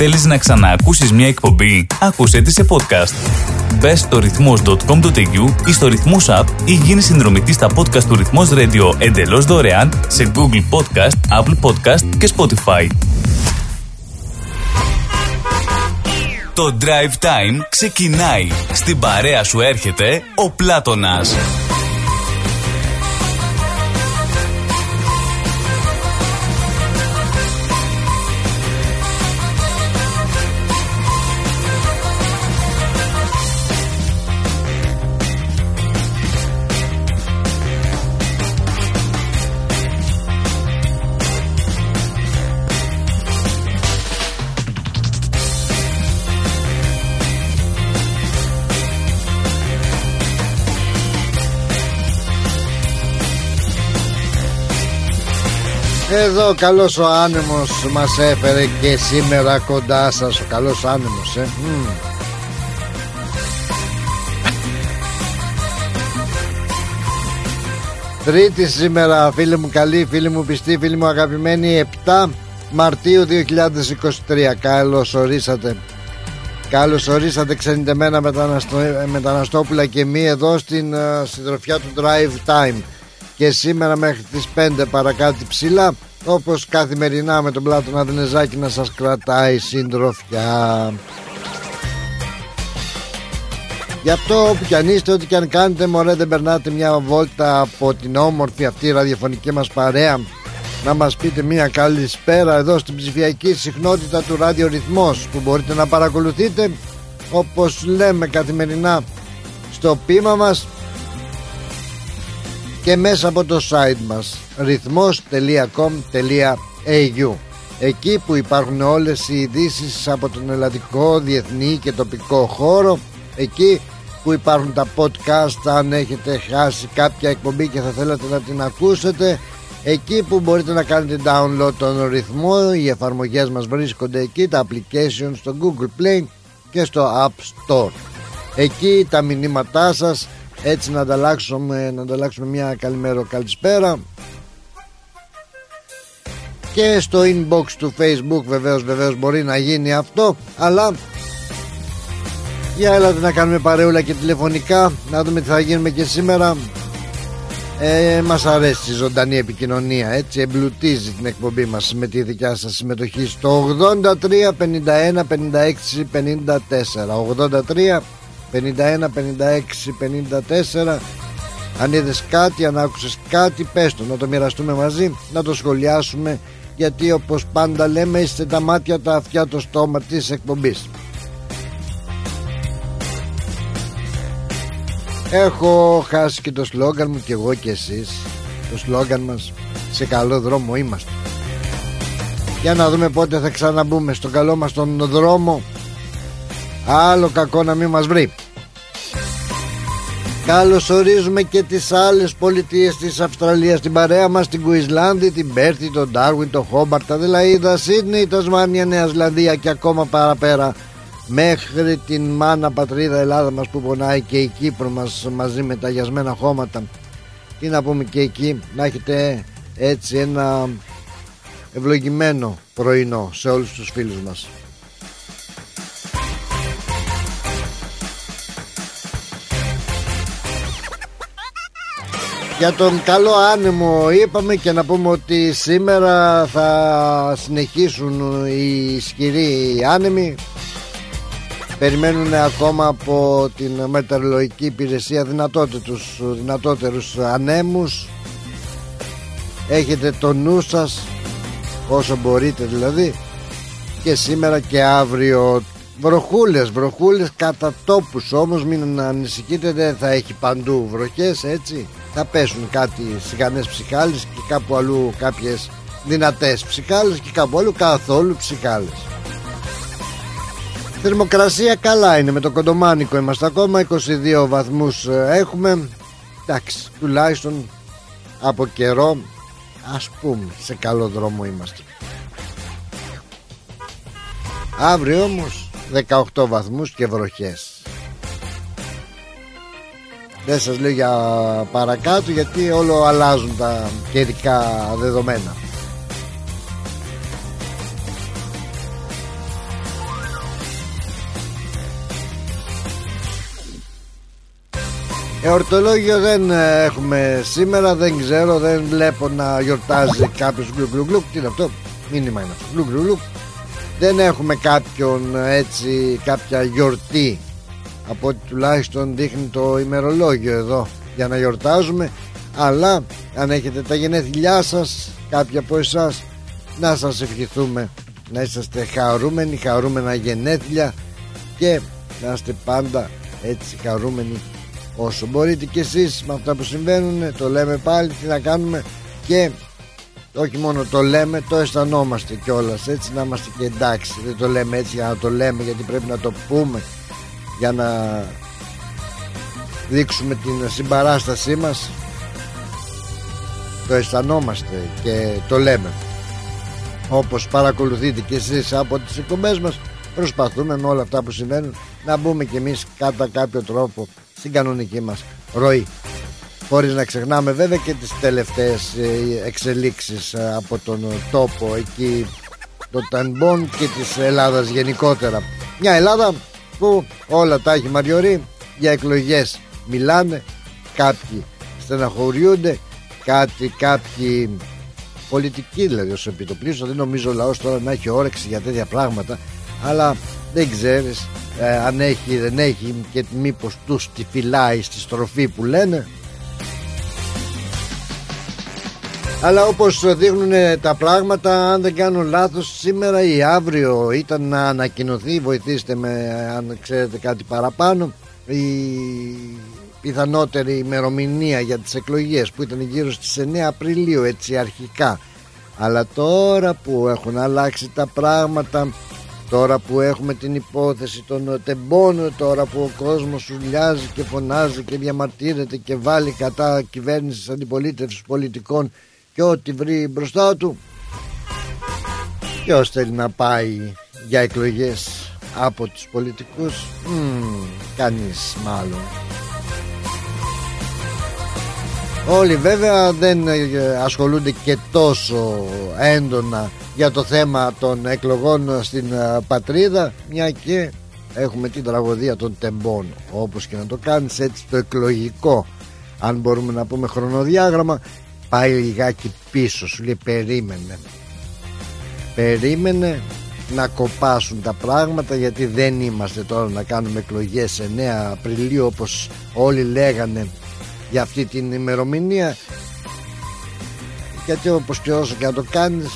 Θέλεις να ξαναακούσεις μια εκπομπή; Άκουσέ τη σε podcast. Μπες στο ρυθμός.com.au ή στο ρυθμός app ή γίνεις συνδρομητής στα podcast του ρυθμός radio εντελώς δωρεάν σε Google Podcast, Apple Podcast και Spotify. Το Drive Time ξεκινάει. Στην παρέα σου έρχεται ο Πλάτωνας. Εδώ καλός ο άνεμος μας έφερε και σήμερα κοντά σας Ο καλός άνεμος ε. Μμμ. Τρίτη σήμερα φίλοι μου καλή, φίλοι μου πιστοί, φίλοι μου αγαπημένοι 7 Μαρτίου 2023 Καλώς ορίσατε Καλώς ορίσατε ξενιτεμένα μεταναστο... μεταναστόπουλα και μη εδώ στην uh, συντροφιά του Drive Time και σήμερα μέχρι τις 5 παρακάτω ψηλά όπως καθημερινά με τον Πλάτωνα Δενεζάκη να σας κρατάει συντροφιά. Γι' αυτό όπου κι αν είστε, ό,τι κι αν κάνετε μωρέ δεν περνάτε μια βόλτα από την όμορφη αυτή ραδιοφωνική μας παρέα. Να μας πείτε μια καλησπέρα εδώ στην ψηφιακή συχνότητα του ραδιορυθμός που μπορείτε να παρακολουθείτε όπως λέμε καθημερινά στο πείμα μας και μέσα από το site μας ρυθμός.com.au εκεί που υπάρχουν όλες οι ειδήσεις από τον ελλαδικό, διεθνή και τοπικό χώρο εκεί που υπάρχουν τα podcast αν έχετε χάσει κάποια εκπομπή και θα θέλατε να την ακούσετε εκεί που μπορείτε να κάνετε download τον ρυθμό οι εφαρμογές μας βρίσκονται εκεί τα applications στο Google Play και στο App Store. Εκεί τα μηνύματά σας έτσι να ανταλλάξουμε, να ανταλλάξουμε μια καλημέρα καλησπέρα. Και στο inbox του facebook βεβαίως βεβαίως μπορεί να γίνει αυτό αλλά για έλατε να κάνουμε παρέουλα και τηλεφωνικά να δούμε τι θα γίνουμε και σήμερα. Ε, μας αρέσει η ζωντανή επικοινωνία έτσι εμπλουτίζει την εκπομπή μας με τη δικιά σας συμμετοχή στο 83 51 56 54 83 51, 56, 54 Αν είδες κάτι, αν άκουσες κάτι Πες το, να το μοιραστούμε μαζί Να το σχολιάσουμε Γιατί όπως πάντα λέμε είστε τα μάτια, τα αυτιά, το στόμα της εκπομπής. Έχω χάσει και το σλόγκαν μου και εγώ και εσείς. Το σλόγκαν μας Σε καλό δρόμο είμαστε. Για να δούμε πότε θα ξαναμπούμε στον καλό μας τον δρόμο Άλλο κακό να μην μας βρει. Καλώς ορίζουμε και τις άλλες πολιτείες της Αυστραλίας Την παρέα μας την Κουισλάνδη, την Πέρθη, τον Ντάρουιν, τον Χόμπαρτ, τα Δελαίδα, Σίδνη, Τασμάνια, Νέα Ζηλανδία και ακόμα παραπέρα. Μέχρι την μάνα πατρίδα Ελλάδα μας που πονάει και η Κύπρο μας μαζί με τα γιασμένα χώματα. Τι να πούμε και εκεί να έχετε έτσι ένα ευλογημένο πρωινό σε όλους τους φίλους μας Για τον καλό άνεμο είπαμε και να πούμε ότι σήμερα θα συνεχίσουν οι ισχυροί άνεμοι. Περιμένουν ακόμα από την μετεωρολογική υπηρεσία δυνατότερους, δυνατότερους ανέμους. Έχετε το νου σας όσο μπορείτε δηλαδή. Και σήμερα και αύριο. Βροχούλες, βροχούλες κατά τόπους όμως μην ανησυχείτε δεν θα έχει παντού βροχές έτσι θα πέσουν κάτι σιγανές ψυχάλες και κάπου αλλού κάποιες δυνατές ψυχάλες και κάπου αλλού καθόλου ψυχάλες. Θερμοκρασία καλά είναι με το κοντομάνικο είμαστε. Ακόμα 22 βαθμούς ε, έχουμε. Εντάξει τουλάχιστον από καιρό ας πούμε σε καλό δρόμο είμαστε. Αύριο όμως 18 βαθμούς και βροχές δεν σας λέω για παρακάτω γιατί όλο αλλάζουν τα καιρικά δεδομένα. Εορτολόγιο δεν ε, έχουμε σήμερα, δεν ξέρω, δεν βλέπω να γιορτάζει κάποιος γκλου. Τι είναι αυτό, μήνυμα είναι αυτό, γκλου. Δεν έχουμε κάποιον ε, έτσι, κάποια γιορτή από ό,τι τουλάχιστον δείχνει το ημερολόγιο εδώ για να γιορτάζουμε. Αλλά αν έχετε τα γενέθλιά σας, κάποια από εσάς, να σας ευχηθούμε να είσαστε χαρούμενοι, χαρούμενα γενέθλια και να είστε πάντα έτσι χαρούμενοι όσο μπορείτε. Και εσείς με αυτά που συμβαίνουν το λέμε πάλι τι να κάνουμε. Και όχι μόνο το λέμε το αισθανόμαστε κιόλας έτσι να είμαστε και εντάξει. Δεν το λέμε έτσι για να το λέμε γιατί πρέπει να το πούμε για να δείξουμε την συμπαράστασή μας. Το αισθανόμαστε και το λέμε. Όπως παρακολουθείτε και εσείς από τις εκπομπές μας προσπαθούμε με όλα αυτά που συμβαίνουν να μπούμε κι εμείς κατά κάποιο τρόπο στην κανονική μας ροή. Χωρίς να ξεχνάμε βέβαια και τις τελευταίες ε, εξελίξεις ε, από τον τόπο εκεί το Τανμπον και της Ελλάδας γενικότερα. Μια Ελλάδα που όλα τα έχει μαριωρεί για εκλογές μιλάνε κάποιοι στεναχωριούνται κάτι κάποιοι πολιτικοί δηλαδή ως επιτοπλίστων. Δεν νομίζω ο λαός τώρα να έχει όρεξη για τέτοια πράγματα αλλά δεν ξέρεις ε, αν έχει δεν έχει και μήπως τους τη φυλάει στη στροφή που λένε αλλά όπως δείχνουν τα πράγματα αν δεν κάνω λάθος σήμερα ή αύριο ήταν να ανακοινωθεί βοηθήστε με αν ξέρετε κάτι παραπάνω η πιθανότερη ημερομηνία για τις εκλογές που ήταν γύρω στις 9 Απριλίου έτσι αρχικά. Αλλά τώρα που έχουν αλλάξει τα πράγματα Τώρα που έχουμε την υπόθεση των τεμπών Τώρα που ο κόσμος ουλιάζει και φωνάζει και διαμαρτύρεται Και βάλει κατά κυβέρνησης αντιπολίτευσης πολιτικών Και ό,τι βρει μπροστά του. Ποιος θέλει να πάει για εκλογές από τους πολιτικούς; Μ, Κανείς μάλλον. Όλοι βέβαια δεν ε, ασχολούνται και τόσο έντονα για το θέμα των εκλογών στην ε, πατρίδα μια και έχουμε την τραγωδία των τεμπών όπως και να το κάνεις έτσι το εκλογικό. Αν μπορούμε να πούμε χρονοδιάγραμμα πάει λιγάκι πίσω σου λέει περίμενε περίμενε να κοπάσουν τα πράγματα γιατί δεν είμαστε τώρα να κάνουμε εκλογές 9 Απριλίου όπως όλοι λέγανε για αυτή την ημερομηνία γιατί όπως και όσο και να το κάνεις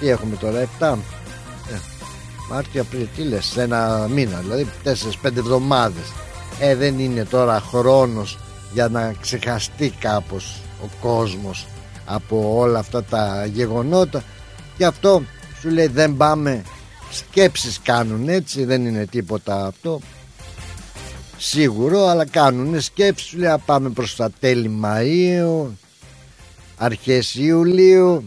τι έχουμε τώρα 7 ε, Μάρτιο, Απρίλιο, τι λες σε ένα μήνα δηλαδή 4-5 εβδομάδες. Ε δεν είναι τώρα χρόνος για να ξεχαστεί κάπως ο κόσμος από όλα αυτά τα γεγονότα. Και αυτό σου λέει δεν πάμε σκέψεις κάνουν έτσι δεν είναι τίποτα αυτό σίγουρο αλλά κάνουν σκέψεις σου λέει πάμε προς τα τέλη Μαΐου αρχές Ιουλίου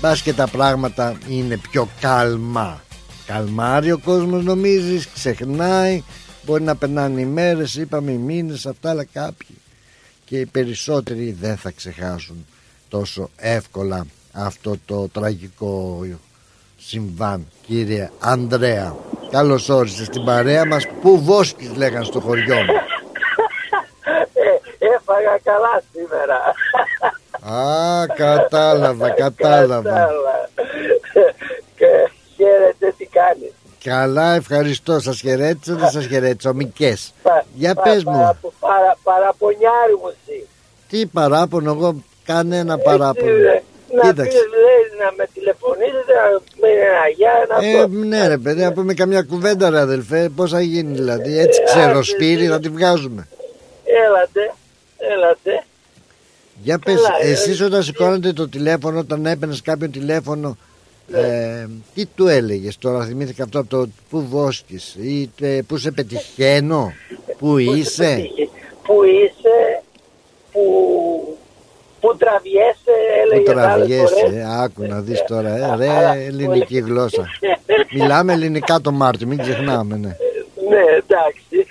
Μπας και τα πράγματα είναι πιο καλμά. Καλμάρει ο κόσμος νομίζεις Ξεχνάει. Μπορεί να περνάνε οι μέρες Είπαμε οι μήνες αυτά αλλά κάποιοι Και οι περισσότεροι δεν θα ξεχάσουν Τόσο εύκολα Αυτό το τραγικό συμβάν Κύριε Ανδρέα. Καλώς όρισες στην παρέα μας. Πού βόσκεις λέγαν στο χωριό μου. Ε, Έφαγα καλά σήμερα. Α, κατάλαβα, κατάλαβα. Και χαίρετε, τι κάνεις. Καλά, ευχαριστώ. Σας χαιρέτησα, δεν σας χαιρέτησα. Ομικές. Για πες μου. Παρα, παραπονιάρι μου εσύ. Τι παράπονο, εγώ κανένα παράπονο. Να πεις, λέει, να με τηλεφωνήσετε, να με ένα γεια, να ε, Ναι ρε παιδί, να πούμε καμιά κουβέντα ρε αδελφέ, πώς θα γίνει δηλαδή, έτσι ξέρω σπίρι θα τη βγάζουμε. Έλατε, έλατε. Για πες, ε, εσείς όταν σηκώνετε το τηλέφωνο, όταν έπαιρνες κάποιο τηλέφωνο, ναι. ε, τι του έλεγες τώρα, θυμήθηκα αυτό από το που βόσκεις ή ε, που σε πετυχαίνω, που είσαι. Που είσαι, που, που τραβιέσαι, έλεγε Που τραβιέσαι, άκου να δεις τώρα, ε, ρε ελληνική γλώσσα. Μιλάμε ελληνικά το Μάρτιο, μην ξεχνάμε, ναι. Ναι, εντάξει.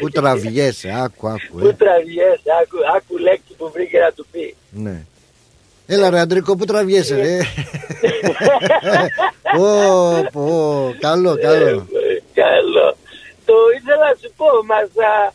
Πού τραβιέσαι, άκου, άκου. Πού τραβιέσαι, άκου, άκου λέξη που βρήκε να του πει. Ναι. Έλα ρε Αντρικό, πού τραβιέσαι ρε; πω, πω, καλό, καλό. Καλό. το ήθελα να σου πω, μας, α,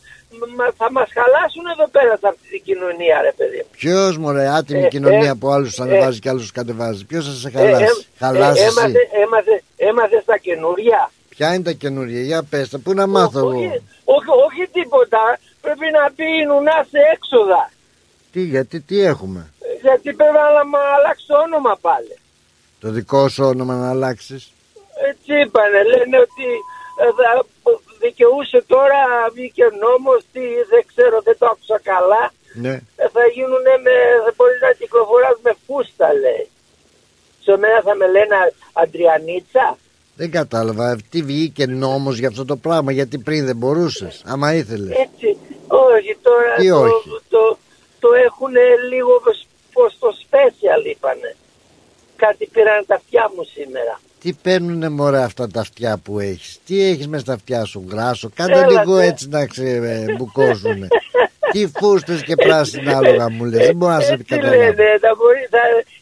μα- θα μας χαλάσουν εδώ πέρα σε αυτή την κοινωνία ρε παιδί μου. Ποιος μωρέ, άτιμη Ε, κοινωνία ε, που άλλους ε, ανεβάζει και άλλους κατεβάζει. Ποιος θα σε Ε, χαλάσει; ε, Χαλάσεις ε, εσύ. έμαθε, έμαθε, έμαθε στα καινούρια. Ποια είναι τα καινούργια, για πες τα, πού να μάθω όχι, εγώ; όχι, όχι τίποτα, πρέπει να πει η Νουνά σε έξοδα. Τι, γιατί, τι έχουμε; Ε, Γιατί πρέπει να μα αλλάξει το όνομα πάλι. Το δικό σου όνομα να αλλάξεις. Έτσι είπανε, λένε ότι ε, θα δικαιούσε τώρα, βγήκε νόμος, τι, δεν ξέρω, δεν το άκουσα καλά. Ναι. Ε, θα γίνουν με, θα μπορείς να κυκλοφοράς με φούστα λέει. Σε μένα θα με λένε Αντριανίτσα. Δεν κατάλαβα. Τι βγήκε νόμος για αυτό το πράγμα, γιατί πριν δεν μπορούσες. Άμα ήθελες. Έτσι, όχι τώρα Τι το, όχι; το, το, έχουν λίγο πως το special είπανε. Κάτι πήραν τα αυτιά μου σήμερα. Τι παίρνουνε μωρέ αυτά τα αυτιά που έχεις; Τι έχεις με στα αυτιά σου γράσο; Κάντε Έλα, λίγο ναι. έτσι να ξεμπουκώσουνε Τι φούστες και πράσινα άλογα μου λες Δεν μπορώ να σε Έτσι καταλάβω λένε, θα μπορεί, θα,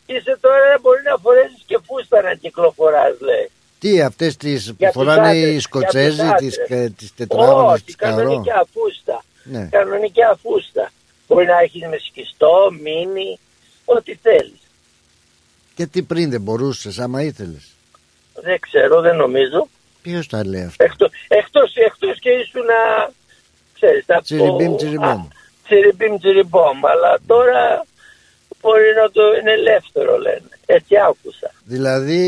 είσαι τώρα μπορεί να φορέσεις και φούστα να κυκλοφοράς λέει. Τι αυτές τις που Για τους φοράνε άντρες, οι για Σκοτσέζοι τους Τις, άντρες. τις τετράγωνες Όχι, τις καρό κανονικά φούστα. Ναι. Κανονικά φούστα. Μπορεί να έχεις με σκιστό, μίνι, ό,τι θέλεις. Και τι πριν δεν μπορούσες άμα ήθελες Δεν ξέρω, δεν νομίζω. Ποιος τα λέει αυτά; Εκτός, εκτός, εκτός και ήσουν να ξέρεις, από... Τσιριμπίμ, τσιριμπόμ. Α, Τσιριμπίμ τσιριμπόμ. Αλλά τώρα μπορεί να το είναι ελεύθερο λένε. Έτσι άκουσα. Δηλαδή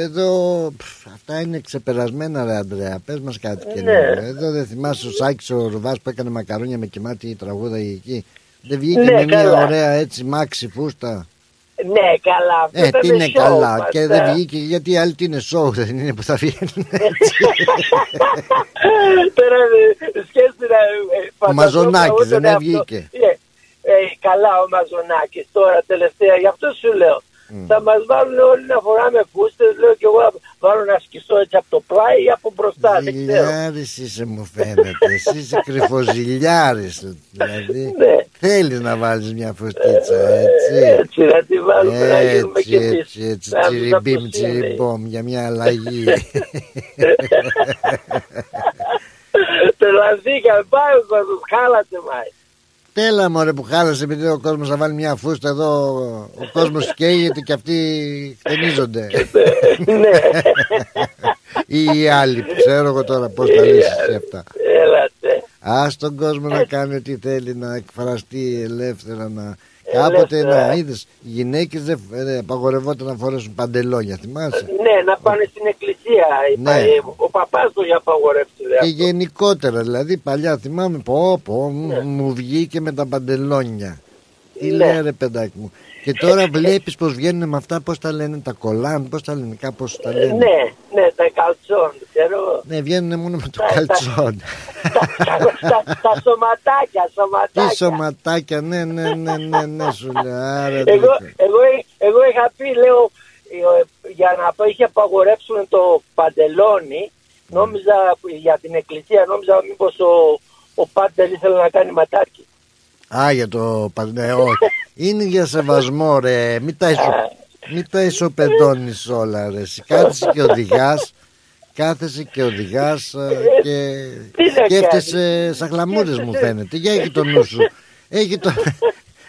εδώ πφ, αυτά είναι ξεπερασμένα ρε Αντρέα Πες μας κάτι Ναι. καινούργιο Εδώ δεν θυμάσαι ο Σάκης ο Ρουβάς που έκανε μακαρόνια με κεμάτι η τραγούδα εκεί Δεν βγήκε Ναι, με μια καλά. ωραία έτσι μάξι φούστα Ναι, καλά. αυτό Ε ήταν τι είναι show καλά μας, και ε. δεν βγήκε γιατί οι άλλοι τι είναι σοου δεν είναι που θα βγαίνουν έτσι Τώρα ε, σκέφτε να... ε, φανταζόμουν Μαζονάκης εγώ δεν τον εαυτό- έβγηκε. Ε, ε, καλά ο Μαζονάκης τώρα τελευταία, γι' αυτό σου λέω. Θα μας βάλουν όλοι να φοράμε φούστες, λέω και εγώ να βάλω να σκιστώ έτσι από το πλάι ή από μπροστά, δεν ξέρω. Ζηλιάρης είσαι μου φαίνεται Εσύ είσαι κρυφοζηλιάρης Δηλαδή Ναι. θέλεις να βάλεις μια φουστίτσα έτσι; Έτσι να τη βάλουμε να γίνουμε Έτσι, και εμείς. έτσι, έτσι, να τους τσιριμπίμ, αποσύνει. τσιριμπόμ για μια αλλαγή. Τρελαθήκαμε, πάει ο κόσμος, χάλασε μάι. Τέλα μωρέ που χάλασε επειδή ο κόσμος θα βάλει μια φούστα εδώ, ο κόσμος καίγεται και αυτοί χτενίζονται. ναι, Ή οι άλλοι, που ξέρω εγώ τώρα πώς τα λύσεις και αυτά. έλατε. Ας τον κόσμο να κάνει ό,τι θέλει, να εκφραστεί ελεύθερα, να... Κάποτε Ελεύθερα. να είδες, οι γυναίκες δεν δεν απαγορευόταν να φορέσουν παντελόνια, θυμάσαι; Ναι, να πάνε στην εκκλησία. Ναι. Ε, Ο παπάς το για απαγορεύσει. λέει Και αυτό. γενικότερα, δηλαδή παλιά θυμάμαι, πω πω, μου- μου βγήκε με τα παντελόνια. Τι Ναι. λέει ρε παιδάκι μου. Και τώρα βλέπεις πως βγαίνουν με αυτά, πώς τα λένε, τα κολάν, πώς τα λένε, κάπως τα λένε. Ναι, ναι, τα καλτσόν, ξέρω εγώ. Ναι, βγαίνουν μόνο με το Τα- τα- καλτσόν. τα, τα, τα σωματάκια, σωματάκια. Τι σωματάκια, ναι, ναι, ναι, ναι, ναι, σου λέω. Άρα, Εγώ, τρίτο. εγώ, εγώ είχα πει, λέω, ε, για να πω, είχε απαγορεύσουν το παντελόνι, νόμιζα για την εκκλησία, νόμιζα μήπως ο, ο Πάντελ ήθελε να κάνει ματάκι. Α, για το παντέ, όχι. Είναι για σεβασμό, ρε. Μην τα, ισο... Μην τα ισοπεδώνεις όλα, ρε. Εσύ Κάθεσαι και οδηγάς, κάθεσαι και οδηγάς ε, και Τι να σκέφτεσαι σαν γλαμούρες μου φαίνεται. Για έχει το νου σου. Έχει το,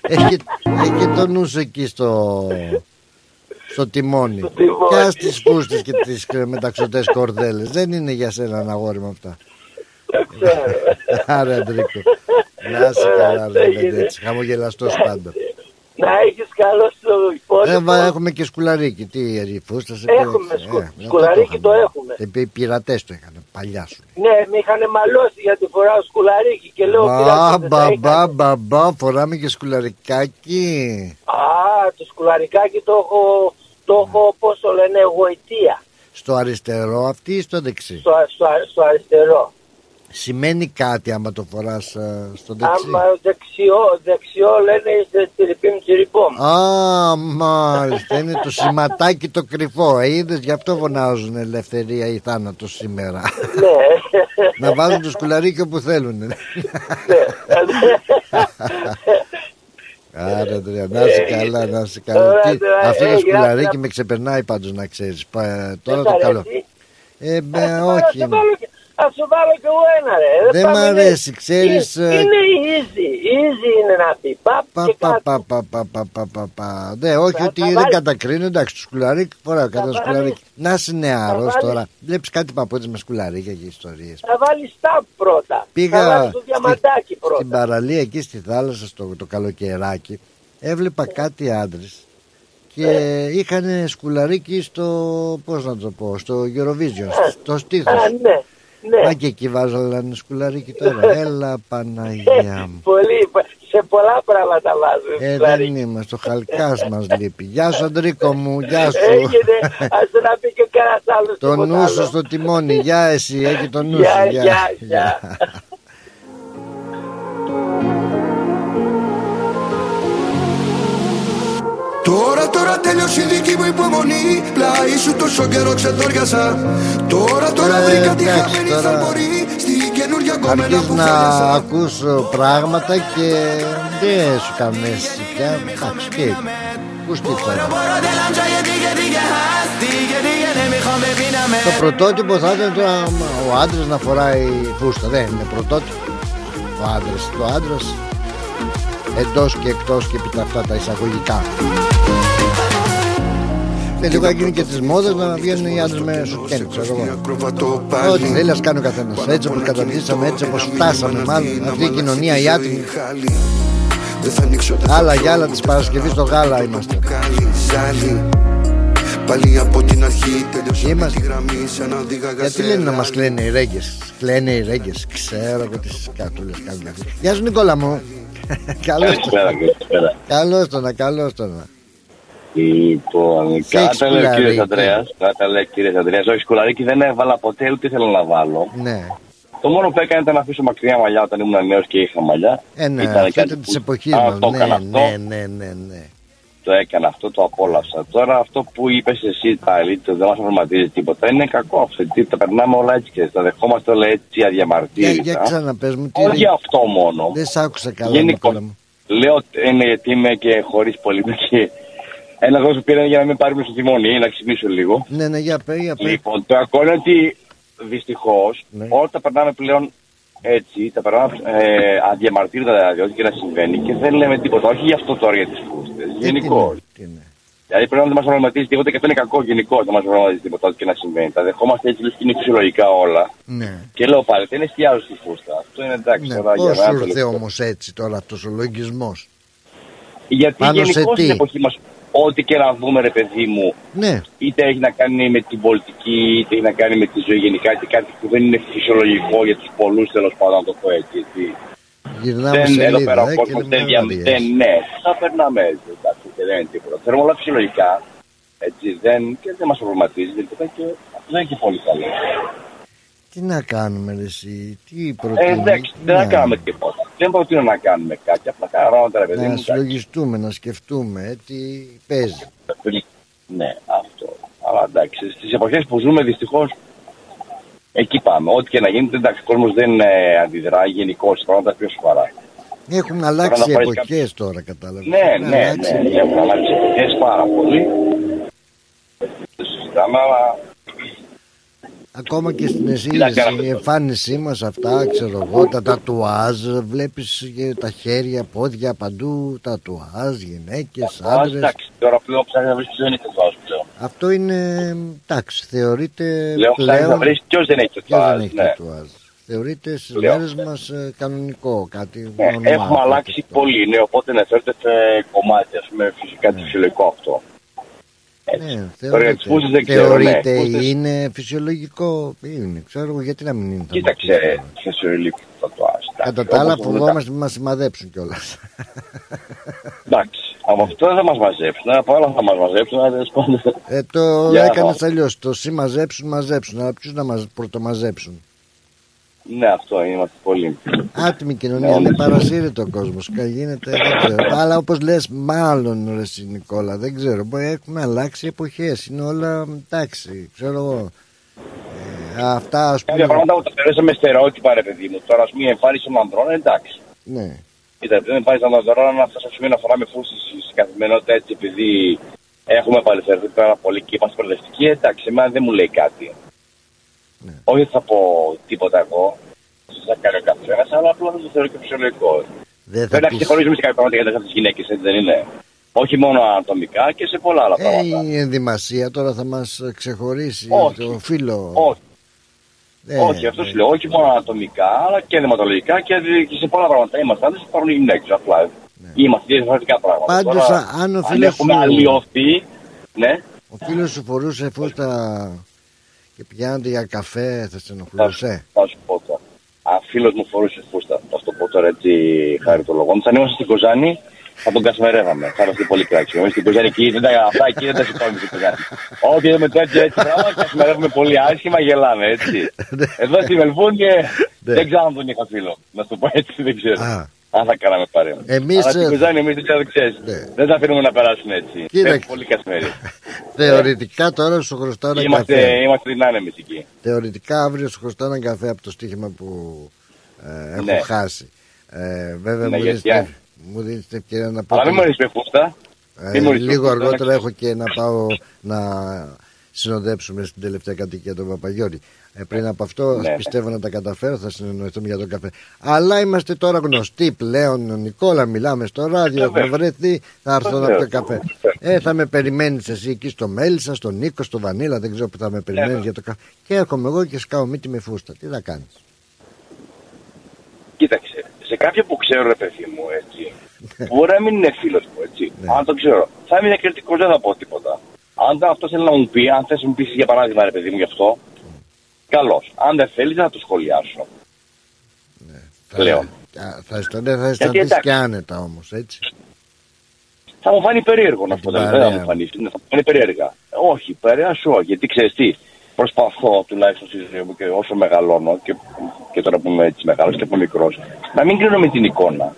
έχει, έχει το νου σου εκεί στο, στο τιμόνι. Στο τιμόνι. Και ας τις φούστες και τις μεταξωτές κορδέλες. Δεν είναι για σένα ένα αγόρι με αυτά. Δεν ξέρω. Άρα, Αντρίκο. Να είσαι καλά, ρε παιδί, έτσι. Χαμογελαστός πάντα. Να έχεις καλό στο Ε, υπόλοιπο. βα, έχουμε και σκουλαρίκι. Τι η φούστα σε Έχουμε πήραξε. σκου- Ε, αυτό σκουλαρίκι το είχαμε. έχουμε. Ε, Οι πειρατές το είχαν. Παλιά σου. Ναι, με είχαν μαλώσει για τη φορά σκουλαρίκι και λέω Μπα, πειράζεται, θα μπα, είχαν. μπα, μπα, μπα, φοράμε και σκουλαρικάκι. Α, το σκουλαρικάκι το έχω, το έχω πώς το λένε, γοητεία. Στο αριστερό αυτή ή στο δεξί; Στο, στο, στο αριστερό. Σημαίνει κάτι άμα το φοράς ε, στο δεξί. Άμα δεξιό, δεξιό λένε είστε τσιριπίμ τσιριπόμ. Α, μάλιστα. Είναι το σηματάκι το κρυφό. Ε, είδες, γι' αυτό φωνάζουν ελευθερία ή θάνατο σήμερα. ναι. Να βάζουν το σκουλαρίκι όπου θέλουν. Ναι. Άρα, Αντρέα, να είσαι καλά, να είσαι καλά. Ωραία, Τι, τώρα, αυτό ε, το γράφει σκουλαρίκι να- με ξεπερνάει πάντως να ξέρεις. Πα- τώρα Δεν το σ' καλό. αρέσει; Ε, Ε, με, θα βάλω- όχι. Θα βάλω και- Α σου βάλω κι εγώ ένα ρε. Δεν πάμε, μ' ναι. αρέσει, ξέρεις, Είναι, ε, είναι easy. Easy είναι να πει. Παπ Πα, και πα, κάτω. πα, πα, πα, πα, πα, πα, πα. Ναι, όχι Θα- ότι θα δεν βάλεις- κατακρίνω, εντάξει, το σκουλαρίκι φοράω κατά βάλεις- σκουλαρίκι. Να είσαι νεαρός βάλεις- τώρα. Βλέπεις κάτι παπούτσες με σκουλαρίκια και ιστορίες. Θα βάλεις σταμπ πρώτα. Θα Πήγα βάλεις το στη- διαμαντάκι στην πρώτα. παραλία εκεί στη θάλασσα στο το καλοκαιράκι. Έβλεπα κάτι άντρες και είχαν σκουλαρίκι στο, πώς να το πω, στο Eurovision, στο, στο στήθος. Α, ναι. Ναι. Μα και εκεί βάζανε σκουλαρίκι τώρα. Έλα Παναγία μου. Πολύ, σε πολλά πράγματα βάζουν. Ε, δηλαδή. δεν είμαστε. Ο χαλκάς μας λείπει. Γεια σου, Αντρίκο μου. Γεια σου. Έγινε, ας το να πει και κανένας άλλος Το τίποτα νου σου άλλο. στο τιμόνι. Γεια εσύ, έχει το νου Γεια, σου. γεια, γεια. Τώρα, τώρα τέλειωσε η δική μου υπομονή Πλάι σου τόσο καιρό ξεδόριασα Τώρα, τώρα Ε, βρήκα τη εντάξει, χαμένη τώρα θαμπορή Στην καινούργια κομμένα Αρχίζεις που να φάλιασα ακούς ε, πράγματα και δεν σου κάνουν αίσθηση πια. Εντάξει, τι έγινε. Πού στύψανε. Το πρωτότυπο θα ήταν τώρα ο άντρας να φοράει φούστα. Δεν είναι πρωτότυπο. Ο άντρας. Το άντρας εντός και εκτός και επί τα αυτά τα εισαγωγικά. Και λίγο γίνει και τη μόδα να βγαίνουν οι άντρες με σουτιέν, ξέρω εγώ. Ακροβατό Ό,τι πάλι θέλει, ας κάνει ο καθένας. Έτσι όπως καταντήσαμε, έτσι όπως φτάσαμε, μάλλον αυτή η κοινωνία η άτιμη. Χάλι. Δεν θα ανοίξω τα Άλλα για άλλα της Παρασκευής στο γάλα είμαστε. Καλή ζάλη Πάλι από την αρχή τελειώσα με Είμαστε. τη γραμμή σαν να οδήγα Γιατί λένε να μας κλαίνε οι ρέγγες; Κλαίνε οι ρέγγες. Ξέρω εγώ τι κατούλε κάνουν αυτοί. Γεια σου Νικόλα μου. Καλώς Καλησπέρα, καλησπέρα. Καλώ το να, καλώ το να. Λοιπόν, Σεξ κάτα λέει ο σκουλαρίκι. κύριο Αντρέα. Κάτα λέει ο κύριο Αντρέα. Όχι, σκουλαρίκι δεν έβαλα ποτέ, ούτε ήθελα να βάλω. Ναι. Το μόνο που έκανα ήταν να αφήσω μακριά μαλλιά όταν ήμουν νέος και είχα μαλλιά. Ε, ναι, Ήταν αυτό κάτι ήταν της που- εποχής Α, μας. Το Ναι, έκανα αυτό, ναι, ναι, ναι, ναι. Το έκανα αυτό, το απόλαυσα. Τώρα αυτό που είπες εσύ πάλι, το δεν μας προβληματίζει τίποτα, είναι κακό αυτό. Γιατί τα περνάμε όλα έτσι και τα δεχόμαστε όλα έτσι Για, αδιαμαρτύρητα. για ξαναπες μου, τι Όχι δεν- αυτό μόνο. δεν σ' άκουσα καλά, Γενικώ. Νικόλα μου. Λέω ότι είναι γιατί είμαι και χωρίς πολυμική. Ένα λόγο που πήραν για να μην πάρουμε στο τιμόνι, να ξυπνήσω λίγο. Ναι, ναι, για πέ, για πέ. Λοιπόν, το κακό είναι ότι δυστυχώς Ναι. όλα τα περνάμε πλέον έτσι, τα περνάμε ε, αδιαμαρτύροντα δηλαδή, ό,τι και να συμβαίνει και δεν λέμε τίποτα. Όχι γι' αυτό τώρα για τις φούστες. Ε, τι Γενικώς. είναι, τι είναι. Δηλαδή πρέπει να δεν μας προβληματίζει τίποτα και αυτό είναι κακό γενικώ. Δεν μας προβληματίζει τίποτα, ό,τι και να συμβαίνει. Τα δεχόμαστε έτσι λες και είναι φυσιολογικά όλα. Ναι. Και λέω πάλι, δεν εστιάζω στη φούστα. Αυτό είναι εντάξει. Ναι, τώρα για πώς μένα σου το ήρθε λεπτό. όμως έτσι τώρα αυτός ο λογισμός; Γιατί Πάνω σε γενικώς τι; στην εποχή μα, ό,τι και να δούμε, ρε παιδί μου, Ναι, είτε έχει να κάνει με την πολιτική, είτε έχει να κάνει με τη ζωή γενικά, είτε κάτι που δεν είναι φυσιολογικό για τους πολλούς, τέλος πάντων, να το πω έτσι. έτσι. γυρνάμε δεν εδώ πέρα σελίδα ο ε, και κόσμος λέμε δεν διαμ- «Μαριές». δεν ναι, θα περνάμε έτσι, εντάξει, και δεν είναι τίποτα. Θέλουμε όλα φυσιολογικά, έτσι, δεν, και δεν μας προβληματίζει, δεν τίποτα και αυτό δεν είναι και πολύ καλό. Τι να κάνουμε ρε εσύ, τι Ε, προτείνεις εντάξει, δεν να- θα κάνουμε τίποτα. Δεν προτείνω να κάνουμε κάτι, απλά κάνουμε πράγματα, ρε παιδί Να μου. εντάξει. συλλογιστούμε, να σκεφτούμε ε, τι παίζει Ναι, αυτό. Αλλά εντάξει, στις εποχές που ζούμε δυστυχώς εκεί πάμε. Ό,τι και να γίνεται, εντάξει, ο κόσμος δεν ε, αντιδρά γενικώς σε πράγματα πιο σοβαρά. Έχουν αλλάξει να οι πάρεις εποχές τώρα κατάλαβες Ναι, Έχουν ναι, αλλάξει. ναι, ναι, έχουν αλλάξει εποχές πάρα πολύ. Δεν συζητάμε, αλλά Ακόμα και στην να εισήγηση, κάνουμε η τώρα. εμφάνισή μας αυτά, ξέρω εγώ, τα τατουάζ, βλέπεις και τα χέρια, πόδια, παντού, τατουάζ, γυναίκες, Α, άντρες. εντάξει, τώρα πλέον ψάχνει να βρεις ποιος δεν έχει τετουάζ πλέον. Αυτό είναι, εντάξει, θεωρείται Λέω ψάχνει να πλέον... βρεις ποιος δεν έχει Ποιος τετουάζ. δεν έχει Ναι. τατουάζ. Θεωρείται στις Λέω. μέρες μας ε, κανονικό, κάτι Ναι, normal, έχουμε αλλάξει κάτι πολύ, ναι, οπότε ναι, φέρτε σε κομμάτια, ας πούμε, φυσικά τη φυσιολογικό αυτό. Έτσι. Ναι, Τώρα για τις φούστες δεν ξέρω, θεωρείται ναι. Φούστες- είναι φυσιολογικό. Είναι, ξέρω εγώ γιατί να μην είναι. Κοίταξε, φυσιολογικό τατουάζ. Κατά εντάξει, τα άλλα όπως όλα φοβόμαστε να μας σημαδέψουν κιόλας. Εντάξει, από αυτό δεν θα μας μαζέψουν. Από άλλα θα μας μαζέψουν. αλλά τέλος πάντων. Ε, το Για έκανες να- αλλιώς. Το σι μαζέψουν, μαζέψουν. Αλλά ποιους να μας πρωτομαζέψουν; Ναι, αυτό είναι, είμαστε πολύ. Άτιμη Ναι, κοινωνία, είναι όντως. παρασύρετο ο κόσμος. Γίνεται, δεν ξέρω. Αλλά όπως λες, μάλλον ρε εσύ, Νικόλα, δεν ξέρω. Μπορεί έχουμε αλλάξει εποχές. Είναι όλα εντάξει, ξέρω εγώ. Ε, αυτά ας Κάποια πούμε. πράγματα που τα θεωρήσαμε στερεότυπα, ρε παιδί μου. Τώρα, ας πούμε, η εμφάνιση των ανδρών, εντάξει. Ναι. Κοίτα, δεν εμφάνιση των ανδρών να φτάσει στο σημείο να φοράμε φούσει στην καθημερινότητα έτσι, επειδή έχουμε απαλυφερθεί πάρα πολύ και είμαστε προοδευτικοί. Εντάξει, εμένα δεν μου λέει κάτι. Όχι ότι θα πω τίποτα εγώ. Θα κάνει ο καθένας, αλλά απλά δεν το θεωρώ και φυσιολογικό. Δεν θα Πρέπει να πεις... ξεχωρίζουμε σε κάποια πράγματα για τι γυναίκες, έτσι δεν είναι. Όχι μόνο ανατομικά και σε πολλά άλλα Ε, πράγματα. η ενδυμασία τώρα θα μας ξεχωρίσει Όχι. το φίλο. Όχι, Ε, όχι, αυτό ε, σου λέω. Όχι μόνο ανατομικά, αλλά και δεματολογικά και, και σε πολλά πράγματα. Είμαστε άντρες, υπάρχουν οι γυναίκες. Απλά είμαστε διαφορετικά πράγματα. Ναι. Πάντως, Τώρα, α- αν ο αν φίλος έχουμε σου- αλλοιωθεί, ναι, Ο φίλος σου φορούσε φούστα και πηγαίνατε για καφέ, θα σε θα, ενοχλούσε. θα σου πω τώρα. Αν φίλος μου φορούσε φούστα, θα σου το πω τώρα έτσι χαριτολογών. Αν ήμασταν στην Κοζάνη, θα τον κασμερεύαμε. Θα είμαστε πολύ κράξιμοι. Εμεί στην Κοζάνη εκεί, δεν τα, αυτά εκεί δεν τα σηκώνουμε στην Κοζάνη. Όχι, με τέτοιο έτσι πράγμα, κασμερεύουμε πολύ άσχημα, γελάμε έτσι. Εδώ στη Μελβούνι ε, Ναι. δεν ξέρω αν τον είχα φίλο. Να σου το πω έτσι, δεν ξέρω. Α. Αν θα κάναμε παρέα. Εμείς, Αλλά στην ε, Κοζάνη εμεί δεν ξέρω, ξέρεις. Ναι. Δεν θα αφήνουμε να περάσουν έτσι. Κοίταξε. Έχουμε πολύ κασμέρι. Θεωρητικά τώρα σου χρωστάω ένα Είμαστε, καφέ. είμαστε δυνάμει εκεί. Θεωρητικά αύριο σου χρωστάω ένα καφέ από το στοίχημα που ε, έχω Ναι. χάσει. Ε, βέβαια Ναι, μου, γιατί, δίνεις, α. την- μου δίνεις την ευκαιρία να πω Αλλά μην ότι- μου ρίχνει φούστα. Ε, Μην μου ρίχνεις λίγο φούστα, αργότερα να έχω και να πάω να συνοδέψουμε στην τελευταία κατοικία του Παπαγιώρη. Ε, πριν από αυτό Ναι. πιστεύω να τα καταφέρω, θα συνεννοηθούμε για τον καφέ. Αλλά είμαστε τώρα γνωστοί πλέον. Νικόλα, μιλάμε στο ράδιο, έχουμε Βεβαίως. βρεθεί, θα έρθω να Βεβαίως. το καφέ. Ε, θα με περιμένεις εσύ εκεί στο Μέλισσα, στον Νίκο, στο Βανίλα, δεν ξέρω που θα με περιμένεις Ναι. για το καφέ. Και έρχομαι εγώ και σκάω μύτη με φούστα. Τι θα κάνεις; Κοίταξε, σε κάποιον που ξέρω, ρε παιδί μου, έτσι, μπορεί να μην είναι φίλος μου, έτσι. Ναι. Αν το ξέρω, θα είμαι διακριτικός, δεν θα πω τίποτα. Αν αυτός θέλει να μου πει, αν θες να μου πεις για παράδειγμα, ρε παιδί μου, γι' αυτό, καλώς. Αν δεν θέλεις, δεν θα το σχολιάσω. Πλέον. Θα, θα, αισθαν- δεν θα αισθανθείς εντάξει. και άνετα όμως, έτσι. Θα μου φάνει περίεργο να την πω. Δεν παρέα θα μου. μου φανεί. Θα μου φανεί περίεργα. Όχι, παρέα σου όχι. Γιατί ξέρεις τι, προσπαθώ τουλάχιστον στη ζωή μου και όσο μεγαλώνω και, και τώρα που είμαι έτσι μεγάλος και που μικρός, να μην κρίνω με την εικόνα.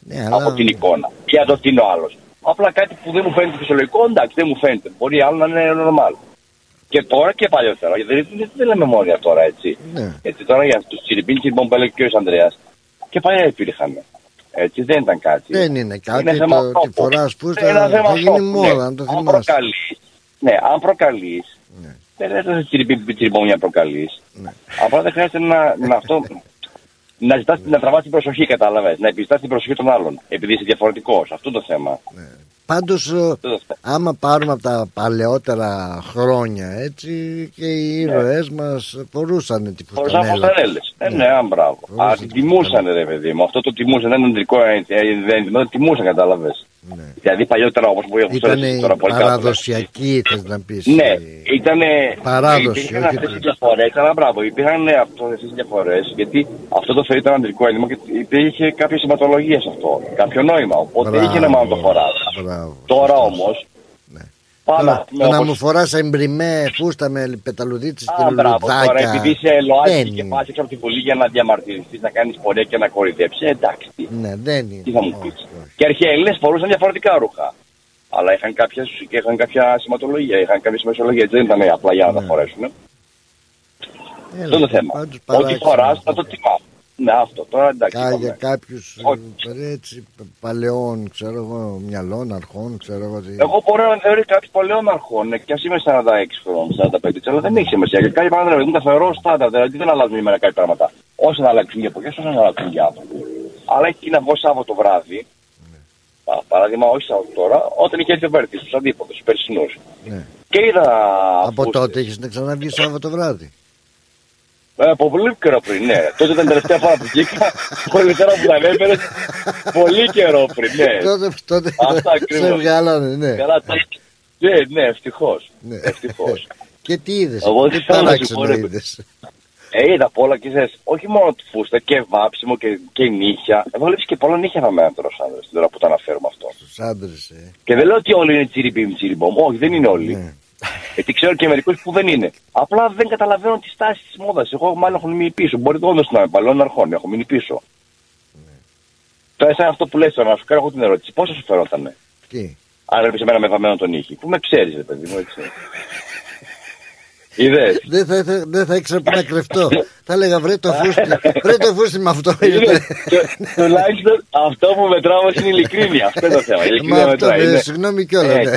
Ναι, από την εικόνα. Για το τι είναι ο άλλος. Απλά κάτι που δεν μου φαίνεται φυσιολογικό, εντάξει, δεν μου φαίνεται. Μπορεί άλλο να είναι normal. Και τώρα και παλιότερα. Γιατί δεν, δεν, δεν λέμε μόνο για τώρα, έτσι. Ναι. Έτσι τώρα για τους τσιριμπίλ και που έλεγε και ο Ανδρέας. Και παλιά υπήρχαν. Έτσι δεν ήταν κάτι. Δεν είναι κάτι, Είναι θέμα το ότι τόπου. φοράς φούστα Είναι ένα θέμα θα γίνει τόπου, μόδα, ναι. αν το Αν θυμάσαι. προκαλείς, ναι, αν προκαλείς. Ναι. Δεν χρειάζεται τσιριμπίλ τσιριμπόμ για να προκαλείς. Ναι. Απλά δεν χρειάζεται να, να αυτό. Να, ζητάς, να τραβάς την προσοχή, κατάλαβες. Να επιζητάς την προσοχή των άλλων. Επειδή είσαι διαφορετικός. Αυτό το θέμα. Πάντως ε, Αυτό το θέμα. άμα πάρουμε από τα παλαιότερα χρόνια έτσι και οι ήρωές μας φορούσαν τη Χωρί να φουστανέλα. φουστανέλε. Ε, ναι, α, μπράβο. Φορούσαν Α, τη την τιμούσαν, ρε παιδί μου. Αυτό το τιμούσαν, δεν είναι αντρικό ε, ε, δεν το τιμούσαν, κατάλαβες. Ναι. Δηλαδή παλιότερα όπως που έχω Ήταν τώρα πολύ κάτω. παραδοσιακή θες να πεις. Ναι, ε, ήταν. Παράδοση, Υπήρχαν όχι αυτές το- οι διαφορές, αλλά μπράβο. Υπήρχαν αυτές οι διαφορές, γιατί αυτό το θεωρεί ήταν αντρικό ένδυμα και υπήρχε κάποια σηματολογία σε αυτό. Κάποιο νόημα. Οπότε Μπράβο, είχε ένα μάλλον το φοράς. μπράβο. Τώρα Σωστός. όμως. Ναι. Πάμε Τώρα, το να όπως- μου φοράς εμπριμέ φούστα με πεταλουδίτσες και Α, μπράβο, τώρα λουλουδάκια. επειδή είσαι ΛΟΑΤΚΙ δεν και είναι. πας έξω από την Βουλή για να διαμαρτυρηθείς, να κάνεις πορεία και να κορυδέψεις, ε, εντάξει, τι, Ναι, δεν είναι. τι θα μου Όχι, πεις. όχι. Και αρχαίοι Έλληνες φορούσαν διαφορετικά ρούχα. Αλλά είχαν, κάποιες, και είχαν κάποια σηματολογία, είχαν κάποια σημασιολογία, έτσι δεν ήταν απλά για να τα Ναι. φορέσουν. Έλα, Αυτό είναι το θέμα. πάντως Ό,τι παράξενο φοράς αυτό. θα το τιμάς. Ναι, αυτό. Τώρα εντάξει. Κα, είπαμε. για κάποιους Όχι. ε, έτσι, παλαιών, ξέρω εγώ, μυαλών, αρχών, ξέρω εγώ τι. Εγώ μπορώ να θεωρεί κάποιο πολλαίων αρχών, ναι, και ας είμαι 46 χρόνων, 45, αλλά δεν έχει σημασία. Γιατί κάποια πράγματα δεν τα θεωρώ στάνταρ, δηλαδή δεν αλλάζουν ημέρα κάποια πράγματα. Όσο να αλλάξουν οι εποχές, όσο να αλλάξουν οι άνθρωποι. Αλλά έχει να βγω Σάββατο βράδυ, πα- παράδειγμα, όχι Σάββατο τώρα, όταν είχε έρθει ο Βέρτης, τους αντίποδου, τους περσινούς. Ναι. Και είδα. Από φούστες. τότε έχεις να ξαναβγείς Σάββατο βράδυ. Ε, από πολύ καιρό πριν, ναι. Τότε ήταν η τελευταία φορά που βγήκα. Πολύ καιρό που τα ανέφερε. πολύ καιρό πριν, ναι. τότε τότε Αυτά ακριβώς. σε βγάλανε, ναι. Καλά, τα Ναι, ναι, ευτυχώς. Ναι. Ευτυχώς. Και τι είδες, Εγώ τι τι θέλω να σου παράξενο πω, ρε, είδες. Ε, είδα πολλά και ξέρεις, όχι μόνο τη φούστα και βάψιμο και, και νύχια. Εγώ βλέπεις και πολλά νύχια θα μένα τώρα, άντρες, την ώρα που το αναφέρουμε αυτό. Τους άντρες, ε. Και δεν λέω ότι όλοι είναι τσιριμπίμ, τσιριμπόμ. Όχι, δεν είναι όλοι. Ναι. Γιατί ξέρω και μερικούς που δεν είναι. Απλά δεν καταλαβαίνω τη στάση της μόδας. Εγώ μάλλον έχω μείνει πίσω. Μπορεί το όντως να είμαι παλαιών αρχών, έχω μείνει πίσω. Τώρα, σαν αυτό που λες τώρα, να σου κάνω εγώ την ερώτηση, πόσο σου φερότανε. Τι; Αν έβλεπε εμένα με βαμμένο τον ήχη. Που με ξέρεις, ρε παιδί μου, έτσι. Είδες; Δεν θα, θα, δεν θα ήξερα που να κρυφτώ. Θα έλεγα βρε το φούστι. βρε το φούστι με αυτό. Τουλάχιστον αυτό που μετράω είναι η ειλικρίνεια. Αυτό είναι το θέμα. Μα αυτό, συγγνώμη κιόλας. Ναι.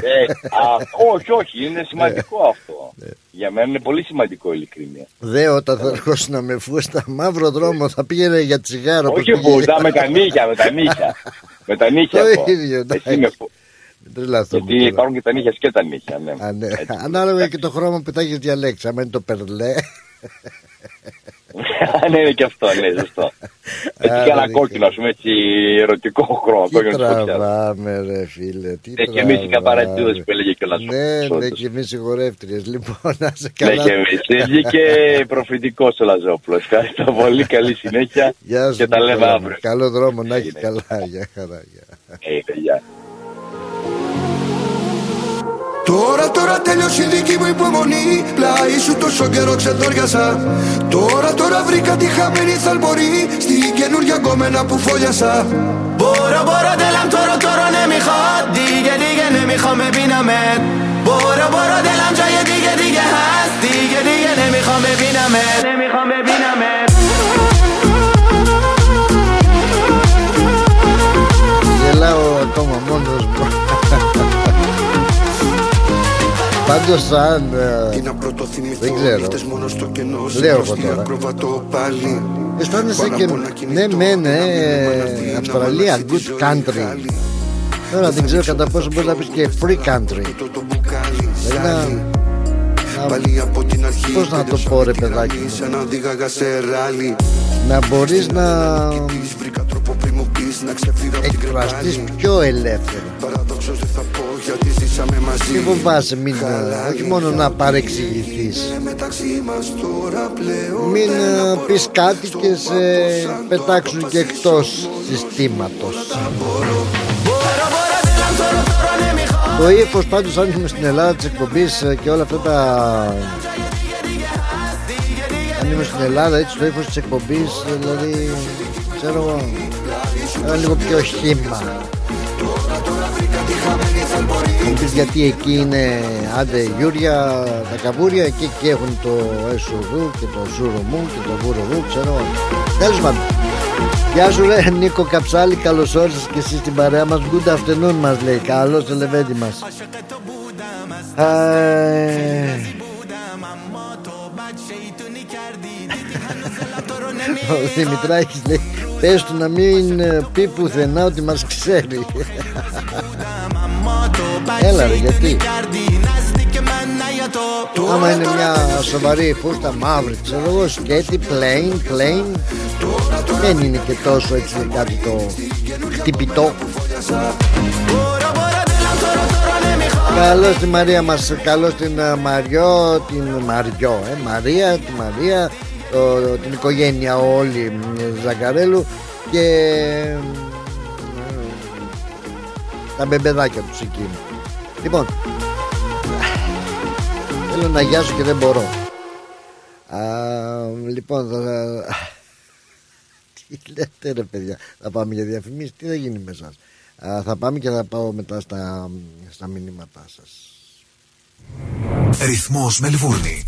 Όχι, όχι, είναι σημαντικό αυτό. Για μένα είναι πολύ σημαντικό η ειλικρίνεια. Δε όταν θα ερχόσουν να με φούστα μαύρο δρόμο θα πήγαινε για τσιγάρο. Όχι φούστα, με τα νύχια, με τα νύχια. με τα νύχια. Το ίδιο, Γιατί υπάρχουν και τα νύχια και τα νύχια. Ναι. ναι. Ανάλογα και το χρώμα που θα έχει διαλέξεις. Αν είναι το περλέ. ναι, είναι και αυτό, ναι, σωστό. Έτσι και ένα κόκκινο, ας πούμε, έτσι ερωτικό χρώμα. Τι τραβάμε, ρε φίλε. Τι ναι, και εμείς οι καπαρατζίδε που έλεγε και ο Ναι, ναι, και εμείς οι χορεύτριε. Λοιπόν, να σε καλά. Ναι, και εμείς. Βγήκε προφητικός ο Λαζόπουλος. Ευχαριστώ πολύ, καλή συνέχεια. Γεια και τα λέμε αύριο. Καλό δρόμο να έχει καλά. Γεια χαρά. Γεια. Τώρα, τώρα τελειώσει η δική μου υπομονή. Πλάι σου τόσο καιρό ξεδόριασα Τώρα, τώρα βρήκα τη χαμένη θαλμπορή Στην καινούργια κομμένα που φόλιασα. Μπορώ, μπορώ, τελαμ τώρα, τώρα ναι μη χω Δίγε, δίγε, ναι μη χω με πίναμε. Μπορώ, μπορώ, τελαμ τζάγε, δίγε, δίγε, χας. Δίγε, δίγε, ναι μη χω με πίναμε. Ναι μη χω με πίναμε. Πάντως, αν. Δεν ξέρω. Λέω εγώ τώρα. Αισθάνεσαι και. Ναι, ναι, ναι. Αυστραλία, good country. Τώρα δεν ξέρω κατά πόσο μπορείς να πεις και free country. Δηλαδή Πώς να το πω ρε παιδάκι Να μπορείς να εκφραστείς πιο ελεύθερα Μην φοβάσαι μην, όχι μόνο να παρεξηγηθείς. Μην ε, πεις κάτι και σε πετάξουν και εκτός συστήματος. Το ύφος πάντως, αν είμαι στην Ελλάδα της εκπομπής ε, και όλα αυτά τα. Αν είμαι στην Ελλάδα, έτσι το ύφος της εκπομπής, δηλαδή. ξέρω εγώ. Ένα λίγο πιο χύμα. Μου πεις γιατί εκεί είναι άντε γιούρια τα καβούρια και εκεί έχουν το έσουρου και το σουρου και το βουρου ξέρω τέλος πάντων Γεια σου ρε Νίκο Καψάλη Καλώς όρισες και εσύ στην παρέα μας Good afternoon μας λέει Καλώς το λεβέντι μας Ο Δημητράκης λέει Πες του να μην πει πουθενά ότι μας ξέρει. Έλα ρε γιατί; Άμα είναι μια σοβαρή φούστα μαύρη Ξέρω εγώ σκέτη, plain, plain Δεν είναι και τόσο έτσι κάτι το χτυπητό. Καλώς τη Μαρία μας Καλώς την Μαριό Την Μαριό ε, Μαρία, τη Μαρία το, Την οικογένεια όλη Ζαγκαρέλου Και τα μπεμπεδάκια τους εκεί. Λοιπόν Θέλω να γιάσω και δεν μπορώ. Α, Λοιπόν θα... Τι λέτε ρε παιδιά Θα πάμε για διαφημίσεις Τι θα γίνει με σας. Θα πάμε και θα πάω μετά στα, στα μηνύματά σας. Ρυθμός Μελβούρνη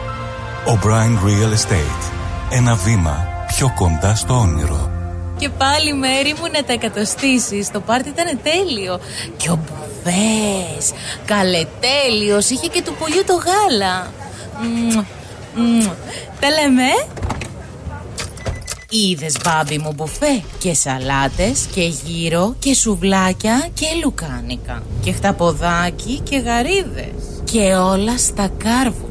O'Brien Real Estate. Ένα βήμα πιο κοντά στο όνειρο. Και πάλι μέρη μου να τα εκατοστήσεις. Το πάρτι ήταν τέλειο. Και ο Μπουβές, καλετέλειος, είχε και του πολιού το γάλα. Μμμ, μμμ. Τα λέμε, ε; Είδες μπάμπι μου μπουφέ; Και σαλάτες και γύρο και σουβλάκια και λουκάνικα και χταποδάκι και γαρίδες και όλα στα κάρβουνα.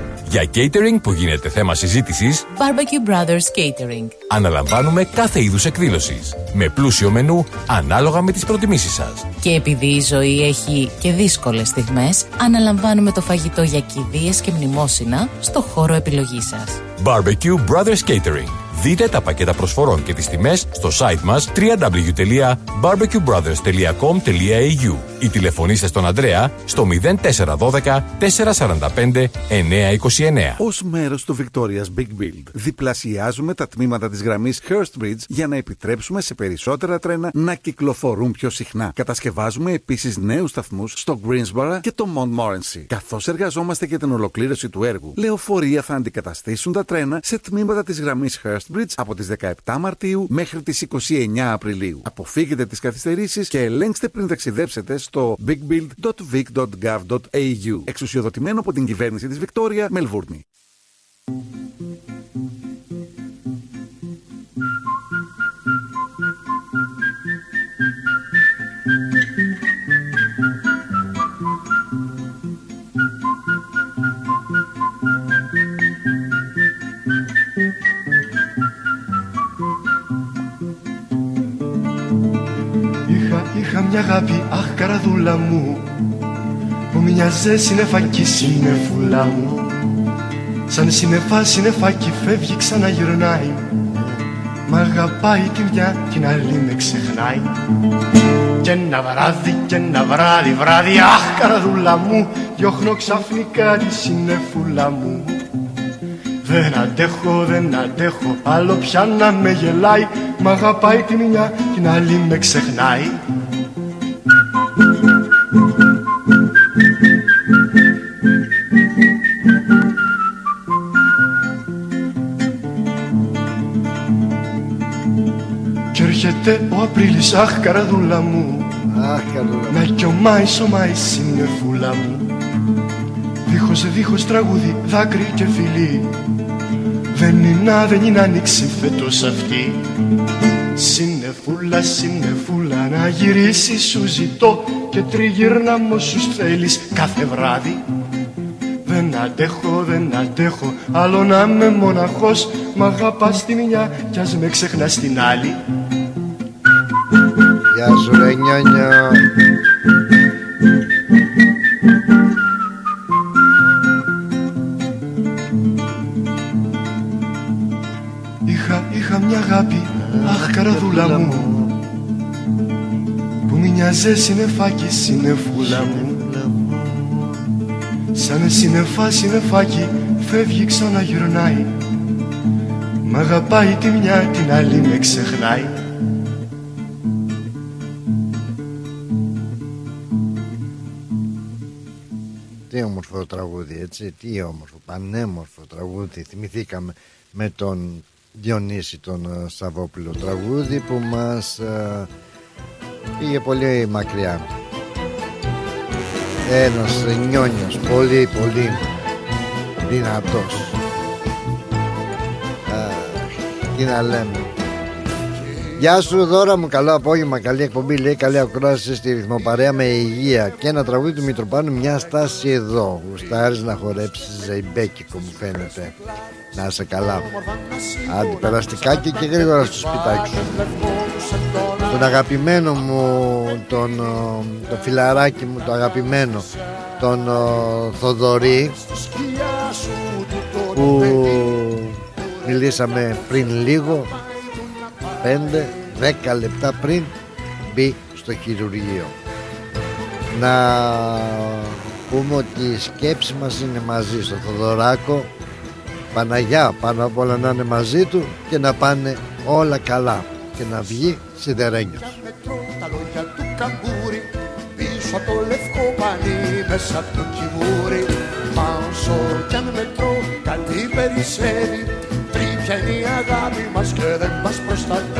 Για catering που γίνεται θέμα συζήτησης, Barbecue Brothers Catering αναλαμβάνουμε κάθε είδους εκδήλωσης. Με πλούσιο μενού, ανάλογα με τις προτιμήσεις σας. Και επειδή η ζωή έχει και δύσκολες στιγμές Αναλαμβάνουμε το φαγητό για κηδείες και μνημόσυνα στο χώρο επιλογής σας Barbecue Brothers Catering. Δείτε τα πακέτα προσφορών και τις τιμές στο site μας www.barbecuebrothers.com.au ή τηλεφωνήστε στον Ανδρέα στο 0412 445 929. Ω μέρος του Victoria's Big Build, διπλασιάζουμε τα τμήματα της γραμμής Hurst Bridge για να επιτρέψουμε σε περισσότερα τρένα να κυκλοφορούν πιο συχνά. Κατασκευάζουμε επίσης νέους σταθμούς στο Greensboro και το Montmorency. Καθώς εργαζόμαστε για την ολοκλήρωση του έργου, λεωφορεία θα αντικαταστήσουν τα τρένα σε τμήματα της γραμμής Hurst Bridge από τις 17 Μαρτίου μέχρι τις 29 Απριλίου. Αποφύγετε τις καθυστερήσεις και ελέγξτε πριν ταξιδέψετε στο bigbuild.vic.gov.au. Εξουσιοδοτημένο από την κυβέρνηση της Βικτόρια, Μελβούρνη. Είχα, είχα μια αγάπη, αχ καραδούλα μου Που μοιάζε συννεφάκι συννεφούλα μου. Σαν συννεφά συννεφάκι φεύγει ξαναγυρνάει. Μ' αγαπάει τη μια την άλλη με ξεχνάει. Και ένα βράδυ και ένα βράδυ βράδυ Αχ καραδούλα μου διώχνω ξαφνικά τη συννεφούλα μου. Δεν αντέχω, δεν αντέχω, άλλο πια να με γελάει. Μ' αγαπάει τη μια, την άλλη με ξεχνάει Κι έρχεται ο Απρίλης, αχ καραδούλα μου. Αχ, καρδούλα. Να κιωμάει σωμάει συννεφούλα μου. Δίχως δίχως τραγούδι, δάκρυ και φιλί Δεν είναι, δεν είναι άνοιξη φέτος αυτή. Συννεφούλα, συννεφούλα να γυρίσει σου ζητώ. Και τριγύρνα μου όσους θέλεις κάθε βράδυ. Δεν αντέχω, δεν αντέχω άλλο να είμαι μοναχός. Μ' αγαπάς τη μια κι ας με ξεχνάς την άλλη Γεια σου ρε νιόνιο. Είχα, είχα μια αγάπη, αχ καραδούλα μου Που μοιάζε συννεφάκι, συννεφούλα μου. Σαν συννεφά, συννεφάκι, φεύγει ξαναγυρνάει. Μ' αγαπάει τη μια, την άλλη με ξεχνάει Τι όμορφο τραγούδι, έτσι. Τι όμορφο, πανέμορφο τραγούδι. Θυμηθήκαμε με τον Διονύση τον ε, Σαββόπουλο τραγούδι που μας ε, πήγε πολύ μακριά. Ένας νιόνιος, πολύ πολύ δυνατός Τι να λέμε Γεια σου δώρα μου, καλό απόγευμα, καλή εκπομπή λέει, καλή ακρόαση στη ρυθμοπαρέα με υγεία. Και ένα τραγούδι του Μητροπάνου μια στάση εδώ. Γουστάρεις να χορέψεις ζεϊμπέκικο μου φαίνεται. Να είσαι καλά. Αντιπεραστικά και, και γρήγορα στο σπιτάκι. Σου Τον αγαπημένο μου, τον, το φιλαράκι μου, το αγαπημένο Τον Θοδωρή Που μιλήσαμε πριν λίγο 5-10 λεπτά πριν μπει στο χειρουργείο. Να πούμε ότι η σκέψη μας είναι μαζί στο Θοδωράκο. Παναγιά πάνω απ' όλα να είναι μαζί του και να πάνε όλα καλά και να βγει σιδερένιος. Τα λόγια του καμπούρι πίσω από το λευκό πανί μέσα από το κιβούρι. Πάω κι αν μετρώ κάτι περισσεύει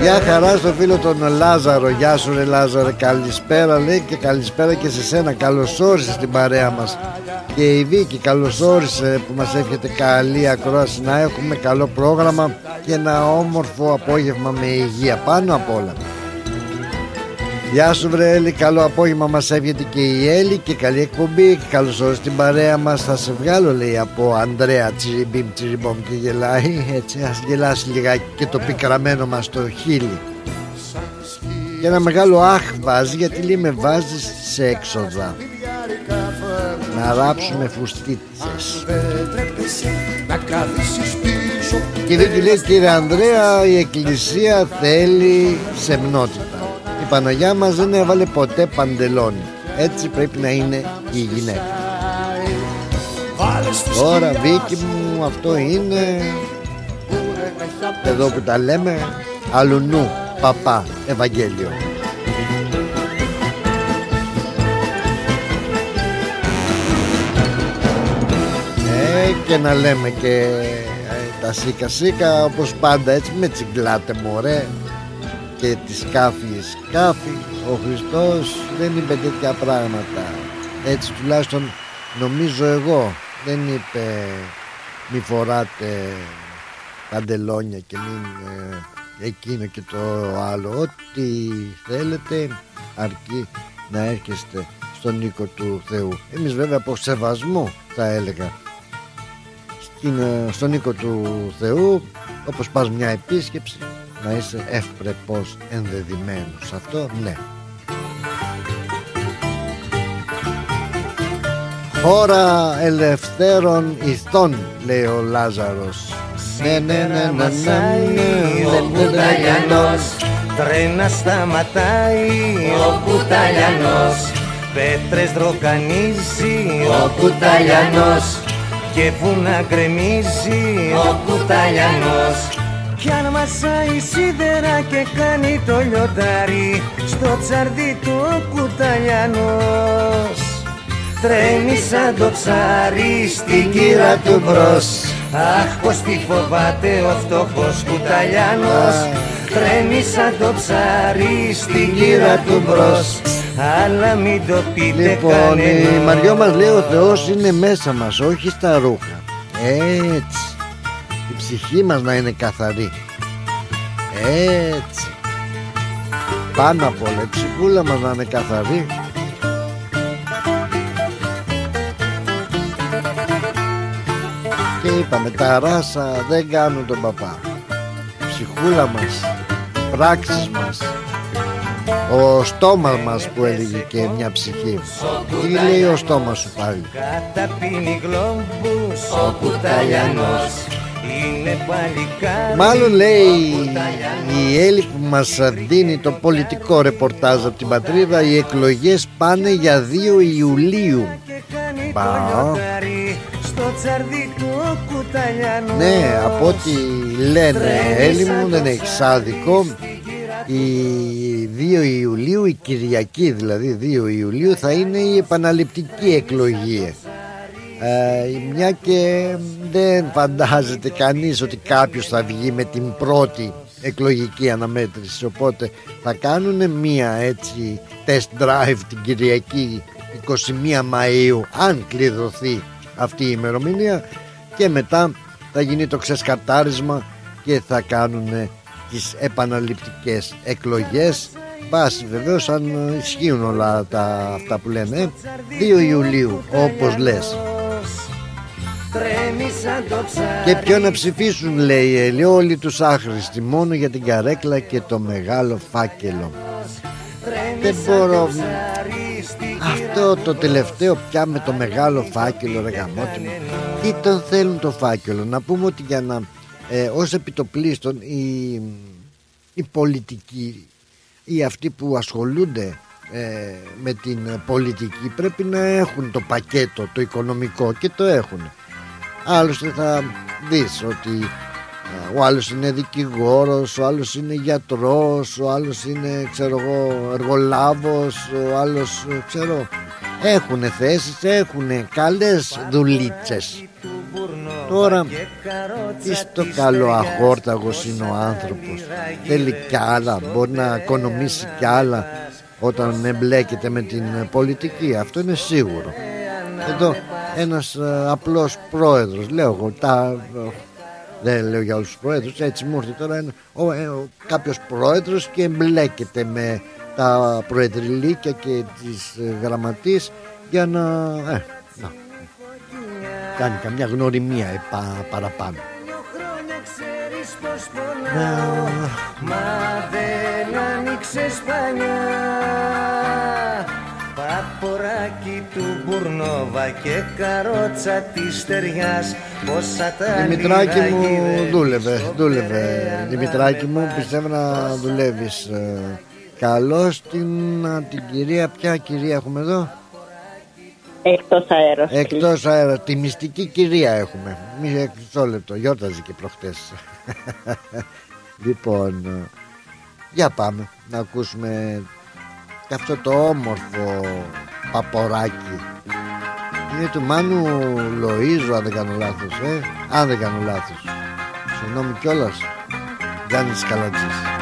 Γεια χαρά στο φίλο τον Λάζαρο. Γεια σου ρε Λάζαρο Καλησπέρα λέει και καλησπέρα και σε σένα. Καλώς όρισες στην παρέα μας. Και η Βίκη καλώς όρισε που μας εύχεται καλή ακρόαση. Να έχουμε καλό πρόγραμμα Και ένα όμορφο απόγευμα με υγεία. Πάνω απ' όλα Γεια σου βρε Έλλη, καλό απόγευμα μας έβγαινε και η Έλλη και καλή εκπομπή. Καλώς ήρθατε στην παρέα μας. Θα σε βγάλω λέει από Ανδρέα Τσιριμπίμ Τσιριμπόμ και γελάει. Έτσι ας γελάσει λιγάκι και το πικραμένο μας το χείλι. Και ένα μεγάλο αχ βάζει γιατί λέει με βάζεις σε έξοδα να ράψουμε φουστίτσες. Και δεν λέει κύριε Ανδρέα η εκκλησία θέλει σεμνότητα Παναγιά μας δεν έβαλε ποτέ παντελόνι. Έτσι πρέπει να είναι η γυναίκα. Τώρα Βίκυ μου αυτό είναι. Εδώ που τα λέμε Αλουνού Παπά Ευαγγέλιο. Ε και να λέμε και ε, τα σίκα σίκα όπως πάντα έτσι με τσιγκλάτε μωρέ και τη σκάφη σκάφη ο Χριστός δεν είπε τέτοια πράγματα. Έτσι τουλάχιστον νομίζω εγώ. Δεν είπε μη φοράτε παντελόνια και μην ε, εκείνο και το άλλο. Ό,τι θέλετε αρκεί να έρχεστε στον οίκο του Θεού. Εμείς βέβαια από σεβασμό θα έλεγα στην, ε, στον οίκο του Θεού όπως πας μια επίσκεψη να είσαι εύπρεπος ενδεδειμένος. Αυτό ναι. Χώρα ελευθέρων ηθών λέει ο Λάζαρος. Ναι ναι ναι ναι ναι ο Κουταλιανός τρένα σταματάει ο Κουταλιανός πέτρες δροκανίζει ο Κουταλιανός και βουνά γκρεμίζει. ο Κουταλιανός κι αν μασάει σίδερα και κάνει το λιοντάρι Στο τσαρδί του ο κουταλιανός. Τρέμει σαν το ψάρι στην κύρα του μπρος. Αχ πως τη φοβάται ο φτωχός κουταλιανός. Τρέμει σαν το ψάρι στην κύρα του μπρος. Αλλά μην το πείτε λοιπόν, κανένας. Λοιπόν η Μαριό μας λέει ο Θεός είναι μέσα μας όχι στα ρούχα Έτσι ψυχή μας να είναι καθαρή. Έτσι. Πάνω απ' όλα η ψυχούλα μας να είναι καθαρή. Και είπαμε τα ράσα δεν κάνουν τον παπά. Η ψυχούλα μας οι πράξεις μας ο στόμα μας που έλεγε και μια ψυχή. Τι λέει ο στόμας σου πάλι; Καταπίνει γλόμπους ο κουταλιανός Μάλλον λέει η Έλλη που μας δίνει το πολιτικό ρεπορτάζ από την πατρίδα Οι εκλογές πάνε για 2 Ιουλίου. Μπα. Ναι από ό,τι λένε Έλλη μου δεν έχει άδικο η 2 Ιουλίου, η Κυριακή δηλαδή 2 Ιουλίου θα είναι η επαναληπτική εκλογή ε, μια και δεν φαντάζεται κανείς ότι κάποιος θα βγει με την πρώτη εκλογική αναμέτρηση. Οπότε θα κάνουν μια έτσι test drive την Κυριακή 21 Μαΐου αν κλειδωθεί αυτή η ημερομηνία. Και μετά θα γίνει το ξεσκαρτάρισμα και θα κάνουν τις επαναληπτικές εκλογές. Βάσει βεβαίως αν ισχύουν όλα τα, αυτά που λένε 2 Ιουλίου όπως λες και ποιο να ψηφίσουν λέει η Έλλη Όλοι τους άχρηστοι μόνο για την καρέκλα και το μεγάλο φάκελο. Δεν μπορώ. Αυτό το τελευταίο πια με το μεγάλο φάκελο ρε γαμώτη Τι τον θέλουν το φάκελο; Να πούμε ότι για να ε, Ως επιτοπλίστων οι, οι πολιτικοί Ή αυτοί που ασχολούνται ε, με την πολιτική πρέπει να έχουν το πακέτο το οικονομικό και το έχουν Άλλωστε θα δεις ότι ε, ο άλλος είναι δικηγόρος, ο άλλος είναι γιατρός, ο άλλος είναι ξέρω εγώ εργολάβος, ο άλλος ε, ξέρω έχουν θέσεις, έχουν καλές δουλίτσες. Τώρα τι στο καλό αχόρταγος είναι ο άνθρωπος Θέλει κι άλλα Μπορεί να οικονομήσει κι άλλα Όταν εμπλέκεται με την πολιτική Αυτό είναι σίγουρο Εδώ ένας ε, απλός πρόεδρος. Λέω εγώ τα, ε, δεν λέω για όλους τους πρόεδρους έτσι μου ήρθε τώρα ένα, ο, ε, ο, κάποιος πρόεδρος και εμπλέκεται με τα προεδρυλίκια και τις ε, γραμματείς για να, ε, να κάνει καμιά γνωριμία επα, παραπάνω. Μα δεν άνοιξες πανιά Παποράκι του Μπουρνόβα και καρότσα της στεριάς. Πόσα τα Δημητράκη μου δούλευε, δούλευε. Δημητράκη μου πιστεύω να δουλεύεις. Ε, Καλώς την, την κυρία, ποια κυρία έχουμε εδώ; Εκτός αέρος. Εκτός αέρα, τη μυστική κυρία έχουμε. Μισό λεπτό, γιόρταζε και προχτές. λοιπόν, ε, για πάμε να ακούσουμε και αυτό το όμορφο παποράκι. Είναι του Μάνου Λοΐζου αν δεν κάνω λάθος ε; αν δεν κάνω λάθος. Συγγνώμη κιόλας. Γιάννης Καλατζής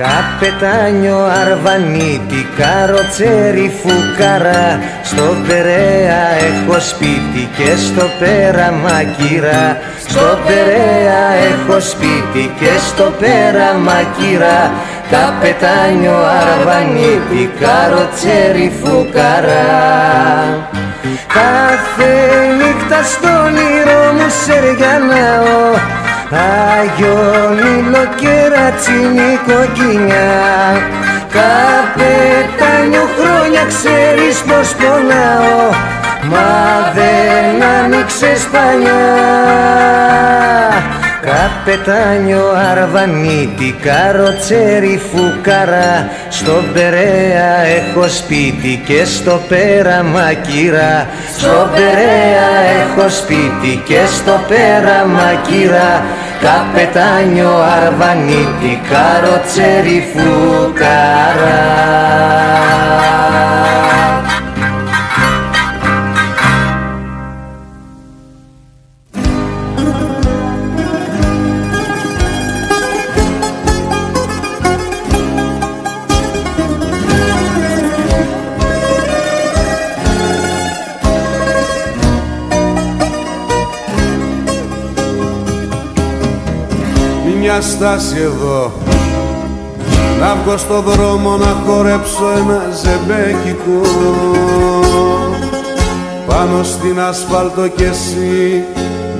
Καπετάνιο Αρβανίτη, καροτσέρι φουκαρά Στο Περέα έχω σπίτι και στο Πέρα μακυρά Στο Περέα έχω σπίτι και στο Πέρα μακυρά Καπετάνιο Αρβανίτη, καροτσέρι φουκαρά Κάθε νύχτα στον όνειρο μου σεργιανάω Άγιο Νίλο και ρατσινή κοκκινιά. Καπετάνιο χρόνια ξέρεις πως πονάω. Μα δεν άνοιξες παλιά Καπετάνιο Αρβανίτη, καροτσέρι φουκαρά Στον Περέα έχω σπίτι και στο Πέρα μακυρά Στον Περέα έχω σπίτι και στο Πέρα μακυρά Καπετάνιο Αρβανίτη, καροτσέρι φουκαρά μια στάση εδώ. Να βγω στο δρόμο να χορέψω ένα ζεμπέκικο. Πάνω στην ασφάλτο κι εσύ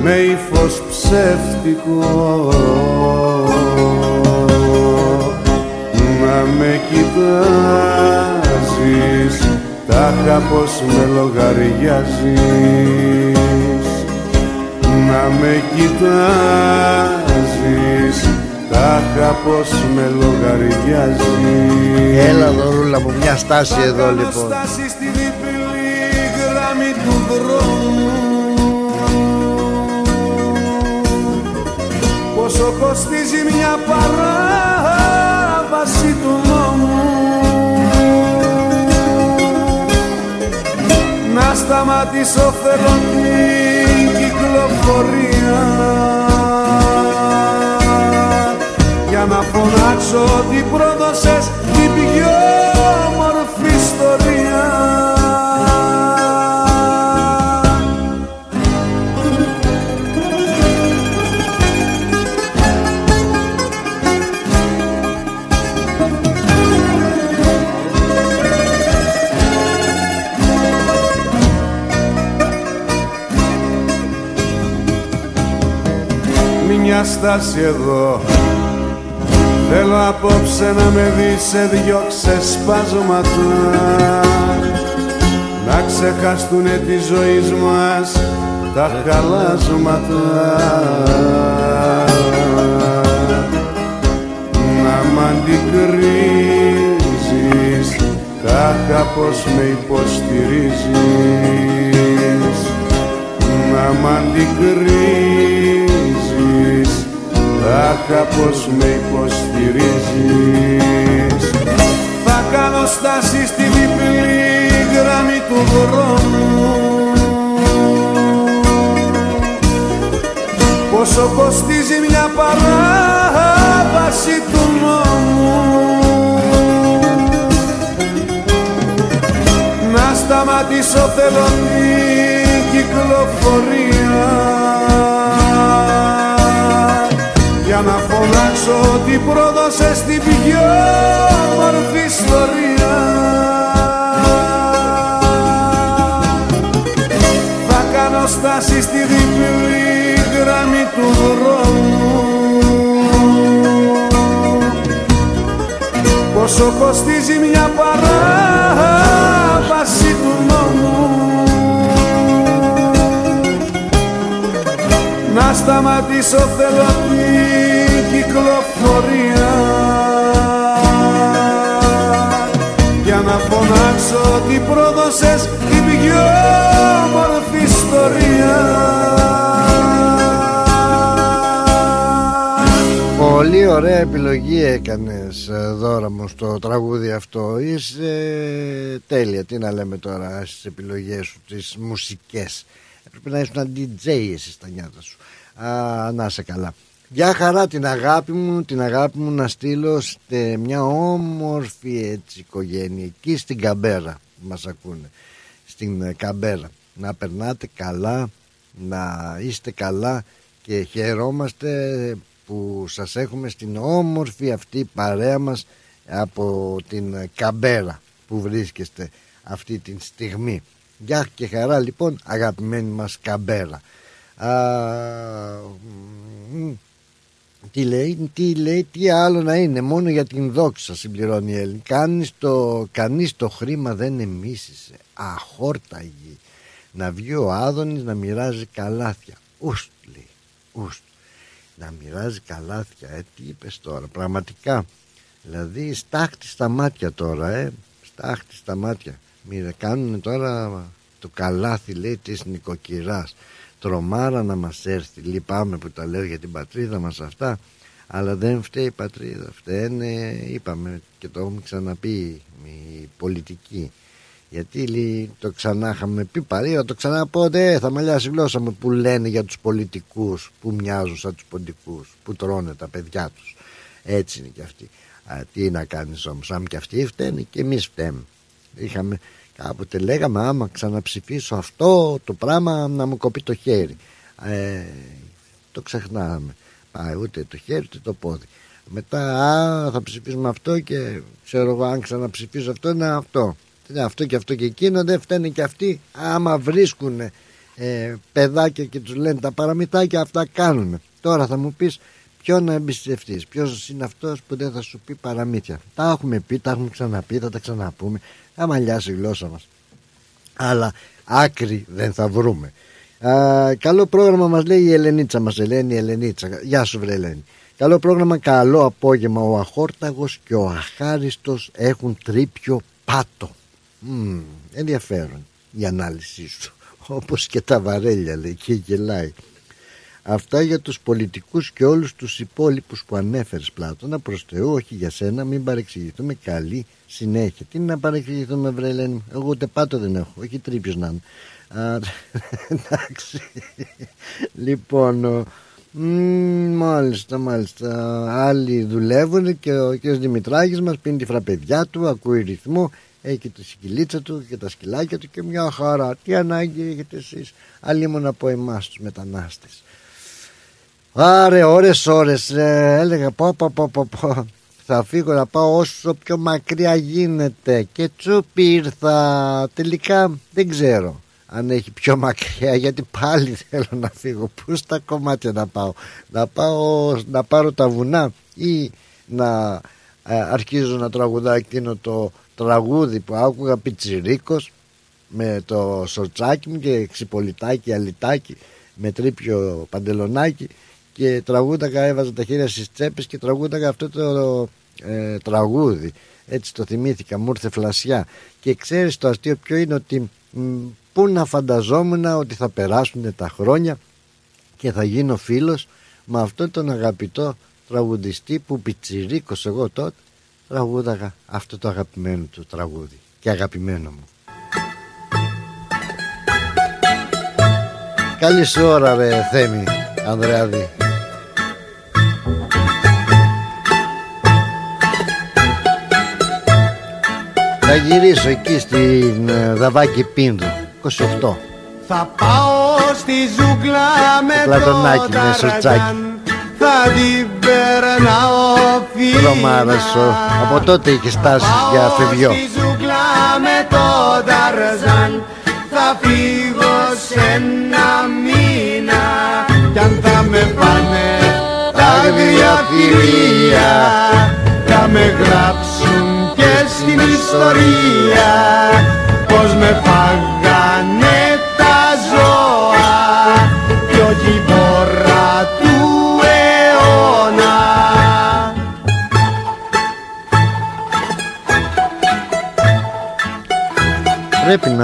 με ύφος ψεύτικο. Να με κοιτάζεις τάχα πως με λογαριάζεις. Να με κοιτάζεις Τάχα πως με λογαριάζεις. Έλα δωρούλα μου μια στάση εδώ λοιπόν. στάση στη διπλή γραμμή του δρόμου. Πόσο κοστίζει μια παράβαση του νόμου. Να σταματήσω θέλω την κυκλοφορία. για να φωνάξω ότι πρόδωσες την πιο όμορφη ιστορία. Μια στάση εδώ απόψε να με δεις σε δυο ξεσπάσματα Να ξεχαστούνε τη ζωή μας τα χαλάσματα Να μ' αντικρίζεις Τάχα πως με υποστηρίζεις. Να μ' αντικρίζεις Τάχα πως με υποστηρίζεις. Θα κάνω στάση στη διπλή γραμμή του δρόμου. Πόσο κοστίζει μια παράβαση του νόμου. Να σταματήσω θέλω την κυκλοφορία Για να φωνάξω ότι πρόδωσε στην πιο μορφή ιστορία. Θα κάνω στάση στη διπλή γραμμή του δρόμου. Πόσο κοστίζει μια παράβαση του νόμου. Να σταματήσω θέλω την κυκλοφορία Για να φωνάξω ότι πρόδωσες την πιο μορφή ιστορία. Πολύ ωραία επιλογή έκανες ε, δώρα μου στο τραγούδι αυτό. Είσαι τέλεια. Τι να λέμε τώρα στις επιλογές σου Τις μουσικές. Πρέπει να είσαι ένα DJ εσύ στα νιάτα σου. Α, Να είσαι καλά για χαρά την αγάπη μου, την αγάπη μου να στείλω σε μια όμορφη έτσι οικογένεια εκεί στην Καμπέρα που μας ακούνε. Στην ε, Καμπέρα. Να περνάτε καλά, να είστε καλά και χαιρόμαστε που σας έχουμε στην όμορφη αυτή παρέα μας από την Καμπέρα που βρίσκεστε αυτή τη στιγμή. Γεια και χαρά λοιπόν αγαπημένη μας Καμπέρα. Α, τι λέει, τι λέει, τι άλλο να είναι, μόνο για την δόξα συμπληρώνει η Έλληνη. Κάνεις το, κανείς το χρήμα δεν εμίσησε, αχόρταγη. Να βγει ο Άδωνης να μοιράζει καλάθια. Ουστ λέει, ουστ να μοιράζει καλάθια ε, τι είπες τώρα πραγματικά δηλαδή στάχτη στα μάτια τώρα ε στάχτη στα μάτια Μοιρα, κάνουν τώρα το καλάθι λέει της νοικοκυράς τρομάρα να μας έρθει λυπάμαι που τα λέω για την πατρίδα μας αυτά αλλά δεν φταίει η πατρίδα φταίνε είπαμε και το έχουμε ξαναπεί η πολιτική γιατί το ξανά είχαμε πει παρέα, το ξανά πω δε, θα μαλλιάσει η γλώσσα μου που λένε για τους πολιτικούς που μοιάζουν σαν τους ποντικούς, που τρώνε τα παιδιά τους. Έτσι είναι και αυτοί. Α, τι να κάνεις όμως, άμα και αυτοί φταίνε και εμείς φταίμε. Είχαμε, κάποτε λέγαμε άμα ξαναψηφίσω αυτό το πράγμα να μου κοπεί το χέρι. Ε, το ξεχνάμε. Πάει ούτε το χέρι ούτε το πόδι. Μετά α, θα ψηφίσουμε αυτό και ξέρω εγώ αν ξαναψηφίσω αυτό είναι αυτό. Ναι, αυτό και αυτό και εκείνο δεν φταίνε και αυτοί άμα βρίσκουν ε, παιδάκια και τους λένε τα παραμυθάκια αυτά κάνουν τώρα θα μου πεις ποιο να εμπιστευτείς ποιος είναι αυτός που δεν θα σου πει παραμύθια. Τα έχουμε πει, τα έχουμε ξαναπεί, θα τα ξαναπούμε. Θα μαλλιάσει η γλώσσα μας. Αλλά άκρη δεν θα βρούμε. Α, καλό πρόγραμμα μας λέει η Ελενίτσα μας Ελένη Ελενίτσα. Γεια σου βρε Ελένη. Καλό πρόγραμμα, καλό απόγευμα. Ο Αχόρταγος και ο Αχάριστος έχουν τρίπιο πάτο. Mm, ενδιαφέρον η ανάλυση σου. Όπως και τα βαρέλια λέει και γελάει αυτά για τους πολιτικούς και όλους τους υπόλοιπους που ανέφερες Πλάτωνα προς Θεού όχι για σένα μην παρεξηγηθούμε καλή συνέχεια τι να παρεξηγηθούμε βρε εγώ ούτε πάτο δεν έχω όχι τρίπιος να είναι εντάξει λοιπόν μάλιστα μάλιστα άλλοι δουλεύουν και ο κ. Δημητράκης μας πίνει τη φραπεδιά του ακούει ρυθμό έχει και τη σκυλίτσα του και τα σκυλάκια του και μια χαρά. Τι ανάγκη έχετε εσείς, αλλήμον από εμάς τους μετανάστες. Άρε ώρες ώρες ε, έλεγα πω πω πω πω πω. Θα φύγω να πάω όσο πιο μακριά γίνεται. Και τσούπι ήρθα. Τελικά δεν ξέρω αν έχει πιο μακριά γιατί πάλι θέλω να φύγω. Πού στα κομμάτια να πάω; Να πάω να πάρω τα βουνά ή να ε, αρχίζω να τραγουδάω εκείνο το τραγούδι που άκουγα πιτσιρίκος με το σορτσάκι μου και ξυπολιτάκι, αλιτάκι με τρίπιο παντελονάκι και τραγούδαγα, έβαζα τα χέρια στις τσέπες και τραγούδαγα αυτό το ε, τραγούδι. Έτσι το θυμήθηκα, μου ήρθε φλασιά. Και ξέρεις το αστείο ποιο είναι ότι πού να φανταζόμουν ότι θα περάσουν τα χρόνια και θα γίνω φίλος με αυτόν τον αγαπητό τραγουδιστή που πιτσιρίκος εγώ τότε τραγούδαγα αυτό το αγαπημένο του τραγούδι. Και αγαπημένο μου. Καλή σου ώρα ρε Θέμη Ανδρεάδη. Θα γυρίσω εκεί στην ε, Δαβάκη Πίνδου 28 Θα πάω στη ζούγκλα με το ταρζάν Θα την περνάω φίλα Τρομάρασο. Από τότε είχε στάσει για φευγιό. Στη ζούγκλα με το ταρζάν Θα φύγω σε ένα μήνα. Κι αν θα με πάνε τα διαφυρία Θα με γράψουν και στην ιστορία. Πως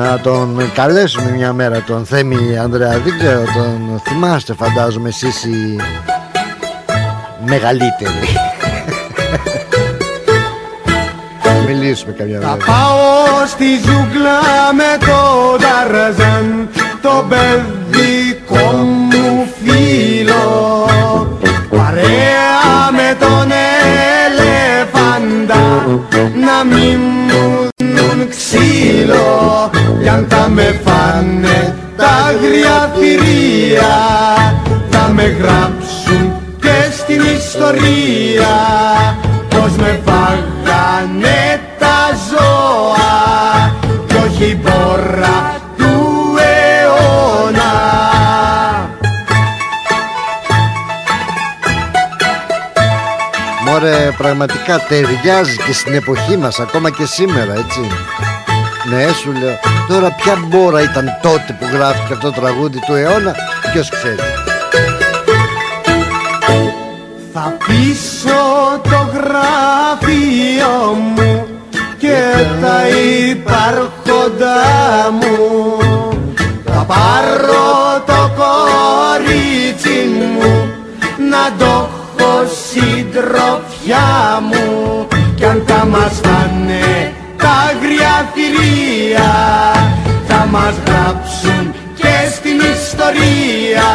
να τον καλέσουμε μια μέρα τον Θέμη Ανδρέα. Δεν ξέρω τον θυμάστε φαντάζομαι εσείς οι μεγαλύτεροι. Θα μιλήσουμε καμιά Θα μέρα πάω στη ζούγκλα με το Ταρζάν το παιδικό μου φίλο. Παρέα με τον ελεφάντα να μην μου δουν ξύλο κι αν θα με φάνε τα αγρία θηρία θα με γράψουν και στην ιστορία. Πως με φάγανε τα ζώα κι όχι η πόρα Μωρέ πραγματικά ταιριάζει και στην εποχή μας ακόμα και σήμερα έτσι. Ναι σου λέω. Τώρα ποια μπόρα ήταν τότε που γράφτηκε αυτό το τραγούδι του αιώνα Ποιος ξέρει. Θα πείσω το γραφείο μου και τα υπάρχοντά μου. Θα πάρω το κορίτσι μου να το έχω συντροφιά μου κι αν τα μας φάνε τα αγριά θηρία θα μας γράψουν και στην ιστορία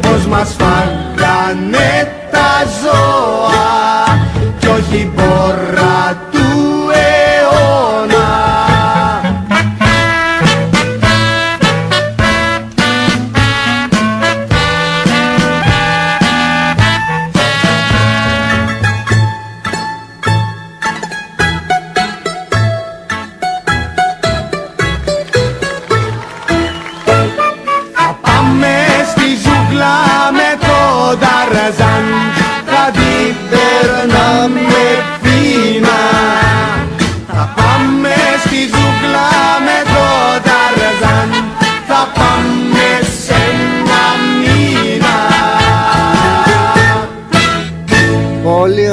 πως μας φάγανε τα ζώα κι όχι η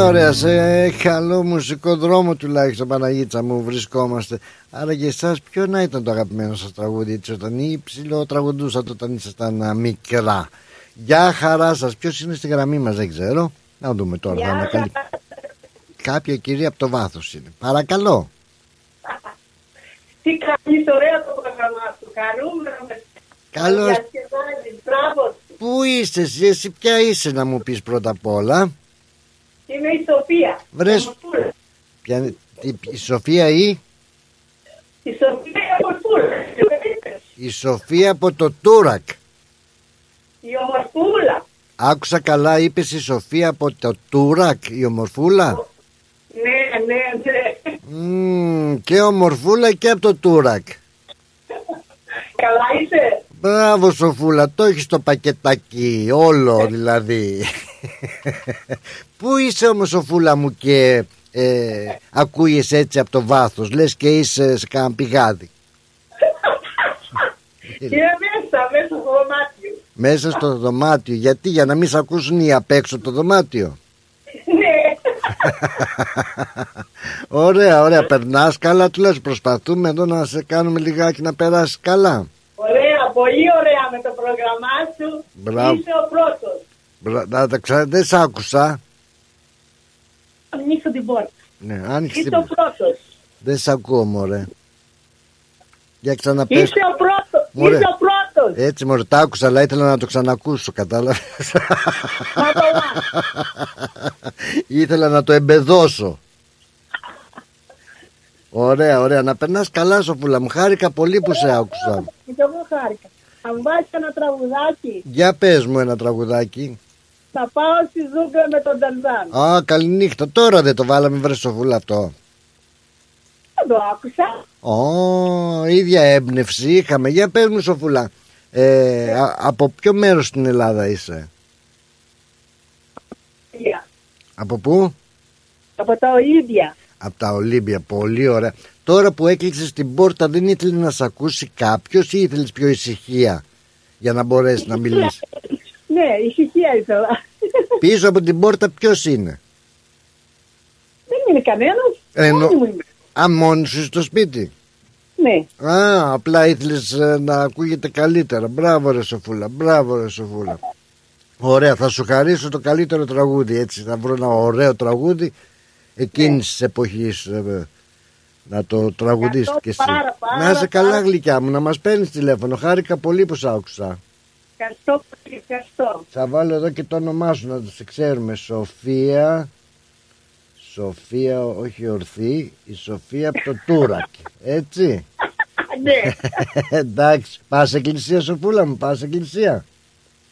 ωραία σε καλό μουσικό δρόμο τουλάχιστον Παναγίτσα μου βρισκόμαστε Άρα για εσάς ποιο να ήταν το αγαπημένο σας τραγούδι έτσι όταν ή ψηλό τραγουδούσατε όταν ήσασταν α, μικρά Γεια χαρά σας ποιος είναι στη γραμμή μας δεν ξέρω Να δούμε τώρα θα ανακαλύ... Κάποια κυρία από το βάθος είναι Παρακαλώ Τι κάνεις ωραία το πρόγραμμα σου. Χαρούμενο με Καλώς διασκεδάζεις. Μπράβο. Πού είσαι εσύ, εσύ ποια είσαι να μου πεις πρώτα απ' όλα Είμαι η Σοφία. Βρες Ομορφούλα. ποια... τι- Η Σοφία ή; Η Σοφία η Ομορφούλα. Η Σοφία από το Τούρακ Η Ομορφούλα. Άκουσα καλά είπες η Σοφία από το Τούρακ η ομορφούλα; Ναι, ναι, ναι. Μμμ, Και ομορφούλα και από το Τούρακ Καλά είσαι. Μπράβο Σοφούλα, το έχεις το πακετάκι, όλο δηλαδή. Πού είσαι όμως Σοφούλα μου και ε, ακούγεσαι έτσι από το βάθος, λες και είσαι σε κανένα πηγάδι; Είμαι μέσα, μέσα στο δωμάτιο. Μέσα στο δωμάτιο, γιατί για να μην σε ακούσουν οι απ' έξω το δωμάτιο; Ναι. Ωραία, ωραία, περνάς καλά, τουλάχιστον προσπαθούμε εδώ να σε κάνουμε λιγάκι να περάσεις καλά. Ωραία, πολύ ωραία με το πρόγραμμά σου. Μπράβο. Είσαι ο πρώτος. Μπρα- Να τα ξα... Δεν σ' άκουσα. Ανοίξω την πόρτα. Ναι, άνοιξε Είσαι την... ο πρώτος. Δεν σ' ακούω μωρέ. Για ξαναπες. Είσαι ο πρώτος. Μωρέ. Είσαι ο πρώτος. Έτσι μωρέ, τα άκουσα, αλλά ήθελα να το ξανακούσω, κατάλαβες. ήθελα να το εμπεδώσω. Ωραία, ωραία. Να περνάς καλά, Σοφούλα μου. Χάρηκα πολύ που σε άκουσα. Και εγώ χάρηκα. Θα μου βάλεις ένα τραγουδάκι. Για πες μου ένα τραγουδάκι. Θα πάω στη Ζούγκλα με τον Ταρζάν. Α, καληνύχτα. Τώρα δεν το βάλαμε, βρες Σοφούλα αυτό. Δεν το άκουσα. Ω, ίδια έμπνευση είχαμε. Για πες μου, Σοφούλα. Ε, α- από ποιο μέρος στην Ελλάδα είσαι; Γεια. Από πού; Από τα Ολύμπια. Από τα Ολύμπια. Πολύ ωραία. Τώρα που έκλεισες την πόρτα δεν ήθελε να σε ακούσει κάποιος ή ήθελες πιο ησυχία για να μπορέσεις να μιλήσεις; Ναι, ησυχία ήθελα. Πίσω από την πόρτα ποιος είναι; Δεν είναι κανένας. Εννο- Μόνη μου είμαι. Α, μόνος σου στο σπίτι; Ναι. Α, απλά ήθελες ε, να ακούγεται καλύτερα. Μπράβο ρε Σοφούλα, μπράβο ρε Σοφούλα. Ωραία, θα σου χαρίσω το καλύτερο τραγούδι έτσι. Θα βρω ένα ωραίο τραγούδι εκείνης της εποχής ε, να το τραγουδήσεις Ευχαριστώ κι εσύ. πάρα, πάρα, να είσαι καλά πάρα. γλυκιά μου, να μας παίρνεις τηλέφωνο. Χάρηκα πολύ που σ' άκουσα. Ευχαριστώ πολύ, ευχαριστώ. Θα βάλω εδώ και το όνομά σου να το σε ξέρουμε. Σοφία. Σοφία, όχι ορθή, η Σοφία από το Τούρακ. Έτσι. ναι. Εντάξει. Πας εκκλησία, Σοφούλα μου, πας εκκλησία.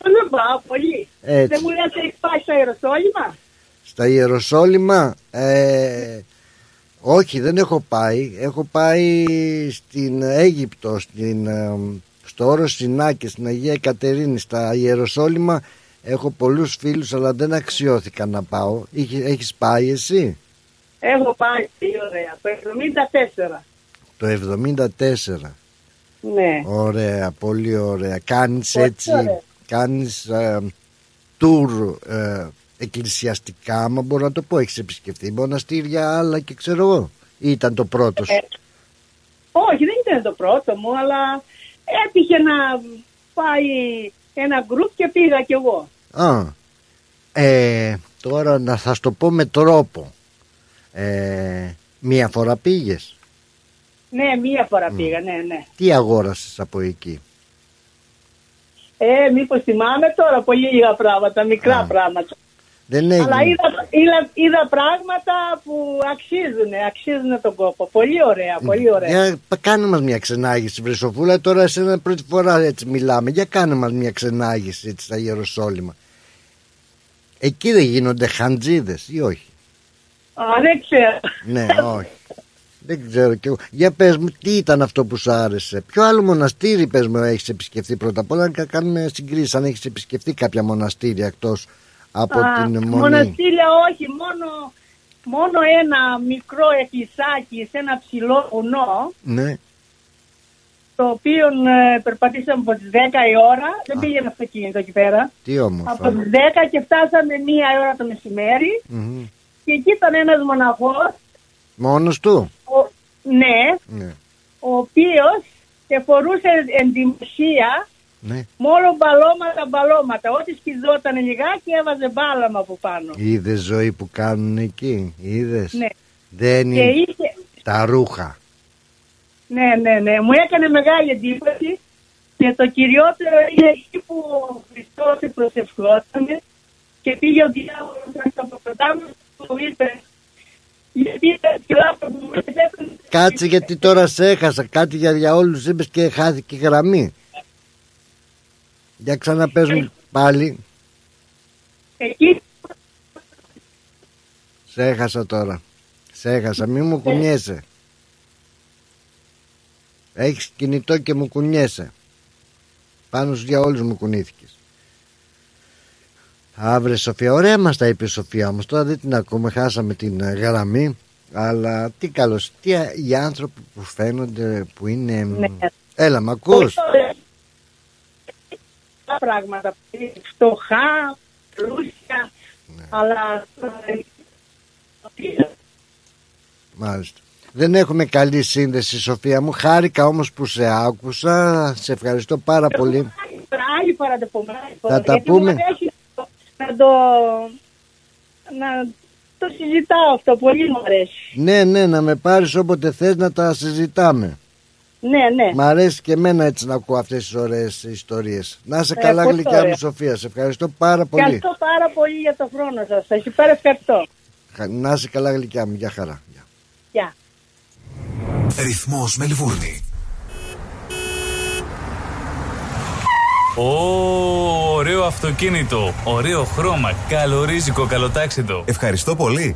Δεν πάω πολύ. Έτσι. Δεν μου λες έχεις πάει στο Ιεροσόλυμα; Στα Ιεροσόλυμα, ε, όχι δεν έχω πάει. Έχω πάει στην Αίγυπτο, στην, ε, στο όρος Σινάκη, στην Αγία Κατερίνη, στα Ιεροσόλυμα. Έχω πολλούς φίλους αλλά δεν αξιώθηκα να πάω. Είχε- Έχεις πάει εσύ; Έχω πάει τι ωραία. Το 74. το 74. Ναι. Ωραία, πολύ ωραία. Κάνεις Πολύ έτσι, ωραία. κάνεις ε, tour ε, εκκλησιαστικά, άμα μπορώ να το πω. Έχεις επισκεφτεί μοναστήρια άλλα και ξέρω εγώ. Ή Ήταν το πρώτος; Σου. Ε, όχι, δεν ήταν το πρώτο μου, αλλά έτυχε να πάει ένα γκρουπ και πήγα κι εγώ. Α, ε, τώρα να θα σου το πω με τρόπο. Ε, μία φορά πήγες; Ναι, μία φορά πήγα, ναι, ναι. Τι αγόρασες από εκεί; Ε, μήπως θυμάμαι τώρα πολύ λίγα πράγματα, μικρά πράγματα. Δεν έγινε. Αλλά είδα, είδα, είδα πράγματα που αξίζουν, αξίζουν τον κόπο. Πολύ ωραία, πολύ ωραία. Για πα- κάνε μας μια ξενάγηση Βρυσοφούλα Τώρα εσένα πρώτη φορά έτσι μιλάμε Για κάνε μας μια ξενάγηση έτσι στα Ιεροσόλυμα Εκεί δεν γίνονται χαντζίδες ή όχι; Α, δεν ξέρω. Ναι όχι Δεν ξέρω κι εγώ Για πες μου τι ήταν αυτό που σου άρεσε; Ποιο άλλο μοναστήρι πες μου έχεις επισκεφθεί πρώτα απ' όλα Να κάνουμε συγκρίσεις Αν έχεις επισκεφθεί κάποια μοναστήρια εκτός από Α, την Μονή. Μοναστήρια όχι, μόνο, μόνο ένα μικρό εκκλησάκι σε ένα ψηλό βουνό, Ναι. το οποίο ε, περπατήσαμε από τις 10 η ώρα, δεν πήγαινε αυτοκίνητο εκεί πέρα. Τι όμορφα Από τις 10 και φτάσαμε μία ώρα το μεσημέρι. Μμμ. και εκεί ήταν ένας μοναχός, Μόνος του; ο, ναι, Ναι. ο οποίος και φορούσε εντυμωσία Ναι μόνο μπαλώματα μπαλώματα. Ό,τι σκιζόταν λιγάκι έβαζε μπάλαμα από πάνω. Είδες ζωή που κάνουν εκεί, είδες; Ναι. Δεν Και είναι είχε, τα ρούχα. Ναι, ναι, ναι. Μου έκανε μεγάλη εντύπωση και το κυριότερο είναι εκεί που ο Χριστός προσευχόταν και πήγε ο διάβολος να το αποκρατάμε του είπε γιατί ήταν σκυλά που μου έπαιρνε Κάτσε γιατί τώρα σε έχασα. Κάτι για, για όλους είπες και χάθηκε η γραμμή. Για ξαναπες μου πάλι. εκεί Σε έχασα τώρα. Σε έχασα. Μη μου κουνιέσαι. Έχεις κινητό και μου κουνιέσαι. Πάνω σου για όλους μου κουνήθηκες. Αύριο Σοφία, ωραία μας τα είπε η Σοφία όμως τώρα δεν την ακούμε, χάσαμε την ε, γραμμή αλλά τι καλώς, τι οι άνθρωποι που φαίνονται που είναι... Ναι. Έλα, μ' ακούς; Τα πράγματα, φτωχά, πλούσια, Ναι. αλλά... Μάλιστα. Δεν έχουμε καλή σύνδεση Σοφία μου Χάρηκα όμως που σε άκουσα Σε ευχαριστώ πάρα πολύ Άλλη φορά το πούμε. άλλη φορά, Θα τα γιατί πούμε. μου αρέσει Να το... Να το συζητάω αυτό, πολύ μου αρέσει. Ναι ναι να με πάρεις όποτε θες να τα συζητάμε Ναι, ναι. Μ' αρέσει και εμένα έτσι να ακούω αυτές τις ωραίες ιστορίες Να είσαι Ε, καλά πολύ γλυκιά ωραία. μου Σοφία Σε ευχαριστώ πάρα πολύ Ευχαριστώ πάρα πολύ για το χρόνο σας. Σας υπέρ ευχαριστώ. Χα- Να είσαι καλά γλυκιά μου Γεια χαρά Γεια. Ρυθμός Μελβούρνη. Ω, ωραίο αυτοκίνητο, ωραίο χρώμα, καλορίζικο, καλοτάξιτο. Ευχαριστώ πολύ.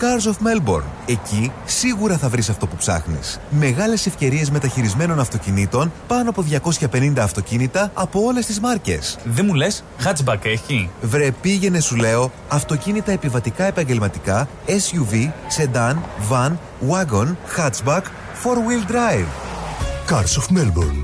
Cars of Melbourne. Εκεί σίγουρα θα βρεις αυτό που ψάχνεις. Μεγάλες ευκαιρίες μεταχειρισμένων αυτοκινήτων, πάνω από 250 αυτοκίνητα από όλες τις μάρκες. Δεν μου λες, hatchback έχει; Βρε πήγαινε σου λέω, αυτοκίνητα επιβατικά επαγγελματικά, SUV, sedan, van, wagon, hatchback, four-wheel drive. Cars of Melbourne.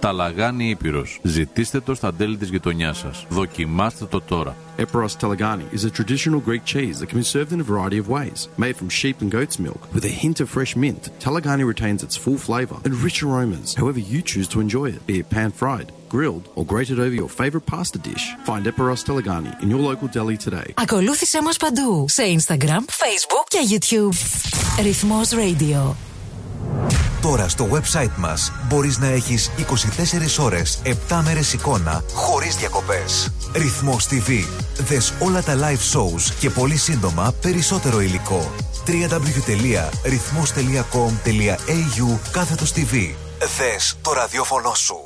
Ταλαγάνι Ήπειρος. Ζητήστε το στα τέλη της γειτονιάς σας. Δοκιμάστε το τώρα. Eperos Telegani is a traditional Greek cheese that can be served in a variety of ways. Made from sheep and goat's milk, with a hint of fresh mint, Telegani retains its full flavour and rich aromas, however you choose to enjoy it, be it pan-fried, grilled, or grated over your favourite pasta dish. Find Eperos Telegani in your local deli today. Ακολούθησέ μας παντού σε Instagram, Facebook και YouTube. Ρυθμός Radio. Τώρα στο website μας μπορείς να έχεις 24 ώρες, 7 μέρες εικόνα, χωρίς διακοπές. Ρυθμός TV. Δες όλα τα live shows και πολύ σύντομα περισσότερο υλικό. www.rythmos.com.au κάθετος TV. Δες το ραδιόφωνο σου.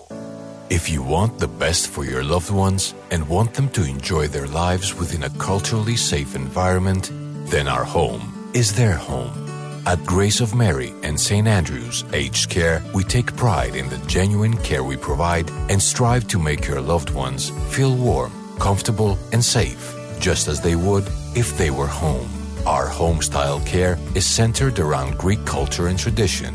If you want the best for your loved ones and want them to enjoy their lives within a culturally safe environment, then our home is their home. At Grace of Mary and St. Andrew's Aged Care, we take pride in the genuine care we provide and strive to make your loved ones feel warm, comfortable, and safe, just as they would if they were home. Our home style care is centered around Greek culture and tradition,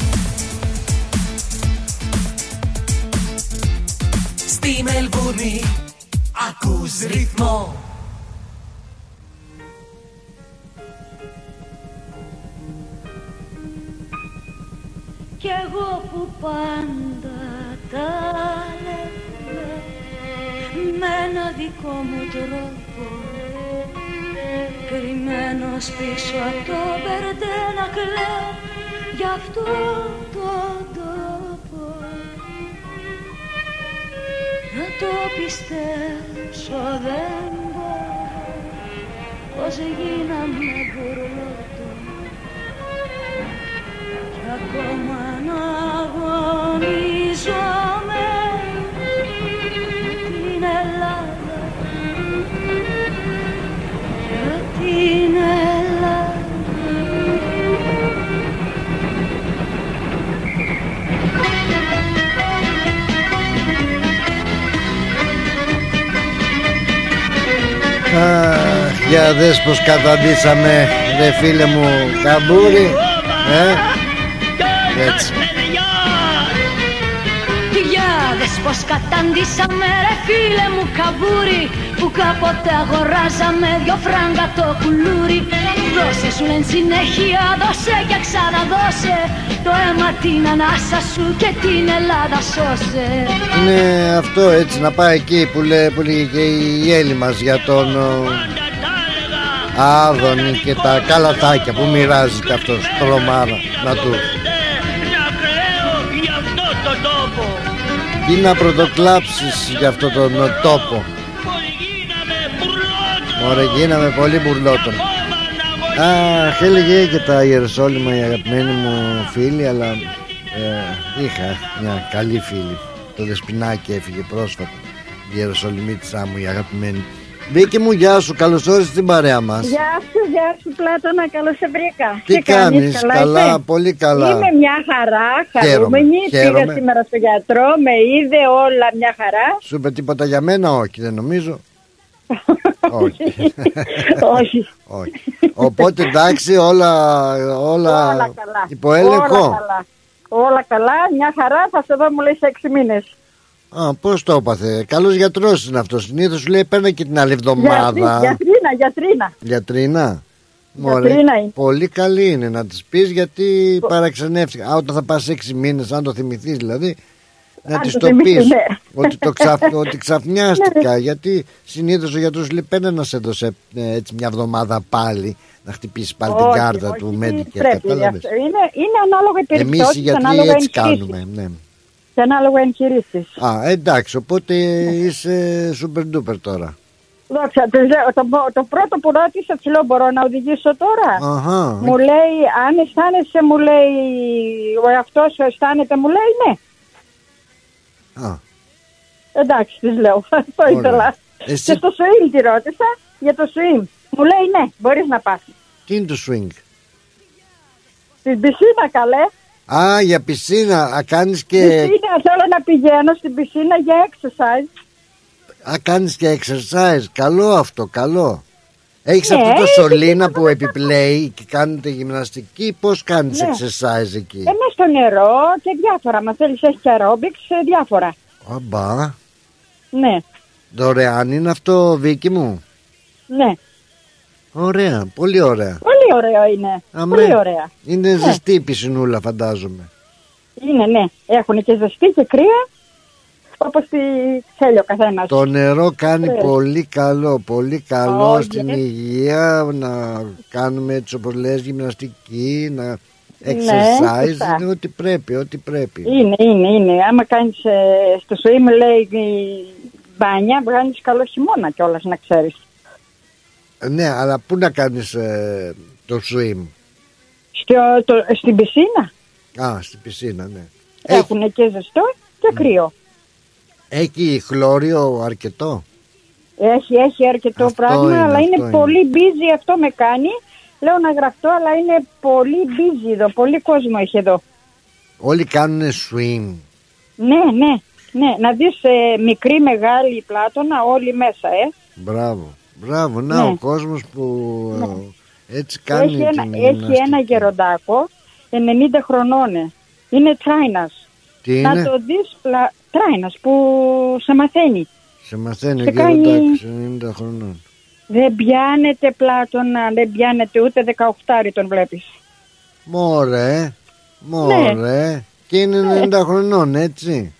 Στη Μελβούρνη. Ακούς ρυθμό. Κι εγώ που πάντα τα λέμε με ένα δικό μου τρόπο. Κρυμμένος πίσω από το μπερντέ να κλαίω για αυτό το τόπο το πιστέψω δεν μπορώ. Πως γίναμε μπουρλότο κι ακόμα να αγωνίζομαι Αχ, για δες πως καταντήσαμε ρε φίλε μου καμπούρι ε; Έτσι. Για δες πως καταντήσαμε ρε φίλε μου καμπούρι Που κάποτε αγοράζαμε δυο φράγκα το κουλούρι Δώσε σου λένε συνέχεια δώσε και ξαναδώσε Το αίμα την ανάσα σου και την Ελλάδα σώσε. Είναι αυτό έτσι να πάει εκεί που, λέει, που λέγει και η Έλλη μας για τον ο, Άδωνη και τα καλαθάκια που μοιράζει και αυτός τρομάρα να του. Για αυτό το τόπο Τι να πρωτοκλάψεις για αυτό τον ο, τόπο. Ωραία γίναμε πολύ μπουρλότον Αχ έλεγε και τα Ιεροσόλυμα η αγαπημένη μου φίλη Αλλά ε, είχα μια καλή φίλη Το Δεσποινάκι έφυγε πρόσφατα Η Ιεροσολυμίτησά μου η αγαπημένη Βίκη μου γεια σου καλώς όρισες στην παρέα μας Γεια σου, γεια σου Πλάτωνα, καλώς σε βρήκα. Τι κάνεις, καλά, είσαι; πολύ καλά. Είμαι μια χαρά, Χαίρομαι, χαρούμενη. χαίρομαι. Πήγα σήμερα στο γιατρό, με είδε όλα μια χαρά. Σου είπε τίποτα για μένα όχι δεν νομίζω Όχι Όχι. Όχι. Οπότε εντάξει όλα, όλα, Όλα καλά. υποέλεγχο. Όλα καλά. Όλα καλά, μια χαρά, θα σε δω μου λέει σε έξι μήνες. Α, πώς το έπαθε. Καλός γιατρός είναι αυτός. Συνήθως σου λέει παίρνει και την άλλη εβδομάδα. Γιατρή- Γιατρίνα, γιατρίνα. Γιατρίνα. Μωρέ, Γιατρίνα είναι. πολύ καλή είναι να της πεις γιατί παραξενεύτηκα. Α, όταν θα πας έξι μήνες, αν το θυμηθείς δηλαδή, να Αν της το το θυμηθείς, πεις ναι. ότι, το ξαφ, ότι ξαφνιάστηκα. Ναι. γιατί συνήθως ο γιατρός σου λέει πέντε να σε έδωσε ε, έτσι μια εβδομάδα πάλι να χτυπήσεις πάλι την Όχι, κάρτα όχι, του Medicare. Πρέπει, Κατάλαβες; αυτό. είναι, είναι ανάλογα οι Εμείς οι περιπτώσεις, γιατροί ανάλογα έτσι εγχειρήσεις. κάνουμε. Ναι. Και ανάλογα εγχειρήσεις. Α, εντάξει, οπότε είσαι super duper τώρα. Δόξα, το, το, το πρώτο που ρώτησα, της λέω μπορώ να οδηγήσω τώρα; Αχα. Μου λέει, αν αισθάνεσαι, μου λέει, ο εαυτός σου αισθάνεται, μου λέει, ναι. Α. Εντάξει, της λέω, αυτό Ωραία. ήθελα. Εσύ- Και στο swing τη ρώτησα για το swing. Μου λέει, ναι, μπορείς να πας. Τι είναι το swing; Στην πισίνα, καλέ. Α, για πισίνα. Α, κάνεις και, Πισίνα, θέλω να πηγαίνω στην πισίνα για exercise. α, κάνεις και exercise. Καλό αυτό, καλό. Έχεις Ναι, αυτό το έχει σωλήνα που επιπλέει και κάνετε γυμναστική. Πώς κάνεις Ναι. exercise εκεί; Ε, μες στο νερό και διάφορα. Μας θέλεις έχεις και aerobics, ε, διάφορα. Αμπά. Ναι, Δωρεάν είναι αυτό, Βίκυ μου; ναι. Ωραία, πολύ ωραία. Πολύ ωραίο είναι. Αμέ. Πολύ ωραία. Είναι Ναι. ζεστή η πισινούλα, φαντάζομαι. Είναι, ναι. Έχουν και ζεστή και κρύα. Όπως τη θέλει ο καθένας. Το νερό κάνει Ε. πολύ καλό, πολύ καλό Όχι, στην ε. υγεία, να κάνουμε έτσι όπως λες γυμναστική, να Ναι, exercise, σωστά. είναι ό,τι πρέπει, ό,τι πρέπει. Είναι, είναι, είναι. Άμα κάνεις ε, στο ζωή μου λέει η μπάνια, βγάλεις καλό χειμώνα κιόλας να ξέρεις. Ε, Ναι, αλλά πού να κάνεις ε, το swim; Στο, το, στην πισίνα Α, στην πισίνα, ναι. έχουν και ζεστό και κρύο. Έχει χλώριο αρκετό. Έχει, έχει αρκετό Αυτό πράγμα, είναι, αλλά αυτό είναι, είναι. πολύ busy αυτό με κάνει. Λέω να γραφτώ, αλλά είναι πολύ busy εδώ. Πολύ κόσμο έχει εδώ. Όλοι κάνουν swim. Ναι, ναι, ναι. Να δεις ε, μικρή, μεγάλη πλάτωνα, όλοι μέσα, ε. Μπράβο, μπράβο. Να Ναι. ο κόσμος που ε, έτσι κάνει Έχει ένα, την έχει γυμναστική. ένα γεροντάκο, 90 χρονών. ε. Είναι τράινας. Τι Να είναι, το δεις, πλα... τράινας που σε μαθαίνει. σε μαθαίνει ο σε κάνει- γεροντάκης 90 χρονών. Δεν πιάνεται πλάτωνα, δεν πιάνεται ούτε 18 τον βλέπεις. Μωρέ, μωρέ. Και είναι 90 χρονών, έτσι.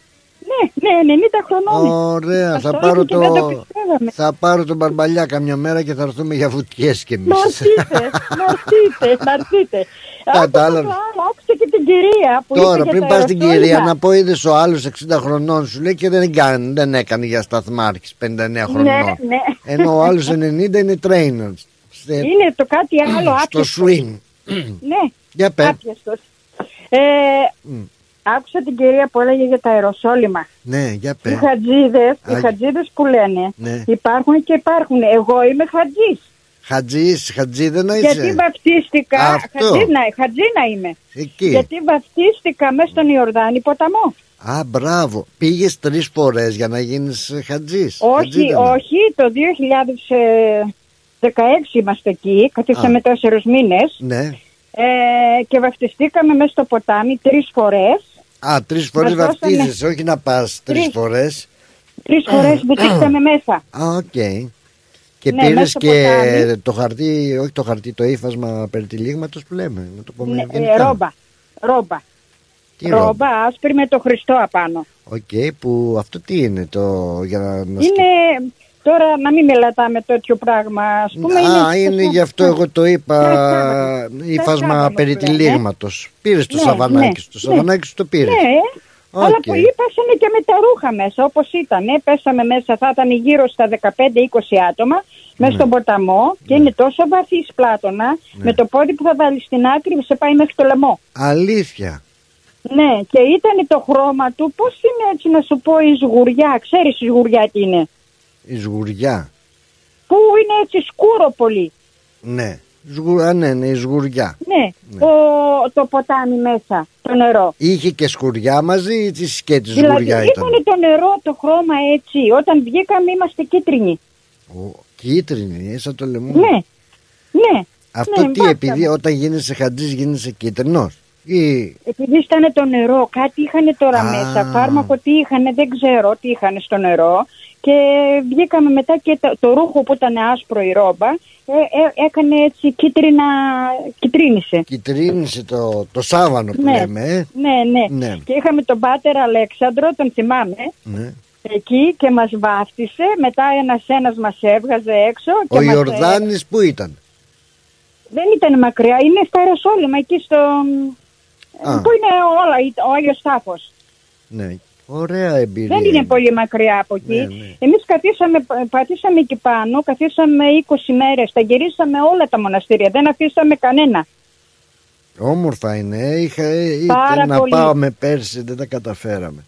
Ναι, Ναι, 90 χρονών. Ωραία, Μας θα το πάρω, είπε και δεν το... πιστεύαμε. θα πάρω τον Μπαρμπαλιά καμιά μέρα και θα έρθουμε για βουτιές κι Να εμείς. έρθετε, να έρθετε, να έρθετε. Κατάλαβα. Άκουσα το άλλο, Άκουσα και την κυρία που Τώρα είπε για πριν τα πας στην αεροσόλυμα. κυρία να πω είδες ο άλλος 60 χρονών σου λέει και δεν, έκανε, δεν έκανε για σταθμάρχης 59 χρονών. Ναι, ναι. Ενώ ο άλλος 90 είναι trainer. Σε- Είναι το κάτι άλλο στο άπιαστος. swing. Ναι, Για πες. άπιαστος. Ε, άκουσα την κυρία που έλεγε για τα αεροσόλυμα. Ναι, για Οι πες. χατζίδες, οι Α, χατζίδες που λένε Ναι. υπάρχουν και υπάρχουν. Εγώ είμαι χατζής. Χατζής, χατζίδα Γιατί είσαι. βαφτίστηκα, Αυτό. χατζίνα, χατζίνα είμαι. Εκεί. Γιατί βαφτίστηκα μέσα στον Ιορδάνη ποταμό. Α, μπράβο. Πήγες τρεις φορές για να γίνεις χατζής. Όχι, Χατζίδα. όχι, το 2016 είμαστε εκεί, καθίσαμε τέσσερους μήνες Ναι. ε, και βαφτιστήκαμε μέσα στο ποτάμι τρεις φορές. Α, τρεις φορές Μας δώσανε- βαφτίζεσαι, όχι να πας τρεις Τρεις. φορές. Τρεις φορές βουτήξαμε μέσα. Α, οκ. Και Ναι, πήρες μέσα στο και ποτάμι. το χαρτί, όχι το χαρτί, το ύφασμα περιτυλίγματος που λέμε. Να το πούμε Ναι, ευγενικά. ε, ρόμπα. Ρόμπα. Τι ρόμπα, ρόμπα; άσπρη με το Χριστό απάνω. Οκ, που αυτό τι είναι το για να, να Είναι τώρα να μην μελατάμε τέτοιο πράγμα. Ας πούμε, Α, είναι γι' αυτό εγώ το είπα ύφασμα σκάβανο περιτυλίγματος. Πήρες το Ναι, σαβανάκι ναι, σου, το ναι. σαβανάκι σου το πήρες. Ναι, Οκ. αλλά που είπασανε και με τα ρούχα μέσα, όπως ήταν. Ε, πέσαμε μέσα, θα ήταν γύρω στα 15-20 άτομα, μέσα Ναι. στον ποταμό και είναι τόσο βαθύς πλάτωνα, με το πόδι που θα βάλει στην άκρη σε πάει μέχρι το λαιμό. Αλήθεια. Ναι, και ήταν το χρώμα του, πώς είναι έτσι να σου πω η σγουριά, ξέρεις η σγουριά τι είναι, Η σγουριά. που είναι έτσι σκούρο πολύ. Ναι. Σγου... Α, ναι, ναι, η σγουριά. Ναι, Το, το ποτάμι μέσα, το νερό. Είχε και σκουριά μαζί ή τη σκέτη Δηλαδή σγουριά ήταν. ήταν το νερό, το χρώμα έτσι. Όταν βγήκαμε είμαστε κίτρινοι. Κίτρινη, ε, σαν το λαιμό. Ναι, ναι. Αυτό ναι, τι, βάφταμε. επειδή όταν γίνεσαι χατζής γίνεσαι κίτρινος; Ή... Επειδή ήταν το νερό, κάτι είχαν τώρα Α. μέσα. Φάρμακο τι είχαν, δεν ξέρω τι είχαν στο νερό. Και βγήκαμε μετά και το, το ρούχο που ήταν άσπρο η ρόμπα ε, ε, έκανε έτσι κίτρινα, κυτρίνησε. Κυτρίνησε το, το σάβανο που Ναι. λέμε. ε. Ναι, ναι, Ναι. Και είχαμε τον πάτερ Αλέξανδρο, τον θυμάμαι, Ναι. εκεί και μας βάφτισε. Μετά ένας ένας μας έβγαζε έξω. Και Ο μας, ε, Ιορδάνης που ήταν; δεν ήταν μακριά, είναι στα Αεροσόλυμα, εκεί στο... Α. Πού είναι όλα, ο Άγιος Τάφος. Ναι. Ωραία εμπειρία. Δεν είναι πολύ μακριά από εκεί. Ναι, ναι. Εμείς καθίσαμε, πατήσαμε εκεί πάνω, καθίσαμε 20 μέρες, τα γυρίσαμε όλα τα μοναστήρια, δεν αφήσαμε κανένα. Όμορφα είναι. ε. Είχα, ε, Πάρα ήθελα να πολύ. πάμε πέρσι, δεν τα καταφέραμε.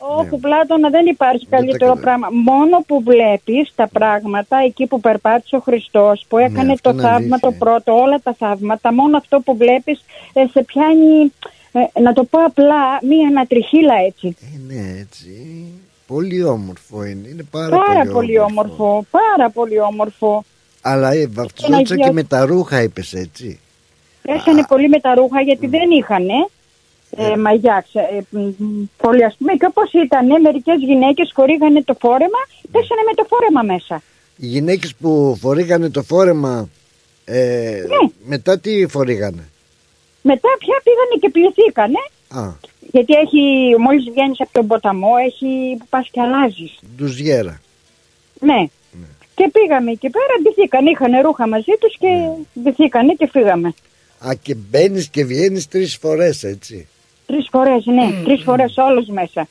Όχι, Πλάτωνα, δεν υπάρχει καλύτερο Ναι. καταλαβαίνω. πράγμα. Μόνο που βλέπεις τα πράγματα εκεί που περπάτησε ο Χριστός, που έκανε Ναι, αυτό το είναι θαύμα το αλήθεια. πρώτο, όλα τα θαύματα, μόνο αυτό που βλέπεις ε, σε πιάνει, ε, να το πω απλά, μία ανατριχίλα έτσι. Ναι, έτσι. Πολύ όμορφο είναι. Είναι πάρα, Πάρα πολύ, πολύ όμορφο. όμορφο, πάρα πολύ όμορφο. Αλλά ε, βαφτιζόντουσαν και Αγία- με τα ρούχα, είπες έτσι. Πέσανε πολύ με τα ρούχα γιατί δεν είχαν ε, μαγιά. ξε- ε, μ, μ, πολύ ας πούμε. Και όπως ήταν, μερικές γυναίκες χορήγανε το φόρεμα, πέσανε με το φόρεμα μέσα. Οι γυναίκες που φορήγανε το φόρεμα, ε, Ναι. μετά τι φορήγανε. Μετά πια πήγανε και πληθήκανε. Α, Γιατί έχει, μόλις βγαίνεις από τον ποταμό, έχει που πας και αλλάζεις. ντουζιέρα. Ναι. Και πήγαμε εκεί πέρα, ντυθήκανε, είχαν ρούχα μαζί τους και ντυθήκανε και φύγαμε. Α, και μπαίνεις και βγαίνεις τρεις φορές έτσι. Τρεις φορές, ναι, τρεις φορές όλους μέσα.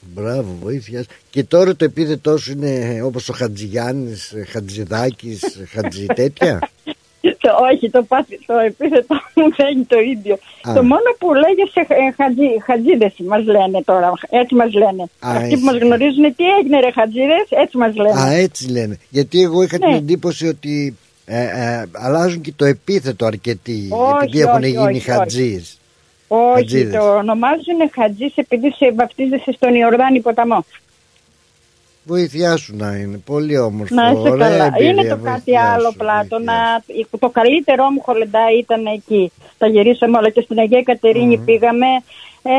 Μπράβο, βοήθειας. Και τώρα το επίθετό σου είναι όπως ο Χατζηγιάννης, ε, Χατζηδάκης, ε, Χατζη τέτοια; Το, όχι, το, πάθη, το επίθετο μου δεν είναι το ίδιο. Α. Το μόνο που λέγεσαι ε, χατζι, χατζίδες μας λένε τώρα, έτσι μας λένε. Α, Αυτοί έτσι. που μας γνωρίζουν τι έγινε ρε χατζίδες, έτσι μας λένε. Α, έτσι λένε. Γιατί εγώ είχα την Ναι. εντύπωση ότι ε, ε, αλλάζουν και το επίθετο αρκετοί. Όχι, επειδή έχουν όχι, γίνει όχι, χατζείς. όχι, χατζίδες. το ονομάζουν χατζής επειδή σε βαφτίζεσαι στον Ιορδάνη ποταμό. Βοηθιά σου να είναι. Πολύ όμορφο. Να είσαι Ωραία καλά. εμπειρία, Είναι το κάτι βοηθιά άλλο σου, πλάτο. Να... Το καλύτερό μου χολεντά ήταν εκεί. Τα γυρίσαμε όλα και στην Αγία Κατερίνη πήγαμε. Ε,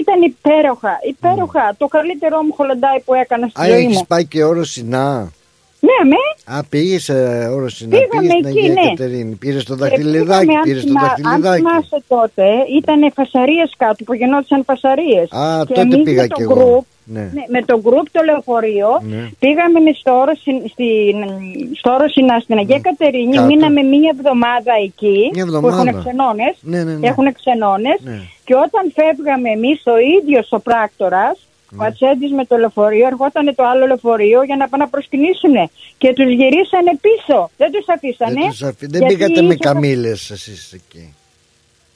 ήταν υπέροχα. Υπέροχα. Το καλύτερό μου χολεντάι που έκανα στη Α, ζωή έχεις μου. πάει και όρο Σινά; Ναι, με. Α, πήγες σε όρο Σινά. Πήγαμε Πήγες στην εκεί, Αγία ναι. Κατερίνη. Πήρες το Ε, δαχτυλιδάκι. πήγαμε, αν Πήρες το θυμά- δαχτυλιδάκι. Αν θυμάσαι τότε, ήταν φασαρίες κάτω που γινόντουσαν φασαρίες. Α, και τότε εμείς πήγα με το κι εγώ. Group, Ναι. Ναι, με το γκρουπ το λεωφορείο Ναι. πήγαμε στο όρο, στην, στην, στο όρο Σινά, στην Αγία Κατερίνη. Κάτω. Μείναμε μία εβδομάδα εκεί Μια που εβδομάδα. έχουν ξενώνες. Ναι, ναι, ναι. Έχουν ξενώνες. Ναι. Και όταν φεύγαμε εμείς ο ίδιος ο πράκτορας, ο Ναι. Ατσέντης με το λεωφορείο, ερχόταν το άλλο λεωφορείο για να πάνε να προσκυνήσουν. Και τους γυρίσανε πίσω. Δεν τους αφήσανε. Δεν, τους αφή- δεν γιατί πήγατε με είχε- καμήλες εσείς εκεί.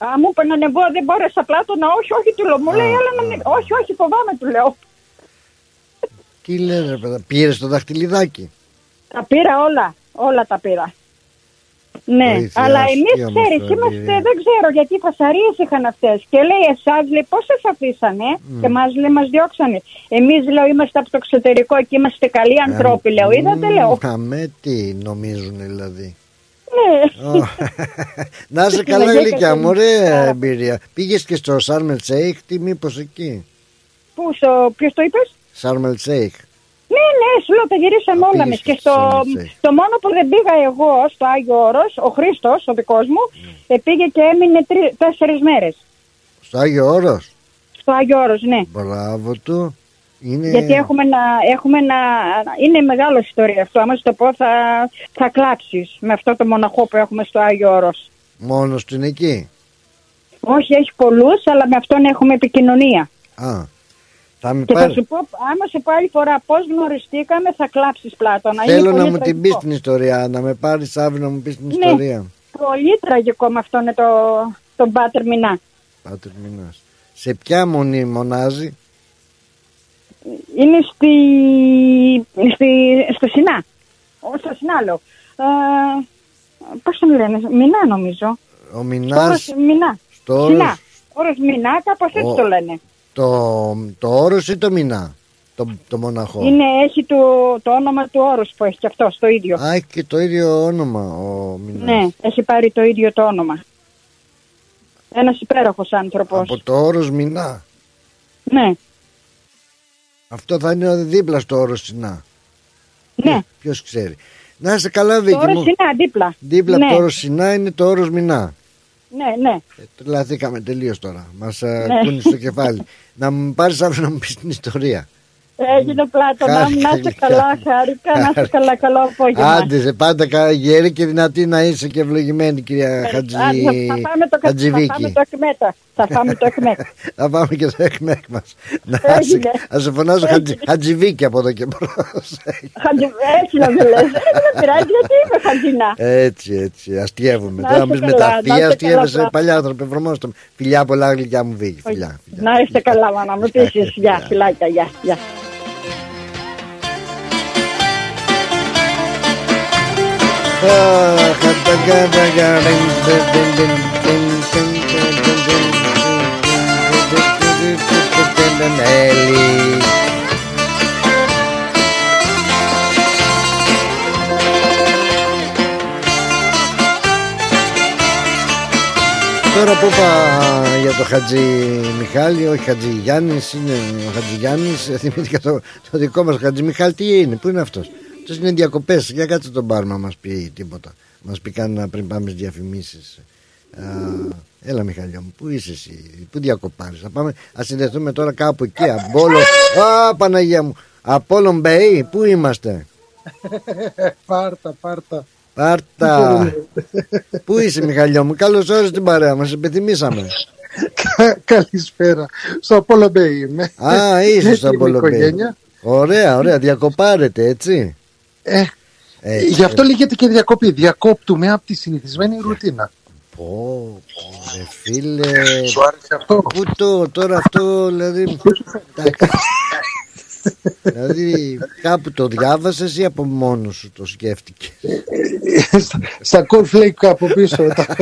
Α, μου είπε να ανεβώ, δεν μπόρεσα πλάτωνα. Όχι, όχι, του λέω. Μου λέει, έλα να ανεβώ. Όχι, όχι, φοβάμαι, του λέω. Τι λένε ρε παιδά, πήρες το δαχτυλιδάκι; Τα πήρα όλα. Όλα τα πήρα. Ναι, Βοήθεια, αλλά αστεία εμεί μας ξέρεις, τώρα, είμαστε, κυρία. δεν ξέρω γιατί φασαρίε είχαν αυτές. Και λέει, εσάς λέει, πώ σα αφήσανε και μας λέει, μας διώξανε. Εμείς λέω, είμαστε από το εξωτερικό και είμαστε καλοί ανθρώποι, λέω. Είδατε, λέω. Αμέ τι νομίζουν δηλαδή. Ναι. Ω, Να είσαι Στην καλά Αγία γλυκιά μου, Κατερίνα. ωραία εμπειρία. Πήγες και στο Σάρμελ Σέιχ, τι μήπως εκεί; Πού, ποιος το είπες; Σάρμελ Σέιχ. Ναι, ναι, σου λέω, τα γυρίσαμε όλα πήγες εμείς. Και και στο, στο Σέιχ. το μόνο που δεν πήγα εγώ στο Άγιο Όρος, ο Χρήστος, ο δικός μου, Ναι. ε, πήγε και έμεινε τέσσερις μέρες. Στο Άγιο Όρος; Στο Άγιο Όρος, ναι. Μπράβο του. Είναι... Γιατί έχουμε να, έχουμε να. Είναι μεγάλος ιστορία αυτό. Άμα σου το πω, θα, θα κλάψεις με αυτό το μοναχό που έχουμε στο Άγιο Όρος. Μόνος του είναι εκεί; Όχι, έχει πολλούς, αλλά με αυτόν έχουμε επικοινωνία. Α, θα με Και θα πάρεις. σου πω, άμα σου πω άλλη φορά πώς γνωριστήκαμε, θα κλάψεις πλάτωνα. Είναι Θέλω να πολύ μου την τραγικό. πεις την ιστορία, να με πάρεις αύριο να μου πεις την Ναι. ιστορία. Πολύ τραγικό με αυτό είναι το, το Μπάτερ Μινά. Πάτερ Μινάς. Σε ποια μονή μονάζει; Είναι στη, στη, στο Σινά. Ο, στο Σινά λέω. Ε, πώς τον λένε, Μινά νομίζω. Ο Μινάς, Όρος Μινά. στο όρος, Σινά. Όρος Μινά, κάπως έτσι Ο- το λένε. Το, το όρος ή το Μινά, το, το μοναχό; Είναι, έχει το, το όνομα του όρους που έχει και αυτός το ίδιο. Α, έχει και το ίδιο όνομα ο Μινάς. Ναι, έχει πάρει το ίδιο το όνομα. Ένας υπέροχος άνθρωπος. Από το όρος Μινά. Ναι, Αυτό θα είναι δίπλα στο όρος Σινά. ναι. Ποιος ξέρει. Να είσαι καλά Το Βίκυ όρος μου. είναι δίπλα. Δίπλα ναι. από το όρος Σινά είναι το όρος Μινά. Ναι, ναι. Τρελαθήκαμε τελείως τώρα. Μας Ναι. ακούνε στο κεφάλι. να μου πάρεις αύριο να μου πεις την ιστορία. Έγινε πλάτωνα, Χάρηκα, να είσαι γλυκιά. καλά, χάρηκα, να είσαι καλά, καλό απόγευμα. Άντε, σε πάντα κα- γέρη και δυνατή να είσαι και ευλογημένη, κυρία Χατζη... Α, θα, θα πάμε το, κα- θα Χατζηβίκη. πάμε το εκμέτα. Θα πάμε το εκμέτα. Θα πάμε και στο εκμέκ μας. Να Έγινε. σε- να σε φωνάζω Έγινε. Χατζη- Χατζηβίκη από εδώ και μπρος. Χατζη- Έτσι να με λες. Δεν πειράζει γιατί είμαι χατζινά. Έτσι, έτσι. Αστείευομαι. Να Τώρα είστε μπει με καλά, τα να αστεία, είστε αστείευεσαι καλά. παλιά άνθρωποι. Ευρωμόστο. Φιλιά πολλά γλυκιά μου Βίκη. Φιλιά. Να είστε καλά, μάνα μου. Επίσης, γεια, φιλάκια, γεια, γεια. Έλλη. Τώρα που είπα για το Χατζη Μιχάλη, όχι Χατζη Γιάννης, είναι ο Χατζη Γιάννης, θυμήθηκα το, το δικό μας Χατζη Μιχάλη, τι είναι, πού είναι αυτός; Αυτός είναι διακοπές, για κάτσε τον πάρουμε να μας πει τίποτα. Μας πει κανένα πριν πάμε στις διαφημίσεις. Α, έλα Μιχάλη μου, πού είσαι εσύ, πού διακοπάρεις, θα πάμε, ας συνδεθούμε τώρα κάπου εκεί, Απόλλων, α Παναγία μου, Απόλλων Μπέι, πού είμαστε; πάρτα, πάρτα. Πάρτα. Πού είσαι Μιχαλιό μου, καλώς όρισες την παρέα μας, επιθυμήσαμε. Καλησπέρα. Στο Apollo Bay είμαι. Α, είσαι Με στο την Apollo Bay. οικογένεια. Ωραία, ωραία, διακοπάρετε έτσι. Ε, Έτσι. Γι' αυτό λέγεται και διακοπή. Διακόπτουμε από τη συνηθισμένη ρουτίνα. Πω, πω, ρε φίλε. Σου άρεσε αυτό; Πού το, τώρα αυτό, δηλαδή. εντάξει. δηλαδή, κάπου το διάβασες ή από μόνος σου το σκέφτηκες; Στα- Στα cornflake από πίσω. τα-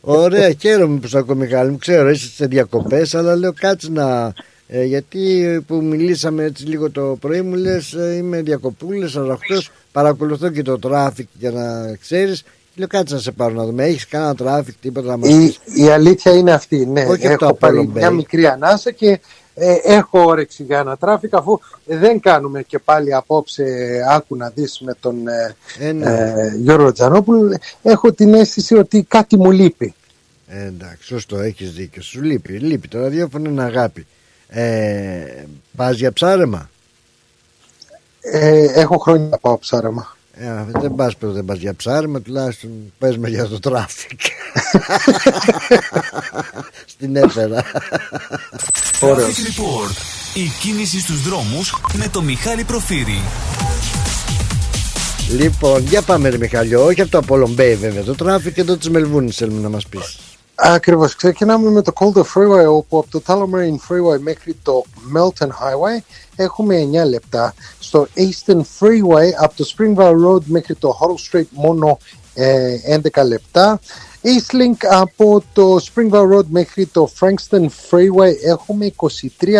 Ωραία, χαίρομαι που σ' ακούω Μιχάλη μου. Ξέρω, είσαι σε διακοπές, αλλά λέω κάτσε να... ε, γιατί που μιλήσαμε έτσι λίγο το πρωί μου λες ε, είμαι διακοπούλες, αραχτός, παρακολουθώ και το traffic για να ξέρεις. Λέω κάτσε να σε πάρω να δούμε, έχεις κανένα traffic, τίποτα να μας η, πεις. η αλήθεια είναι αυτή. Ναι, Όχι από το έχω πάρει Apollo Bay. μια μικρή ανάσα και ε, έχω όρεξη για ένα traffic αφού δεν κάνουμε και πάλι απόψε άκου να δεις με τον ε, Ε, ναι. ε, Γιώργο Τζανόπουλο έχω την αίσθηση ότι κάτι μου λείπει. Ε, εντάξει, σωστό, έχεις δίκιο. Σου λείπει, λείπει. Το ραδιόφωνο είναι αγάπη. Ε, πας για ψάρεμα; Ε, έχω χρόνια να πάω ψάρεμα. Ε, δεν πας δεν πας για ψάρεμα, τουλάχιστον πες με για το traffic. Στην έφερα. Traffic Report. Η κίνηση στους δρόμους με το Μιχάλη Προφύρη. Λοιπόν, για πάμε ρε Μιχαλιό, όχι από το Apollo Bay βέβαια, το traffic εδώ της Μελβούνης θέλουμε να μας πεις. Ακριβώς, ξεκινάμε με το Calder Freeway όπου από το Tullamarine Freeway μέχρι το Melton Highway έχουμε 9 λεπτά. Στο Eastern Freeway από το Springvale Road μέχρι το Huddle Street μόνο ε, 11 λεπτά. Eastlink από το Springvale Road μέχρι το Frankston Freeway έχουμε 23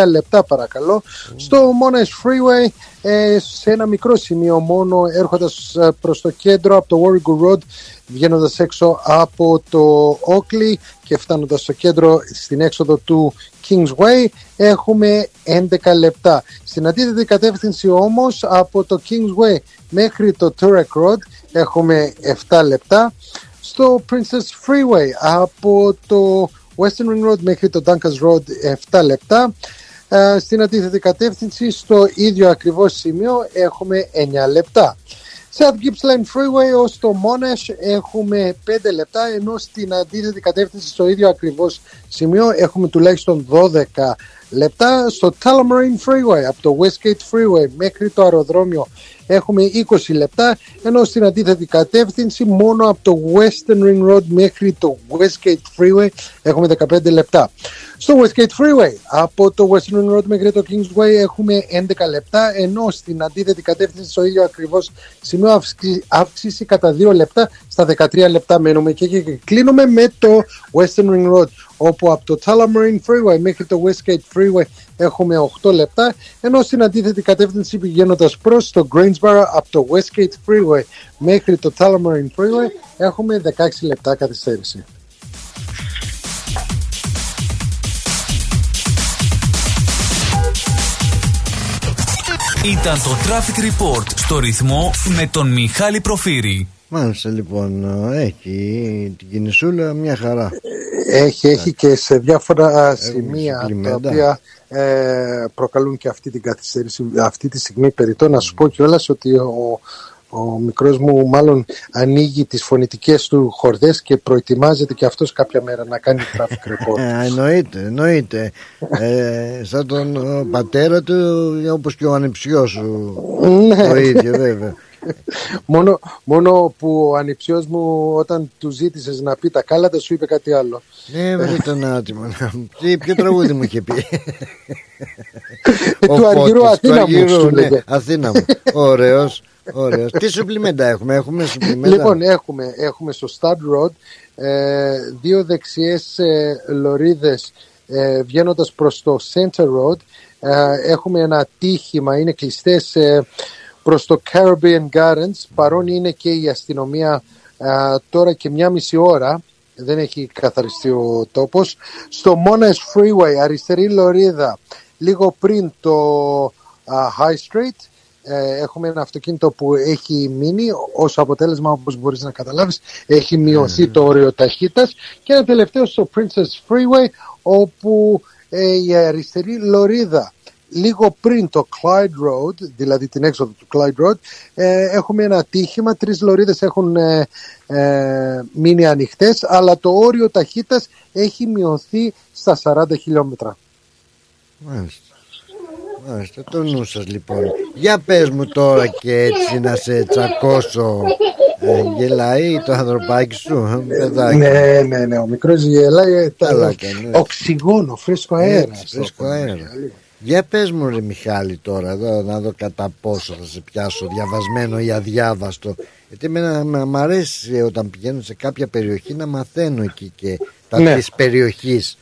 λεπτά παρακαλώ. Στο Monash Freeway ε, σε ένα μικρό σημείο μόνο έρχοντας ε, προς το κέντρο από το Warrigal Road βγαίνοντας έξω από το Oakley και φτάνοντας στο κέντρο στην έξοδο του Kingsway έχουμε 11 λεπτά. Στην αντίθετη κατεύθυνση όμως από το Kingsway μέχρι το Turek Road έχουμε 7 λεπτά. Στο Princess Freeway από το Western Ring Road μέχρι το Dunkers Road 7 λεπτά. Ε, στην αντίθετη κατεύθυνση στο ίδιο ακριβώς σημείο έχουμε 9 λεπτά. South Gippsland Freeway ως το Monash έχουμε 5 λεπτά ενώ στην αντίθετη κατεύθυνση στο ίδιο ακριβώς σημείο έχουμε τουλάχιστον 12 λεπτά. Στο Tullamarine Freeway από το Westgate Freeway μέχρι το αεροδρόμιο έχουμε 20 λεπτά ενώ στην αντίθετη κατεύθυνση μόνο από το Western Ring Road μέχρι το Westgate Freeway έχουμε 15 λεπτά. Στο Westgate Freeway από το Western Ring Road μέχρι το Kingsway έχουμε 11 λεπτά ενώ στην αντίθετη κατεύθυνση στο ίδιο ακριβώς σημείο αύξηση κατά 2 λεπτά στα 13 λεπτά μένουμε και, και, και κλείνουμε με το Western Ring Road όπου από το Tullamarine Freeway μέχρι το Westgate Freeway έχουμε 8 λεπτά ενώ στην αντίθετη κατεύθυνση πηγαίνοντας προς το Greensboro από το Westgate Freeway μέχρι το Tullamarine Freeway έχουμε 16 λεπτά καθυστέρηση. Ήταν το Traffic Report στο ρυθμό με τον Μιχάλη Προφύρη. Μάλιστα λοιπόν, έχει την κινησούλα μια χαρά. Έχει, έχει και σε διάφορα σημεία τα οποία ε, προκαλούν και αυτή την καθυστέρηση αυτή τη στιγμή περιττό να σου πω κιόλας ότι ο, ο μικρός μου μάλλον ανοίγει τις φωνητικές του χορδές και προετοιμάζεται και αυτός κάποια μέρα να κάνει traffic report. Ε, εννοείται, εννοείται. ε, σαν τον ο, πατέρα του όπως και ο ανεψιός σου. Ναι. το ίδιο βέβαια. Μόνο, μόνο που ο ανιψιός μου όταν του ζήτησες να πει τα κάλατα σου είπε κάτι άλλο. Ναι, δεν ήταν άτιμο. Τι, ποιο τραγούδι μου είχε πει; του Αργυρού Αθήνα μου. σου ναι, λέγε. Αθήνα μου. Ωραίος. Ωραίος. Τι σουπλιμέντα έχουμε, έχουμε σουπλιμέντα. Λοιπόν, έχουμε, έχουμε στο Stud Road ε, δύο δεξιές ε, λωρίδες ε, βγαίνοντας προς το Center Road. Ε, έχουμε ένα τύχημα, είναι κλειστές ε, προς το Caribbean Gardens. Παρόν είναι και η αστυνομία ε, τώρα και μια μισή ώρα. Δεν έχει καθαριστεί ο τόπος. Στο Monash Freeway, αριστερή λωρίδα, λίγο πριν το α, High Street, ε, έχουμε ένα αυτοκίνητο που έχει μείνει ως αποτέλεσμα όπως μπορείς να καταλάβεις έχει μειωθεί το όριο ταχύτητας και ένα τελευταίο στο Princess Freeway όπου ε, η αριστερή λωρίδα λίγο πριν το Clyde Road, δηλαδή την έξοδο του Clyde Road, ε, έχουμε ένα ατύχημα. Τρεις λωρίδες έχουν ε, ε, μείνει ανοιχτές, αλλά το όριο ταχύτητας έχει μειωθεί στα 40 χιλιόμετρα. Μάλιστα. Μάλιστα, το νου σας λοιπόν. Για πες μου τώρα και έτσι να σε τσακώσω. Ε, γελάει το ανθρωπάκι σου, ε, παιδάκι. Ναι, ναι, ναι, ο μικρός γελάει. Καλά τα- κάνει. Οξυγόνο, φρέσκο αέρας. Έτσι, φρέσκο αέρα. Για πες μου ρε Μιχάλη τώρα εδώ να δω κατά πόσο θα σε πιάσω διαβασμένο ή αδιάβαστο γιατί εμένα μ' μ' αρέσει όταν πηγαίνω σε κάποια περιοχή να μαθαίνω εκεί και τα Ναι. της περιοχής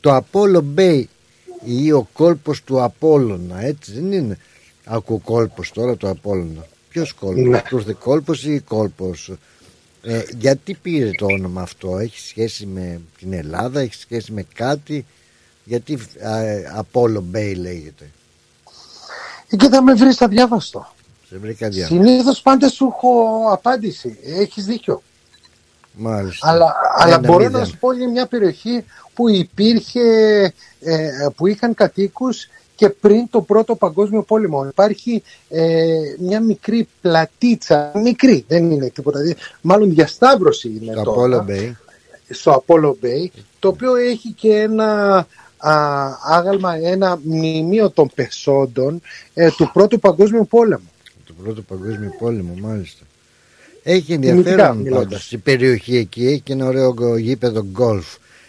το Apollo Bay ή ο κόλπος του Απόλλωνα έτσι δεν είναι; Ακού κόλπος τώρα του Απόλλωνα Ποιος κόλπος, Ναι. του ήρθε κόλπος ή κόλπος; Ε, γιατί πήρε το όνομα αυτό έχει σχέση με την Ελλάδα έχει σχέση με κάτι; Γιατί ε, Apollo Bay λέγεται Εκεί θα με βρεις αδιάβαστο. σε βρήκα διάβαση Συνήθως πάντα σου έχω απάντηση. Έχεις δίκιο. Μάλιστα. Αλλά, αλλά Ένα μπορώ μηδέν. να σου πω είναι μια περιοχή που υπήρχε, ε, που είχαν κατοίκους και πριν το πρώτο παγκόσμιο πόλεμο. Υπάρχει ε, μια μικρή πλατίτσα, μικρή, δεν είναι τίποτα, δι- μάλλον διασταύρωση είναι Το τώρα, Apollo Bay. στο Apollo Bay, το οποίο έχει και ένα α, άγαλμα, ένα μνημείο των πεσόντων ε, του πρώτου παγκόσμιου πόλεμου. Το πρώτο παγκόσμιο πόλεμο, μάλιστα. Έχει Τιμητικά ενδιαφέρον μιλώντας. πάντως. Η περιοχή εκεί έχει και ένα ωραίο γκο- γήπεδο γκολφ.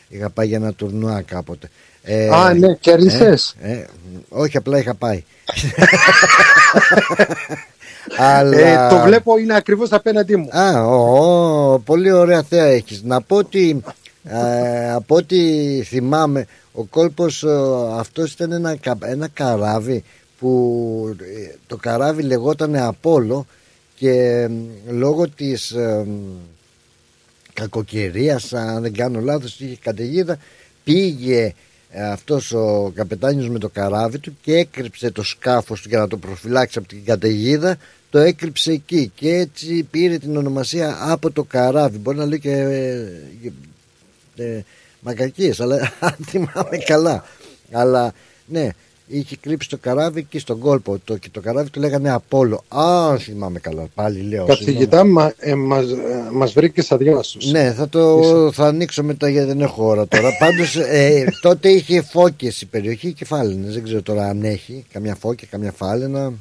Είχα πάει για ένα τουρνουά κάποτε. Ε, Α, ναι, κέρδισες; ε, ε, όχι, απλά είχα πάει. Αλλά... Ε, το βλέπω είναι ακριβώς απέναντί μου. Α, ο, ο, πολύ ωραία θέα έχεις. Να πω ότι ε, από ό,τι θυμάμαι ο κόλπος ε, αυτός ήταν ένα, κα- ένα καράβι που ε, το καράβι λεγόταν Απόλλω και ε, λόγω της ε, κακοκαιρίας αν δεν κάνω λάθος είχε καταιγίδα πήγε ε, αυτός ο καπετάνιος με το καράβι του και έκρυψε το σκάφος του για να το προφυλάξει από την καταιγίδα το έκρυψε εκεί και έτσι πήρε την ονομασία από το καράβι. Μπορεί να λέει και ε, ε, μακακίες αλλά αν θυμάμαι καλά αλλά ναι είχε κρύψει το καράβι εκεί στον κόλπο το, και το καράβι του λέγανε Απόλλω α θυμάμαι καλά πάλι λέω Καθηγητά, μα, ε, μας, ε, μας βρήκες αδιάσους. ναι, θα το θα ανοίξω μετά γιατί δεν έχω ώρα τώρα. Πάντως ε, τότε είχε φώκες η περιοχή και φάλαινε. Δεν ξέρω τώρα αν έχει καμιά φώκια, καμιά φάλαινα.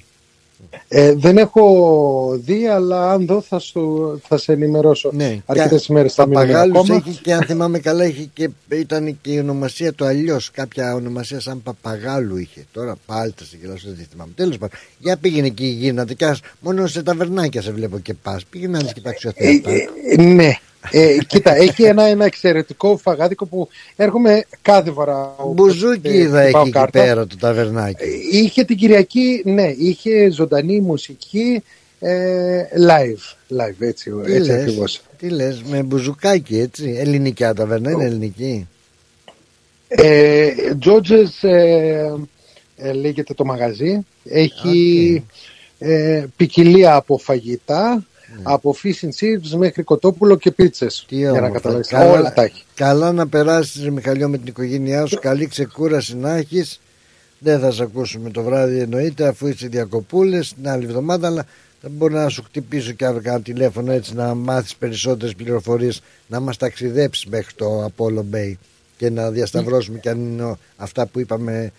Ε, δεν έχω δει, αλλά αν δω θα, σου, θα σε ενημερώσω. Ναι, Αρκετές ημέρες θα μείνουν Παπαγάλους ακόμα. έχει και αν θυμάμαι καλά είχε και, ήταν και η ονομασία του αλλιώς. Κάποια ονομασία σαν παπαγάλου είχε. Τώρα πάλι θα σε γελάσω, δεν τη θυμάμαι. Τέλος πάντων, για πήγαινε εκεί γίνατε κι ας, μόνο σε ταβερνάκια σε βλέπω και πας. Πήγαινε να δεις και τα αξιοθέατα. Ε, ναι. Ε, κοίτα, έχει ένα, ένα εξαιρετικό φαγάδικο που έρχομαι κάθε φορά. Μπουζούκι ε, είδα χτυπάω έχει εκεί κάρτα. πέρα το ταβερνάκι. Είχε την Κυριακή, ναι, είχε ζωντανή μουσική ε, live, live έτσι, Τι έτσι λες, ακριβώς. τι λες, με μπουζουκάκι έτσι, ελληνικιά ταβέρνα, είναι ελληνική. Ε, George's ε, ε, λέγεται το μαγαζί. Έχει ε, ποικιλία από φαγητά, από fish and chips μέχρι κοτόπουλο και πίτσες. Τι για να όμορφα. καταλάβεις. Καλά- Όλα τα έχει. Καλά να περάσεις ρε Μιχαλιό με την οικογένειά σου, καλή ξεκούραση να έχεις. Δεν θα σε ακούσουμε το βράδυ εννοείται αφού είσαι διακοπούλες την άλλη εβδομάδα αλλά δεν μπορεί να σου χτυπήσω και αύριο κανένα τηλέφωνο έτσι να μάθεις περισσότερες πληροφορίες να μας ταξιδέψεις μέχρι το Apollo Bay και να διασταυρώσουμε και αν είναι ο- αυτά που είπαμε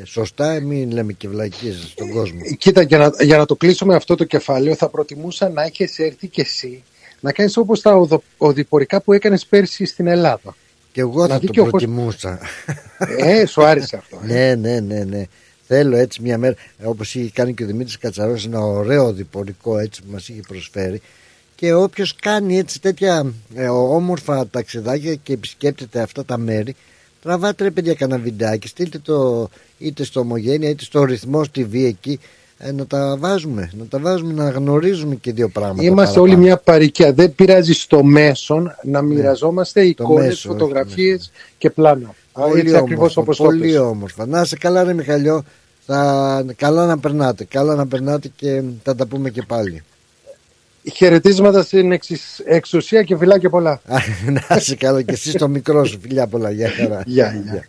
ε, σωστά μην λέμε και βλακίες στον κόσμο. Κοίτα, για να, για να το κλείσουμε αυτό το κεφάλαιο, θα προτιμούσα να έχεις έρθει και εσύ να κάνεις όπως τα οδο, οδηπορικά που έκανες πέρσι στην Ελλάδα. Και εγώ Να θα δει το και ο κόσμος. προτιμούσα. Ε, σου άρεσε αυτό. ε. ναι, ναι, ναι, ναι. Θέλω έτσι μια μέρα, όπως είχε κάνει και ο Δημήτρης Κατσαρός, ένα ωραίο διπορικό έτσι που μας είχε προσφέρει. Και όποιος κάνει έτσι τέτοια ε, όμορφα ταξιδάκια και επισκέπτεται αυτά τα μέρη, τραβάτε ρε παιδιά κανένα βιντεάκι, στείλτε το είτε στο Ομογένεια είτε στο ρυθμό TV εκεί, ε, να τα βάζουμε, να τα βάζουμε, να γνωρίζουμε και δύο πράγματα. Είμαστε παραπάνω. όλοι μια παροικία. Δεν πειράζει στο μέσον να μοιραζόμαστε εικόνες, Ναι. μέσο, όχι το φωτογραφίες και πλάνα. Πολύ Έτσι ακριβώς όμορφα, όπως το πολύ πες. όμορφα. Να είσαι καλά ρε Μιχαλιό. Θα... Καλά να περνάτε. Καλά να περνάτε και θα τα πούμε και πάλι. Χαιρετίσματα στην εξης- εξουσία και φιλάκια πολλά. να είσαι καλά και εσύ στο μικρό σου. Φιλιά πολλά. Γεια χαρά. Γεια, γεια.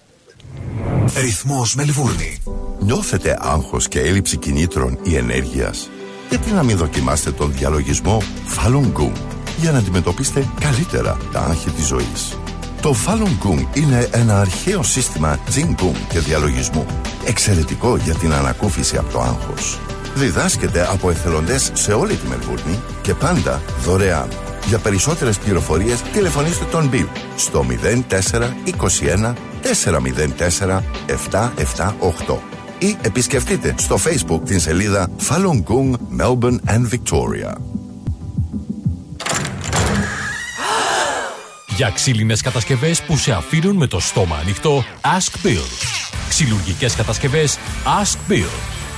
Ρυθμός Μελβούρνη. Νιώθετε άγχος και έλλειψη κινήτρων ή ενέργειας. Γιατί να μην δοκιμάσετε τον διαλογισμό Falun Gong για να αντιμετωπίσετε καλύτερα τα άγχη της ζωής. Το Falun Gong είναι ένα αρχαίο σύστημα Jing Gong και διαλογισμού. Εξαιρετικό για την ανακούφιση από το άγχος. Διδάσκεται από εθελοντές σε όλη τη Μελβούρνη και πάντα δωρεάν. Για περισσότερες πληροφορίες τηλεφωνήστε τον Bill στο 0421 404 778 ή επισκεφτείτε στο Facebook την σελίδα Falun Gong Melbourne and Victoria. Για ξύλινες κατασκευές που σε αφήνουν με το στόμα ανοιχτό, Ask Bill. Ξυλουργικές κατασκευές Ask Bill.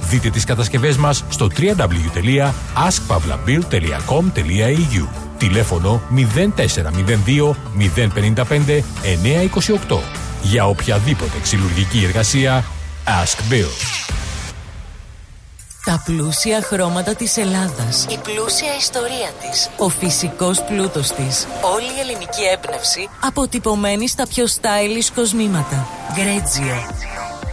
Δείτε τις κατασκευές μας στο www.askpavlabill.com.au Τηλέφωνο 0402 055 928 Για οποιαδήποτε ξυλουργική εργασία Ask Bill. Τα πλούσια χρώματα της Ελλάδας. Η πλούσια ιστορία της. Ο φυσικός πλούτος της. Όλη η ελληνική έμπνευση. Αποτυπωμένη στα πιο stylish κοσμήματα. Γκρέτζιο.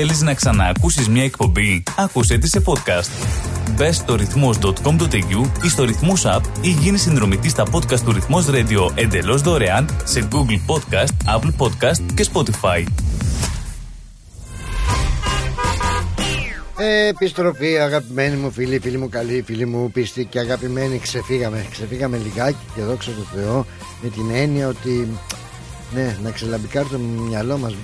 Θέλεις να ξαναακούσεις μια εκπομπή; Άκουσέ τη σε podcast. Μπες στο ρυθμός.com.au ή στο ρυθμός app ή γίνεις συνδρομητής στα podcast του ρυθμός radio εντελώς δωρεάν σε Google Podcast, Apple Podcast και Spotify. Επιστροφή αγαπημένοι μου φίλοι, φίλοι μου καλοί, φίλοι μου πιστοί και αγαπημένοι Ξεφύγαμε, ξεφύγαμε λιγάκι και δόξα τω Θεώ Με την έννοια ότι ναι, να ξελαμπικάρει το μυαλό μας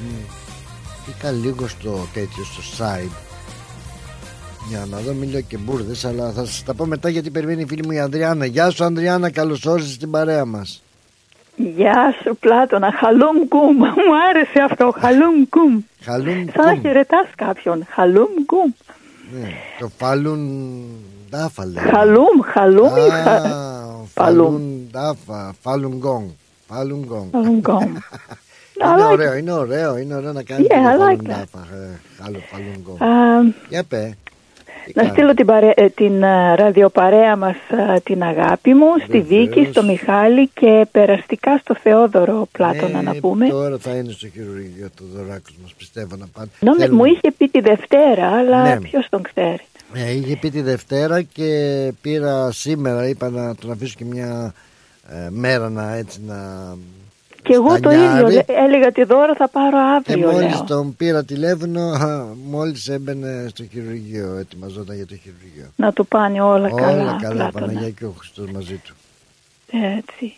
Μπήκα λίγο στο τέτοιο, στο site για να δω μην λέω και μπουρδες αλλά θα σας τα πω μετά γιατί περιμένει η φίλη μου η Ανδριάννα Γεια σου Ανδριάννα καλώς όρισες στην παρέα μας Γεια σου Πλάτωνα, χαλούμ κουμ. Μου άρεσε αυτό, χαλούμ κουμ. Χαλούμ Σαν να χαιρετάς κάποιον. Χαλούμ κουμ. Ναι, το φάλουν ντάφα λέει. Χαλούμ, χαλούμ ή χα... Φάλουν ντάφα, φάλουν γκόγκ. Φάλουν γκόγκ. Φάλουν γκόγκ. Είναι ωραίο, είναι ωραίο, είναι ωραίο να κάνεις Yeah, I το like φάλουν that. ντάφα. ε, Άλλο φάλουν γκόγκ. Α, Για πέ. να στείλω την, παρέ- ε, την ε, ραδιοπαρέα μας ε, την αγάπη μου στη Βίκη, στο Μιχάλη και περαστικά στο Θεόδωρο Πλάτωνα να πούμε. Ε, Τώρα θα είναι στο χειρουργείο το δωράκος μας πιστεύω να πάνε. Νόμι, Θέλουμε- μου είχε πει τη Δευτέρα, αλλά Ναι. ποιος τον ξέρει. Ε, είχε πει τη Δευτέρα και πήρα σήμερα, είπα να τον αφήσω και μια ε, μέρα να έτσι να... Και εγώ το στανιάρει. ίδιο, λέ- έλεγα τη δώρα θα πάρω Και αύριο, μόλις λέω. τον πήρα τηλέφωνο, α, μόλις έμπαινε στο χειρουργείο, ετοιμαζόταν για το χειρουργείο. Να του πάνε όλα, καλά. Όλα καλά, Πλάτωνα. Παναγιά και ο Χριστός μαζί του. Έτσι.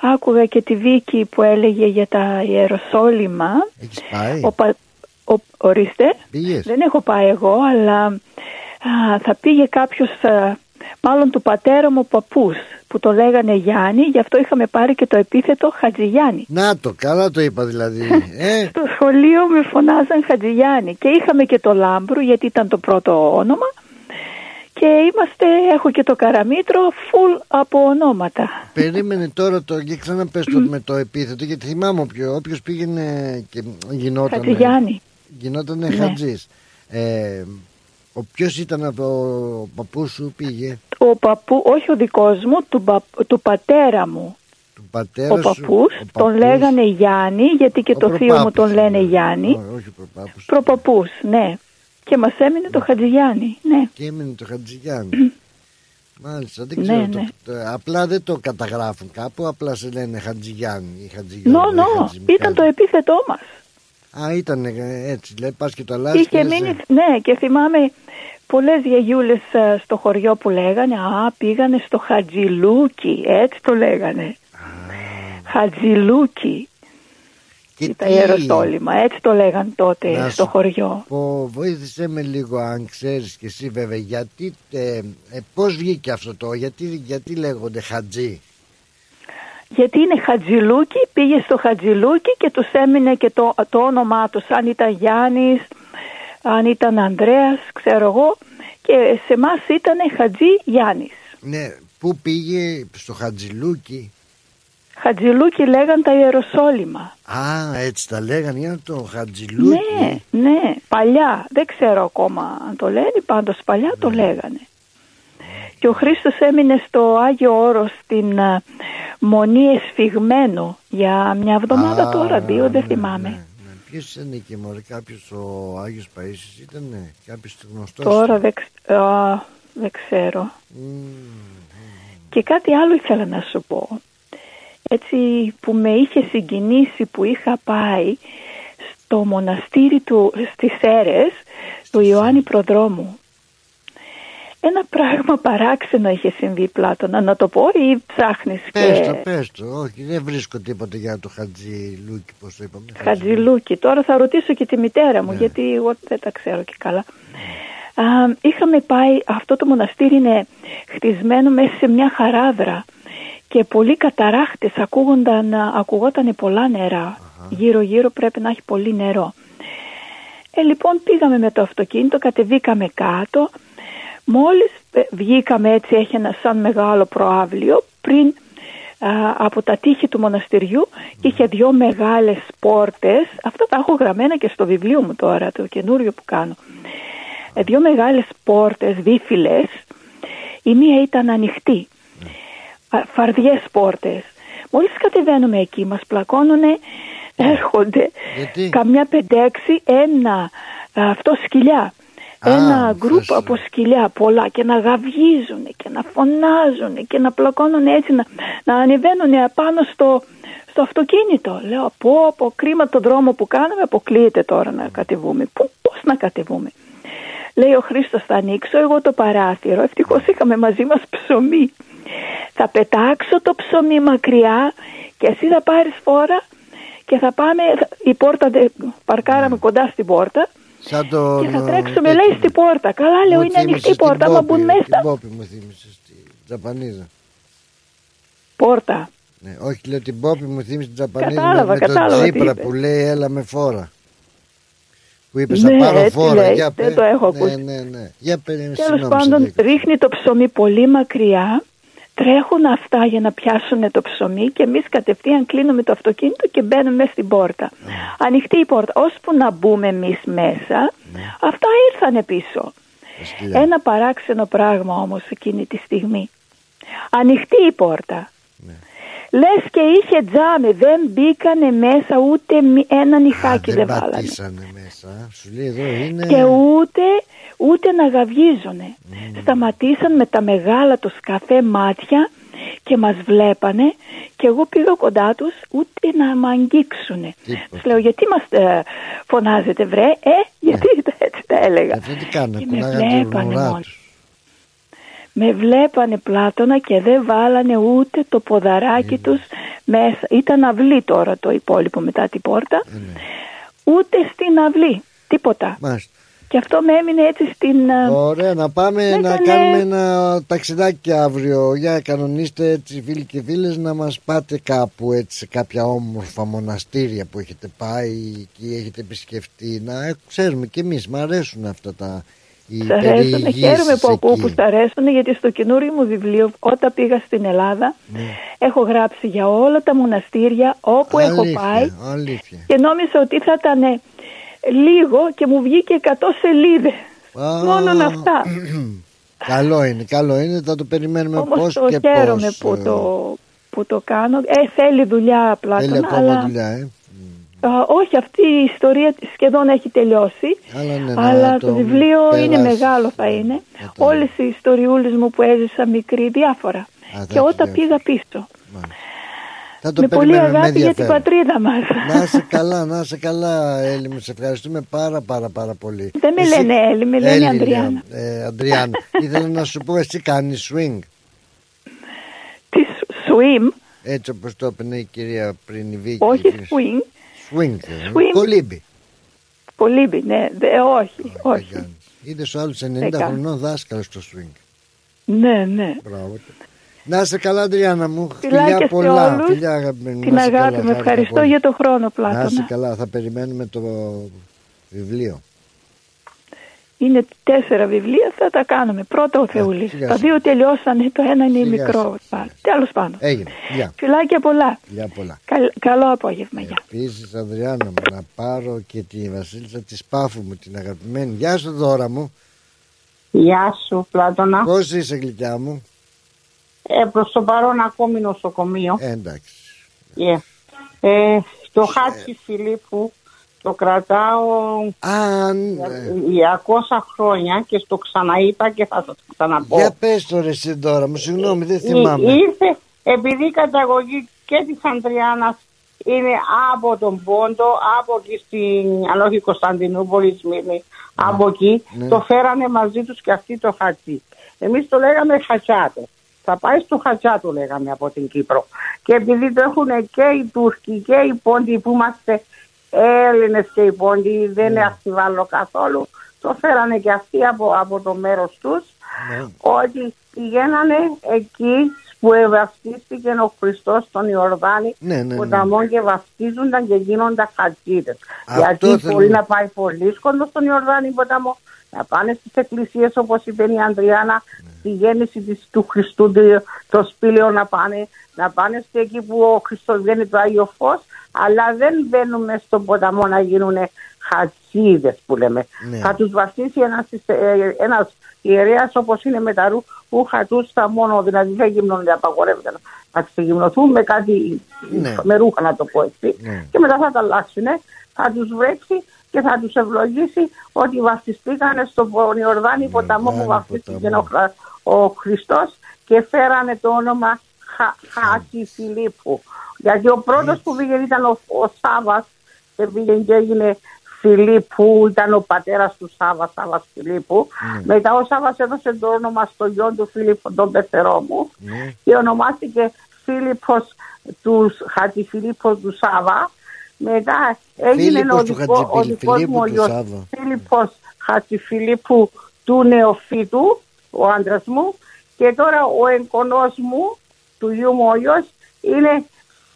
Άκουγα και τη Βίκη που έλεγε για τα Ιεροσόλυμα. Έχεις πάει, Ο, πα- ο, ορίστε. πήγες; Δεν έχω πάει εγώ, αλλά α, θα πήγε κάποιος, α, μάλλον του πατέρα μου παππούς, που το λέγανε Γιάννη, γι' αυτό είχαμε πάρει και το επίθετο Χατζηγιάννη. Να το, καλά το είπα δηλαδή. ε, Στο σχολείο με φωνάζαν Χατζηγιάννη και είχαμε και το Λάμπρου γιατί ήταν το πρώτο όνομα και είμαστε, έχω και το Καραμίτρο full από ονόματα. περίμενε τώρα το, και ξαναπες το με το επίθετο, γιατί θυμάμαι όποιο, όποιος πήγαινε και γινόταν... Χατζηγιάννη. Γινότανε Ναι. χατζής. Ε, ο ποιος ήταν από ο παππούς σου πήγε, Ο παππού, όχι ο δικός μου, του, πα- του πατέρα μου. του πατέρα Ο σου. παππούς, ο τον παππούς, λέγανε Γιάννη, γιατί και Ο το θείο μου προπάπους, τον λένε Γιάννη. ό, όχι ο προπάπους. Προπαπούς, ναι. Και μας έμεινε το Χατζηγιάννη, ναι. Και έμεινε το Χατζηγιάννη. Μάλιστα, δεν Ναι, ξέρω. ναι. Το, το- απλά δεν το καταγράφουν κάπου, απλά σε λένε Χατζηγιάννη ή Χατζηγιάννη. Νο, νο, ήταν το επίθετό μας. Α, ήταν έτσι, λέει, πας και το αλλάζεις. Είχε και λες, μείνει, ε, ναι, και θυμάμαι πολλές γιαγιούλες ε, στο χωριό που λέγανε, α, πήγανε στο Χατζηλούκι, έτσι το λέγανε. Χατζηλούκι. Και τα τι- Ιεροσόλυμα, έτσι το λέγαν τότε να στο σου χωριό. πω, βοήθησέ με λίγο αν ξέρεις και εσύ βέβαια γιατί, ε, ε, πώς βγήκε αυτό το, γιατί, γιατί λέγονται Χατζή; Γιατί είναι Χατζηλούκι, πήγε στο Χατζηλούκι και τους έμεινε και το, το όνομά τους, αν ήταν Γιάννης, αν ήταν Ανδρέας, ξέρω εγώ, και σε εμάς ήταν Χατζή Γιάννης. Ναι, πού πήγε στο Χατζηλούκι. Χατζηλούκι λέγαν τα Ιεροσόλυμα. Α, έτσι τα λέγανε για το Χατζηλούκι. Ναι, ναι, παλιά, δεν ξέρω ακόμα αν το λένε, πάντως παλιά το λέγανε. Και ο Χρήστος έμεινε στο Άγιο Όρος στην α, Μονή Εσφιγμένο για μια εβδομάδα Α, τώρα, δύο, δεν ναι, θυμάμαι. ναι, ναι. Ποιος ήταν εκεί μωρέ, κάποιος ο Άγιος Παΐσιος ήταν, ναι, κάποιος γνωστός; Τώρα δεν, ξ- α, δεν ξέρω. Και κάτι άλλο ήθελα να σου πω. Έτσι που με είχε συγκινήσει που είχα πάει στο μοναστήρι του στις Σέρες του Ιωάννη Προδρόμου. Ένα πράγμα παράξενο είχε συμβεί Πλάτωνα, να το πω ή ψάχνεις Πες και... το, πες το, όχι δεν βρίσκω τίποτα για το Χατζηλούκι, πώς το είπαμε. Χατζηλούκι. Τώρα θα ρωτήσω και τη μητέρα μου, Ναι. γιατί εγώ δεν τα ξέρω και καλά. Α, είχαμε πάει, αυτό το μοναστήρι είναι χτισμένο μέσα σε μια χαράδρα και πολλοί καταράχτες ακούγονταν, ακουγόταν πολλά νερά. Γύρω γύρω πρέπει να έχει πολύ νερό. Ε, λοιπόν πήγαμε με το αυτοκίνητο, κατεβήκαμε κάτω. Μόλις ε, βγήκαμε έτσι έχει ένα σαν μεγάλο προάβλιο πριν α, από τα τείχη του μοναστηριού και είχε δυο μεγάλες πόρτες. Αυτά τα έχω γραμμένα και στο βιβλίο μου τώρα, το καινούριο που κάνω. Ε, δυο μεγάλες πόρτες, δίφυλες. Η μία ήταν ανοιχτή. Α, Φαρδιές πόρτες. Μόλις κατεβαίνουμε εκεί μας πλακώνουνε, έρχονται Γιατί; καμιά πεντέξι, ένα α, αυτό σκυλιά. Ένα γκρουπ από σκυλιά πολλά και να γαυγίζουν και να φωνάζουν και να πλακώνουν έτσι να, να ανεβαίνουν απάνω στο, στο αυτοκίνητο. Λέω πω πω κρίμα το δρόμο που κάναμε αποκλείεται τώρα να κατεβούμε. Πού, πώς να κατεβούμε; Λέει ο Χρήστος θα ανοίξω εγώ το παράθυρο. Ευτυχώς είχαμε μαζί μας ψωμί. Θα πετάξω το ψωμί μακριά και εσύ θα πάρεις φόρα και θα πάμε, η πόρτα, δεν- παρκάραμε κοντά στην πόρτα Σαν τον... και θα ε, τρέξουμε τέτοιο. λέει στην πόρτα. Καλά λέω Μου είναι ανοιχτή θύμισες η πόρτα, την άμα Πόπη, μπουν Την μέσα. Πόπη μου θύμισε στη Τζαπανίζα. Πόρτα. Ναι, όχι, λέω την Πόπη μου θύμισε την Τζαπανίζα Κατάλαβα, με, με κατάλαβα τον τι Τζίπρα είπε. που λέει έλα με φόρα. Που είπε Ναι, θα πάρω έτσι φόρα. λέει, Για δεν πε. το έχω ναι, ακούσει. ναι, ναι. Για πε, Τέλος συγγνώμη, σε πάντων διακόπτω. ρίχνει το ψωμί πολύ μακριά. Τρέχουν αυτά για να πιάσουν το ψωμί και εμείς κατευθείαν κλείνουμε το αυτοκίνητο και μπαίνουμε μέσα στην πόρτα. Ανοιχτή η πόρτα. Ώσπου να μπούμε εμείς μέσα, αυτά ήρθανε πίσω. σκυλιά. Ένα παράξενο πράγμα όμως εκείνη τη στιγμή. Ανοιχτή η πόρτα. Λες και είχε τζάμι, δεν μπήκανε μέσα ούτε μη- ένα νυχάκι δεν, Δεν βάλανε. πατήσανε μέσα. Σου λέει εδώ είναι... Και ούτε, ούτε να γαβγίζουνε. Σταματήσαν με τα μεγάλα τους καφέ μάτια και μας βλέπανε και εγώ πήγα κοντά τους ούτε να με αγγίξουνε. Τους λέω γιατί μας ε, φωνάζετε βρε, ε, γιατί έτσι τα έλεγα. Αυτό τι κάνουν, Και με κουνάγανε την βλέπανε ουρά μόνο. τους. Με βλέπανε πλάτωνα και δεν βάλανε ούτε το ποδαράκι τους μέσα. Ήταν αυλή τώρα το υπόλοιπο μετά την πόρτα. Ούτε στην αυλή. Τίποτα. Μάλιστα. Και αυτό με έμεινε έτσι στην... ε, Ωραία, να πάμε να Ήτανε- κάνουμε ένα ταξιδάκι αύριο. Για κανονίστε έτσι φίλοι και φίλες να μας πάτε κάπου έτσι σε κάποια όμορφα μοναστήρια που έχετε πάει και έχετε επισκεφτεί. Να ε, ξέρουμε κι εμείς, μου αρέσουν αυτά τα οι Σ' αρέσουν, περιηγήσεις χαίρομαι που ακούω εκεί. που σ' αρέσουν γιατί στο καινούριο μου βιβλίο όταν πήγα στην Ελλάδα Ναι. έχω γράψει για όλα τα μοναστήρια όπου έχω Αλήθεια, πάει αλήθεια. και νόμιζα ότι θα ήταν ε, λίγο και μου βγήκε 100 σελίδες. Α, Μόνον αυτά. Καλό είναι, καλό είναι, θα το περιμένουμε Όμως πώς το και χαίρομαι πώς. που ε, το, που το κάνω. Ε, θέλει δουλειά απλά. Θέλει ακόμα αλλά, δουλειά, ε. α, όχι, αυτή η ιστορία σχεδόν έχει τελειώσει. Αλλά, ναι, να αλλά το, βιβλίο είναι περάσεις. μεγάλο θα είναι. Όλες οι ιστοριούλες μου που έζησα μικρή διάφορα. θα και όταν έχει πήγα πίσω. Θα το Με πολύ περιμένουμε αγάπη για την ενδιαφέρον. πατρίδα μας. Να είσαι καλά, να είσαι καλά, Έλλη μου. Σε ευχαριστούμε πάρα πάρα πάρα πολύ. Δεν με λένε Έλλη, με λένε Αντριάννα. Ε, Αντριάννα. Ήθελα να σου πω, εσύ κάνεις swing. Τι swim, Έτσι όπως το έπαιρνε η κυρία πριν η Βίκη. όχι η- swing. Swing. ε, Swing. Κολύμπι. Κολύμπι, ναι. Δε, όχι, όχι. Είδες ο άλλος 90 Δεν κάνω. χρονών δάσκαλος στο swing. Ναι, ναι. Μπράβο. Να είσαι καλά, Αντριάννα μου. Φιλάκια Φιλιά σε πολλά. όλους. Φιλιά, αγαπημένη. Την Να είσαι αγάπη καλά, μου. χάρηκα Ευχαριστώ πολύ. για το χρόνο, Να είσαι Πλάτωνα. καλά, θα περιμένουμε το βιβλίο. Είναι τέσσερα βιβλία, θα τα κάνουμε. Πρώτα ο Θεούλης. σιγά Τα σιγά. δύο τελειώσανε, το ένα είναι Σιγά μικρό. Τέλος πάντων. Έγινε. Γεια. Φιλάκια πολλά. Γεια πολλά. Καλ- καλό απόγευμα. Γεια. Επίσης, Ανδριάννα μου, να πάρω και τη Βασίλισσα της Πάφου μου, την αγαπημένη. Γεια σου, δώρα μου. Γεια σου, Πλάτωνα. Πώς είσαι, γλυκιά μου; Ε, προς το παρόν ακόμη νοσοκομείο. Ε, εντάξει. Yeah. Ε, το χάτσι Φιλίππου το κρατάω Α, για 200 χρόνια και στο ξαναείπα και θα το ξαναπώ. Για πες το ρε εσύ τώρα μου, συγγνώμη, δεν Ή- θυμάμαι. Ήρθε επειδή η καταγωγή και της Αντριάννας είναι από τον Πόντο, από εκεί στην, αν όχι Κωνσταντινούπολη, Σμύρνη, από εκεί, Ναι. το φέρανε μαζί τους και αυτοί το χατσί. Εμείς το λέγαμε χατσάτο. Θα πάει στο χατσάτο λέγαμε από την Κύπρο. Και επειδή το έχουν και οι Τούρκοι και οι Πόντοι που είμαστε Έλληνες και οι Πόντοι, δεν είναι αστιβάλλο καθόλου, το φέρανε και αυτοί από, από το μέρος τους ότι πηγαίνανε εκεί που ευαυτίστηκε ο Χριστός στον Ιορδάνη Ναι, ναι, ναι. ποταμό και βαφτίζονταν και γίνονταν χατζίδες. Αυτό Γιατί θέλω. μπορεί να πάει πολύ κοντό στον Ιορδάνη ποταμό, να πάνε στις εκκλησίες όπως είπε η Ανδριάνα, στη γέννηση της, του Χριστού, το- το σπήλαιο να πάνε, να πάνε σε εκεί που ο Χριστός βγαίνει το Άγιο Φως, αλλά δεν μπαίνουμε στον ποταμό να γίνουν χατσίδες που λέμε. Ναι. Θα τους βαφτίσει ένας, ε, ένας ιερέας όπως είναι με τα ρου- ρούχα τους στα μόνο, δηλαδή δεν γυμνώνται, απαγορεύεται να- να ξεγυμνοθούν με κάτι, Ναι. με ρούχα να το πω έτσι. Ναι. Και μετά θα τα αλλάξουν, θα τους βρέξει και θα τους ευλογήσει ότι βαφτιστήκανε στον Ιορδάνη ποταμό που βαφτίστηκε ο, Χρα- ο Χριστός και φέρανε το όνομα Χα, Χάτσι Φιλίππου. Γιατί ο πρώτος που πήγε ήταν ο, ο Σάβας και πήγε και έγινε Φιλίππου, ήταν ο πατέρας του Σάβα, Σάβας Φιλίππου. Μετά ο Σάβας έδωσε το όνομα στο γιο του Φίλιππο, τον πεθερό μου και ονομάστηκε Φίλιππος του Χατζηφιλίππος του Σάβα. Μετά έγινε Φίλιππος ο, του δικό, ο Χατζηφιλίππου δικός μου ο του γιος Σάβα. Φίλιππος Χατζηφιλίππου του Νεοφύτου, ο άντρας μου. Και τώρα ο εγγονός μου, του γιου μου ο γιος, είναι,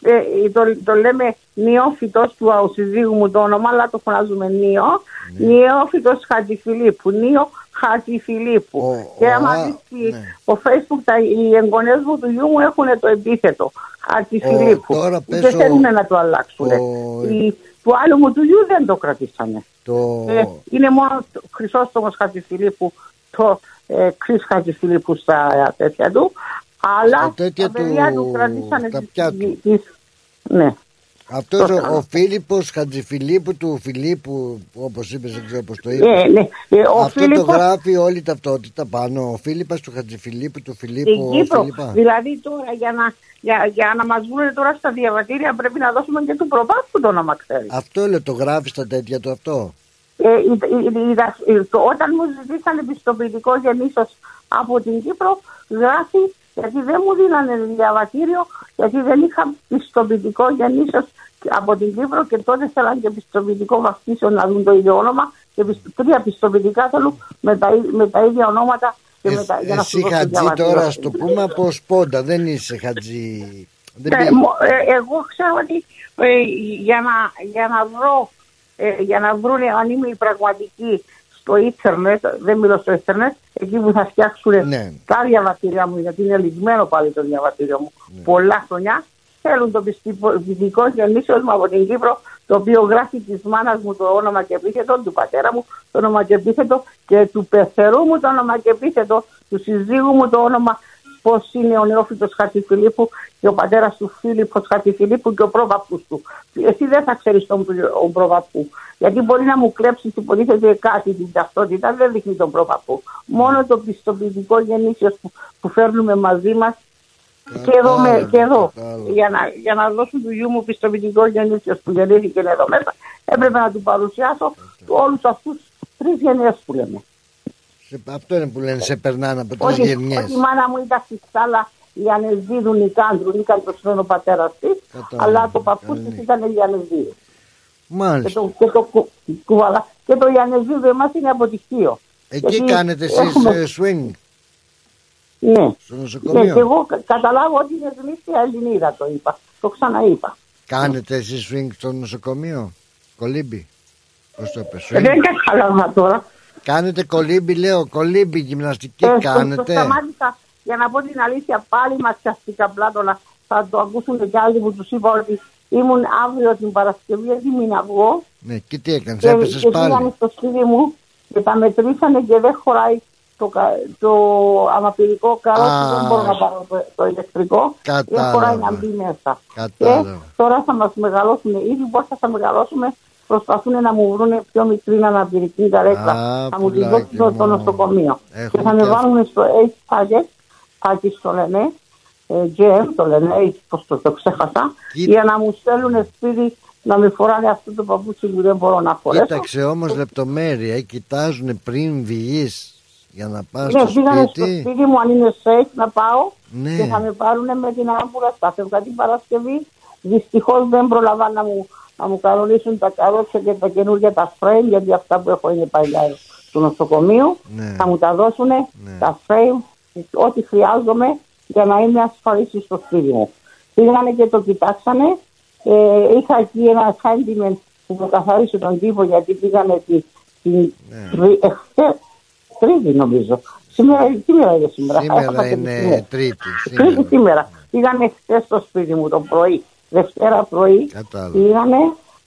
ε, το, το λέμε νεόφυτος του αουσυζύγου μου το όνομα, αλλά το φωνάζουμε νεό, νεόφυτος Χατζηφιλίππου, νεό Χατζηφιλίππου. και άμα α, δεις στη- ο facebook τα, οι εγγονές μου του γιου μου έχουν το επίθετο Χατζηφιλίππου. Ο- τώρα πες Δεν ο- θέλουν να το αλλάξουν. ο- Οι- του άλλου μου του γιου δεν το κρατήσανε. Το... Ε, είναι μόνο ο Χρυσόστομος Χατζηφιλίππου, το ε, Κρίς Χατζηφιλίππου στα τέτοια του, αλλά Στα τέτοια τα παιδιά του- του κρατήσανε στα τις- πια του. τις- ναι. Αυτός Το- ο, ο Φίλιππος Χατζηφιλίππου του Φιλίππου, όπως είπες, δεν ξέρω πώς το είπες. Ε, ναι. Ε, ο Αυτό Φίλιππος- το γράφει όλη η ταυτότητα πάνω. Ο Φίλιππας του Χατζηφιλίππου του Φιλίππου. Στην ο Κύπρο. Φιλίππα. Δηλαδή τώρα για να, για, για να μας βγουν τώρα στα διαβατήρια πρέπει να δώσουμε και του προπάπου το όνομα ξέρεις. Αυτό λέω, το γράφει στα τέτοια του αυτό. Ε, η- η- η- δα- ε, το- όταν μου ζητήσανε πιστοποιητικό γεννήσεως από την Κύπρο, γράφει γιατί δεν μου δίνανε διαβατήριο, γιατί δεν είχα πιστοποιητικό γεννήσεως από την Κύπρο και τότε θέλαν και πιστοποιητικό βαφτίσεων να δουν το ίδιο όνομα και πιστ- τρία πιστοποιητικά θέλουν με τα, ί- με τα ίδια ονόματα και με τα, για να σου Εσύ δώσουν χατζή διαβατήριο. τώρα, στο πούμε από σπόντα, δεν είσαι χατζή. Δεν Ε, πήγε- μο- ε, εγώ ξέρω ότι ε, για, να, για να βρω, ε, για να βρουν αν είμαι η πραγματική στο ίντερνετ, δεν μιλώ στο ίντερνετ, εκεί που θα φτιάξουν Ναι. τα διαβατήρια μου, γιατί είναι λιγμένο πάλι το διαβατήριο μου, Ναι. πολλά χρονιά, θέλουν το πιστικό γεννήσεως μου από την Κύπρο, το οποίο γράφει της μάνας μου το όνομα και επίθετο, του πατέρα μου το όνομα και επίθετο και του πεθερού μου το όνομα και επίθετο, του συζύγου μου το όνομα πώς είναι ο νεόφυτος Χατζηφιλίππου και ο πατέρας του Φίλιππος Χατζηφιλίππου και ο πρόπαππου του. Εσύ δεν θα ξέρεις τον ο πρόπαππου. Γιατί μπορεί να μου κλέψεις υποτίθεται κάτι την ταυτότητα, δεν δείχνει τον πρόπαππου. Μόνο το πιστοποιητικό γεννήσεως που, που φέρνουμε μαζί μας και εδώ, με, και εδώ για, να, για να δώσουν του γιού μου πιστοποιητικό γεννήσεως που γεννήθηκε εδώ μέσα, έπρεπε να του παρουσιάσω όλους αυτούς τρεις γενιέ που λέμε. Σε- Αυτό είναι που λένε, σε περνάνε από τρεις Όχι, γενιές. όχι, η μάνα μου ήταν στη Σάλα η Ανεσδίδου Νικάνδρου, Νίκαν το συγχρόνω πατέρας της, Κατάλαβα. αλλά το παππού της ήταν η Ανεσδίδου. Και Μάλιστα. το, και το, κου- κουβαλά. Και το Ιανεζίδου εμάς είναι από τη Χίο. Εκεί Γιατί κάνετε εσείς έχουμε- ε, swing; Ναι. Στο Ναι, νοσοκομείο; και εγώ κα- καταλάβω ότι είναι γνήσια Ελληνίδα το είπα. Το ξαναείπα. Κάνετε εσείς swing στο νοσοκομείο; Κολύμπι; Πώς το είπες, Ε, swing; Δεν κατάλαβα τώρα. Κάνετε κολύμπι λέω, κολύμπι γυμναστική Ε, το- κάνετε. Το σταμάτησα για να πω την αλήθεια πάλι ματιαστικά πλάτωνα. Θα το ακούσουν και άλλοι που τους είπα ότι ήμουν αύριο την Παρασκευή έτοιμη να βγω Ναι, και τι έκανες, και, έπεσες και πάλι. πήγανε στο σπίτι μου και τα μετρήσανε και δεν χωράει το, κα- το αμαπηρικό καρό Α. που δεν μπορώ να πάρω το, το ηλεκτρικό. Δεν Κατάλαβα. χωράει να μπει μέσα. Και Κατάλαβα. τώρα θα μας μεγαλώσουν. Ήδη πώς θα τα μεγαλώσουμε προσπαθούν να μου βρουν πιο μικρή αναπηρική καρέκλα. Α, θα μου τη πουλάκι δώσουν στο μου. νοσοκομείο. Έχουμε Και θα με και αυτό. βάλουν στο H packet, πάκι το λένε, ε, GM το λένε, H πώς το, το ξέχασα, για να μου στέλνουν σπίτι να με φοράνε αυτό το παπούτσι που δεν μπορώ να φορέσω. Κοίταξε όμως λεπτομέρεια, ε, κοιτάζουν πριν βγεις για να πας Ναι, στο πήγανε στο σπίτι. σπίτι μου αν είναι safe να πάω Ναι. και θα με πάρουν με την άμπουλα στα φεύγα την Παρασκευή. Δυστυχώς δεν προλαβαίνουν να μου, να μου κανονίσουν τα καρότσια και τα καινούργια τα frame γιατί αυτά που έχω είναι παλιά του νοσοκομείου. Ναι. Θα μου τα δώσουν τα frame, ό,τι χρειάζομαι για να είμαι ασφαλής στο σπίτι μου. Πήγανε και το κοιτάξανε. Ε, είχα εκεί ένα handyman που μου καθάρισε τον τύπο γιατί πήγανε τη, την Ναι. τρι- εχθές, Τρίτη νομίζω. Σήμερα, τι μέρα είναι σήμερα; Σήμερα Έχασα και τη είναι στιγμή. τρίτη. Τρίτη Σήμερα. σήμερα. Πήγανε χθες στο σπίτι μου το πρωί. Δευτέρα πρωί. Κατάλαβα. Πήγανε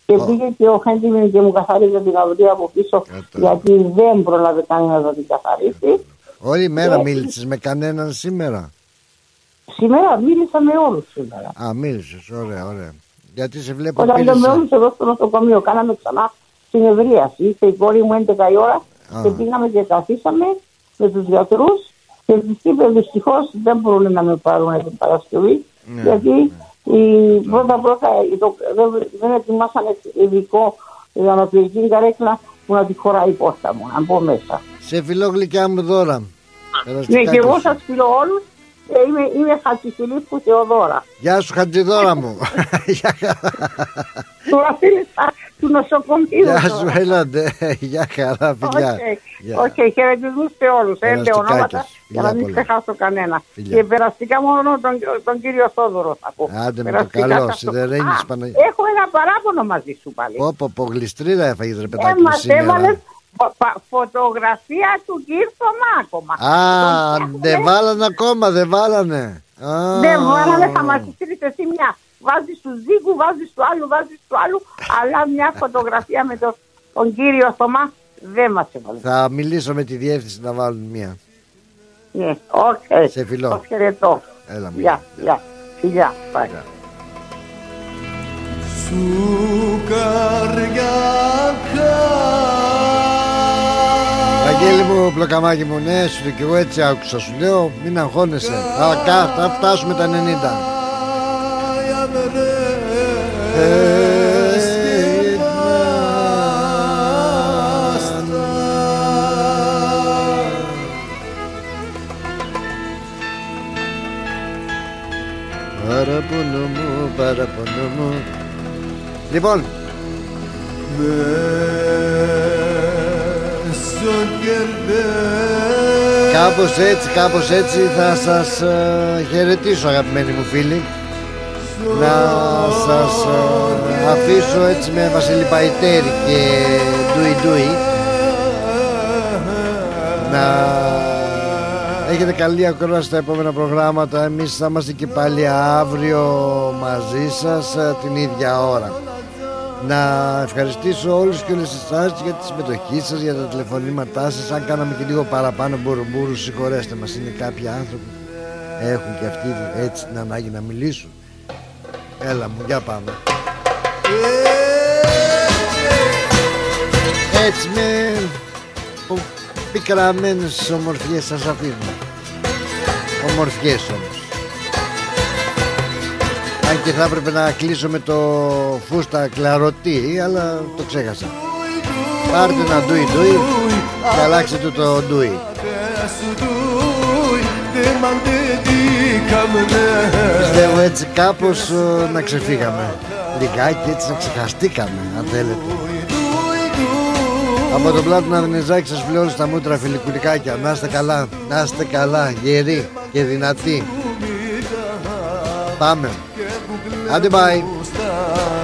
και πήγε και ο Χέντιμιν και μου καθαρίζει την αυλή από πίσω γιατί δεν πρόλαβε κανένα να την καθαρίσει. Όλη μέρα Και- μίλησες με κανέναν σήμερα; Σήμερα μίλησα με όλους σήμερα. Α, μίλησες, ωραία, ωραία. Γιατί σε βλέπω Όταν πήρες- λέμε όλους εδώ στο νοσοκομείο, κάναμε ξανά συνεδρίαση. Ήρθε η κόρη μου 11 η ώρα Α. και πήγαμε και καθίσαμε με τους γιατρούς και τους είπε δυστυχώς δεν μπορούν να με πάρουν την Παρασκευή Ναι. γιατί η, πρώτα πρώτα ε, το, δεν, δεν ετοιμάσανε ειδικό για να πηγαίνει καρέκλα που να τη χωράει η πόρτα μου, να μπω μέσα. Σε φιλό γλυκιά μου δώρα. Ναι, Περαστικά και εγώ σου. σας φιλώ όλους και είμαι, είμαι Χατζηφιλίππου Θεοδώρα. Γεια σου Χατζηδώρα μου. του Βασίλισσα του νοσοκομείου. Γεια τώρα. σου, έλατε. Γεια χαρά, φιλιά. Γεια. Οκ, okay, χαιρετισμούς σε όλους. Έντε Περαστικάκια. ονόματα για να Φιλιά μην πολλά. ξεχάσω κανένα. Φιλιά. Και περαστικά μόνο τον, τον κύριο Θόδωρο θα πω. Άντε με το Περαστικά καλό, θα στο- σιδερένης Α, Παναγία. Έχω ένα παράπονο μαζί σου πάλι. Πω πω πω γλιστρίδα έφαγες ρε παιδάκι μου Έμα έβαλες σήμερα. Φωτογραφία του κύριου Θωμά ακόμα. Α, δεν βάλανε ακόμα, δεν βάλανε. Α. Δεν βάλανε, θα μας στείλετε εσύ μια. Βάζεις του δίκου, βάζεις του άλλου, βάζεις του άλλου. Αλλά μια φωτογραφία με τον, τον κύριο Θωμά δεν μας έβαλε. Θα μιλήσω με τη διεύθυνση να βάλουν μία. Ναι, οκ. Σε φιλώ. Το χαιρετώ. Έλα μου. Γεια, γεια. Φιλιά, πάει. Σου Βαγγέλη μου, πλοκαμάκι μου, ναι, σου και εγώ έτσι άκουσα. Σου λέω, μην αγχώνεσαι. Θα, κα- θα φτάσουμε τα 90. Παραπονό μου, παραπονό μου. Λοιπόν, κάπως έτσι, κάπως έτσι θα σας ε, χαιρετήσω αγαπημένοι μου φίλοι. Να σας ε, αφήσω έτσι με Βασίλη Παϊτέρη και Ντουι Ντουι να έχετε καλή ακρόαση στα επόμενα προγράμματα. Εμείς θα είμαστε και πάλι αύριο μαζί σας ε, την ίδια ώρα να ευχαριστήσω όλους και όλες εσάς για τη συμμετοχή σας, για τα τηλεφωνήματά σας. Αν κάναμε και λίγο παραπάνω μπουρμπούρου συγχωρέστε μας είναι κάποιοι άνθρωποι έχουν και αυτοί έτσι την ανάγκη να μιλήσουν. Έλα μου για πάμε. Έτσι με πο- πικραμένες ομορφιές σας αφήνω. Ομορφιές όμως αν και θα έπρεπε να κλείσω με το φούστα κλαρωτή αλλά το ξέχασα. Πάρτε ένα ντουι ντουι και αλλάξτε του το ντουι Πιστεύω έτσι κάπως ε, να ξεφύγαμε. Λιγάκι έτσι να ξεχαστήκαμε αν θέλετε. Από τον πλάτο να Δενεζάκη σας φιλώ όλους τα μούτρα φιλικουρικάκια Να είστε καλά, να είστε καλά, γεροί και δυνατή Πάμε Άντε bye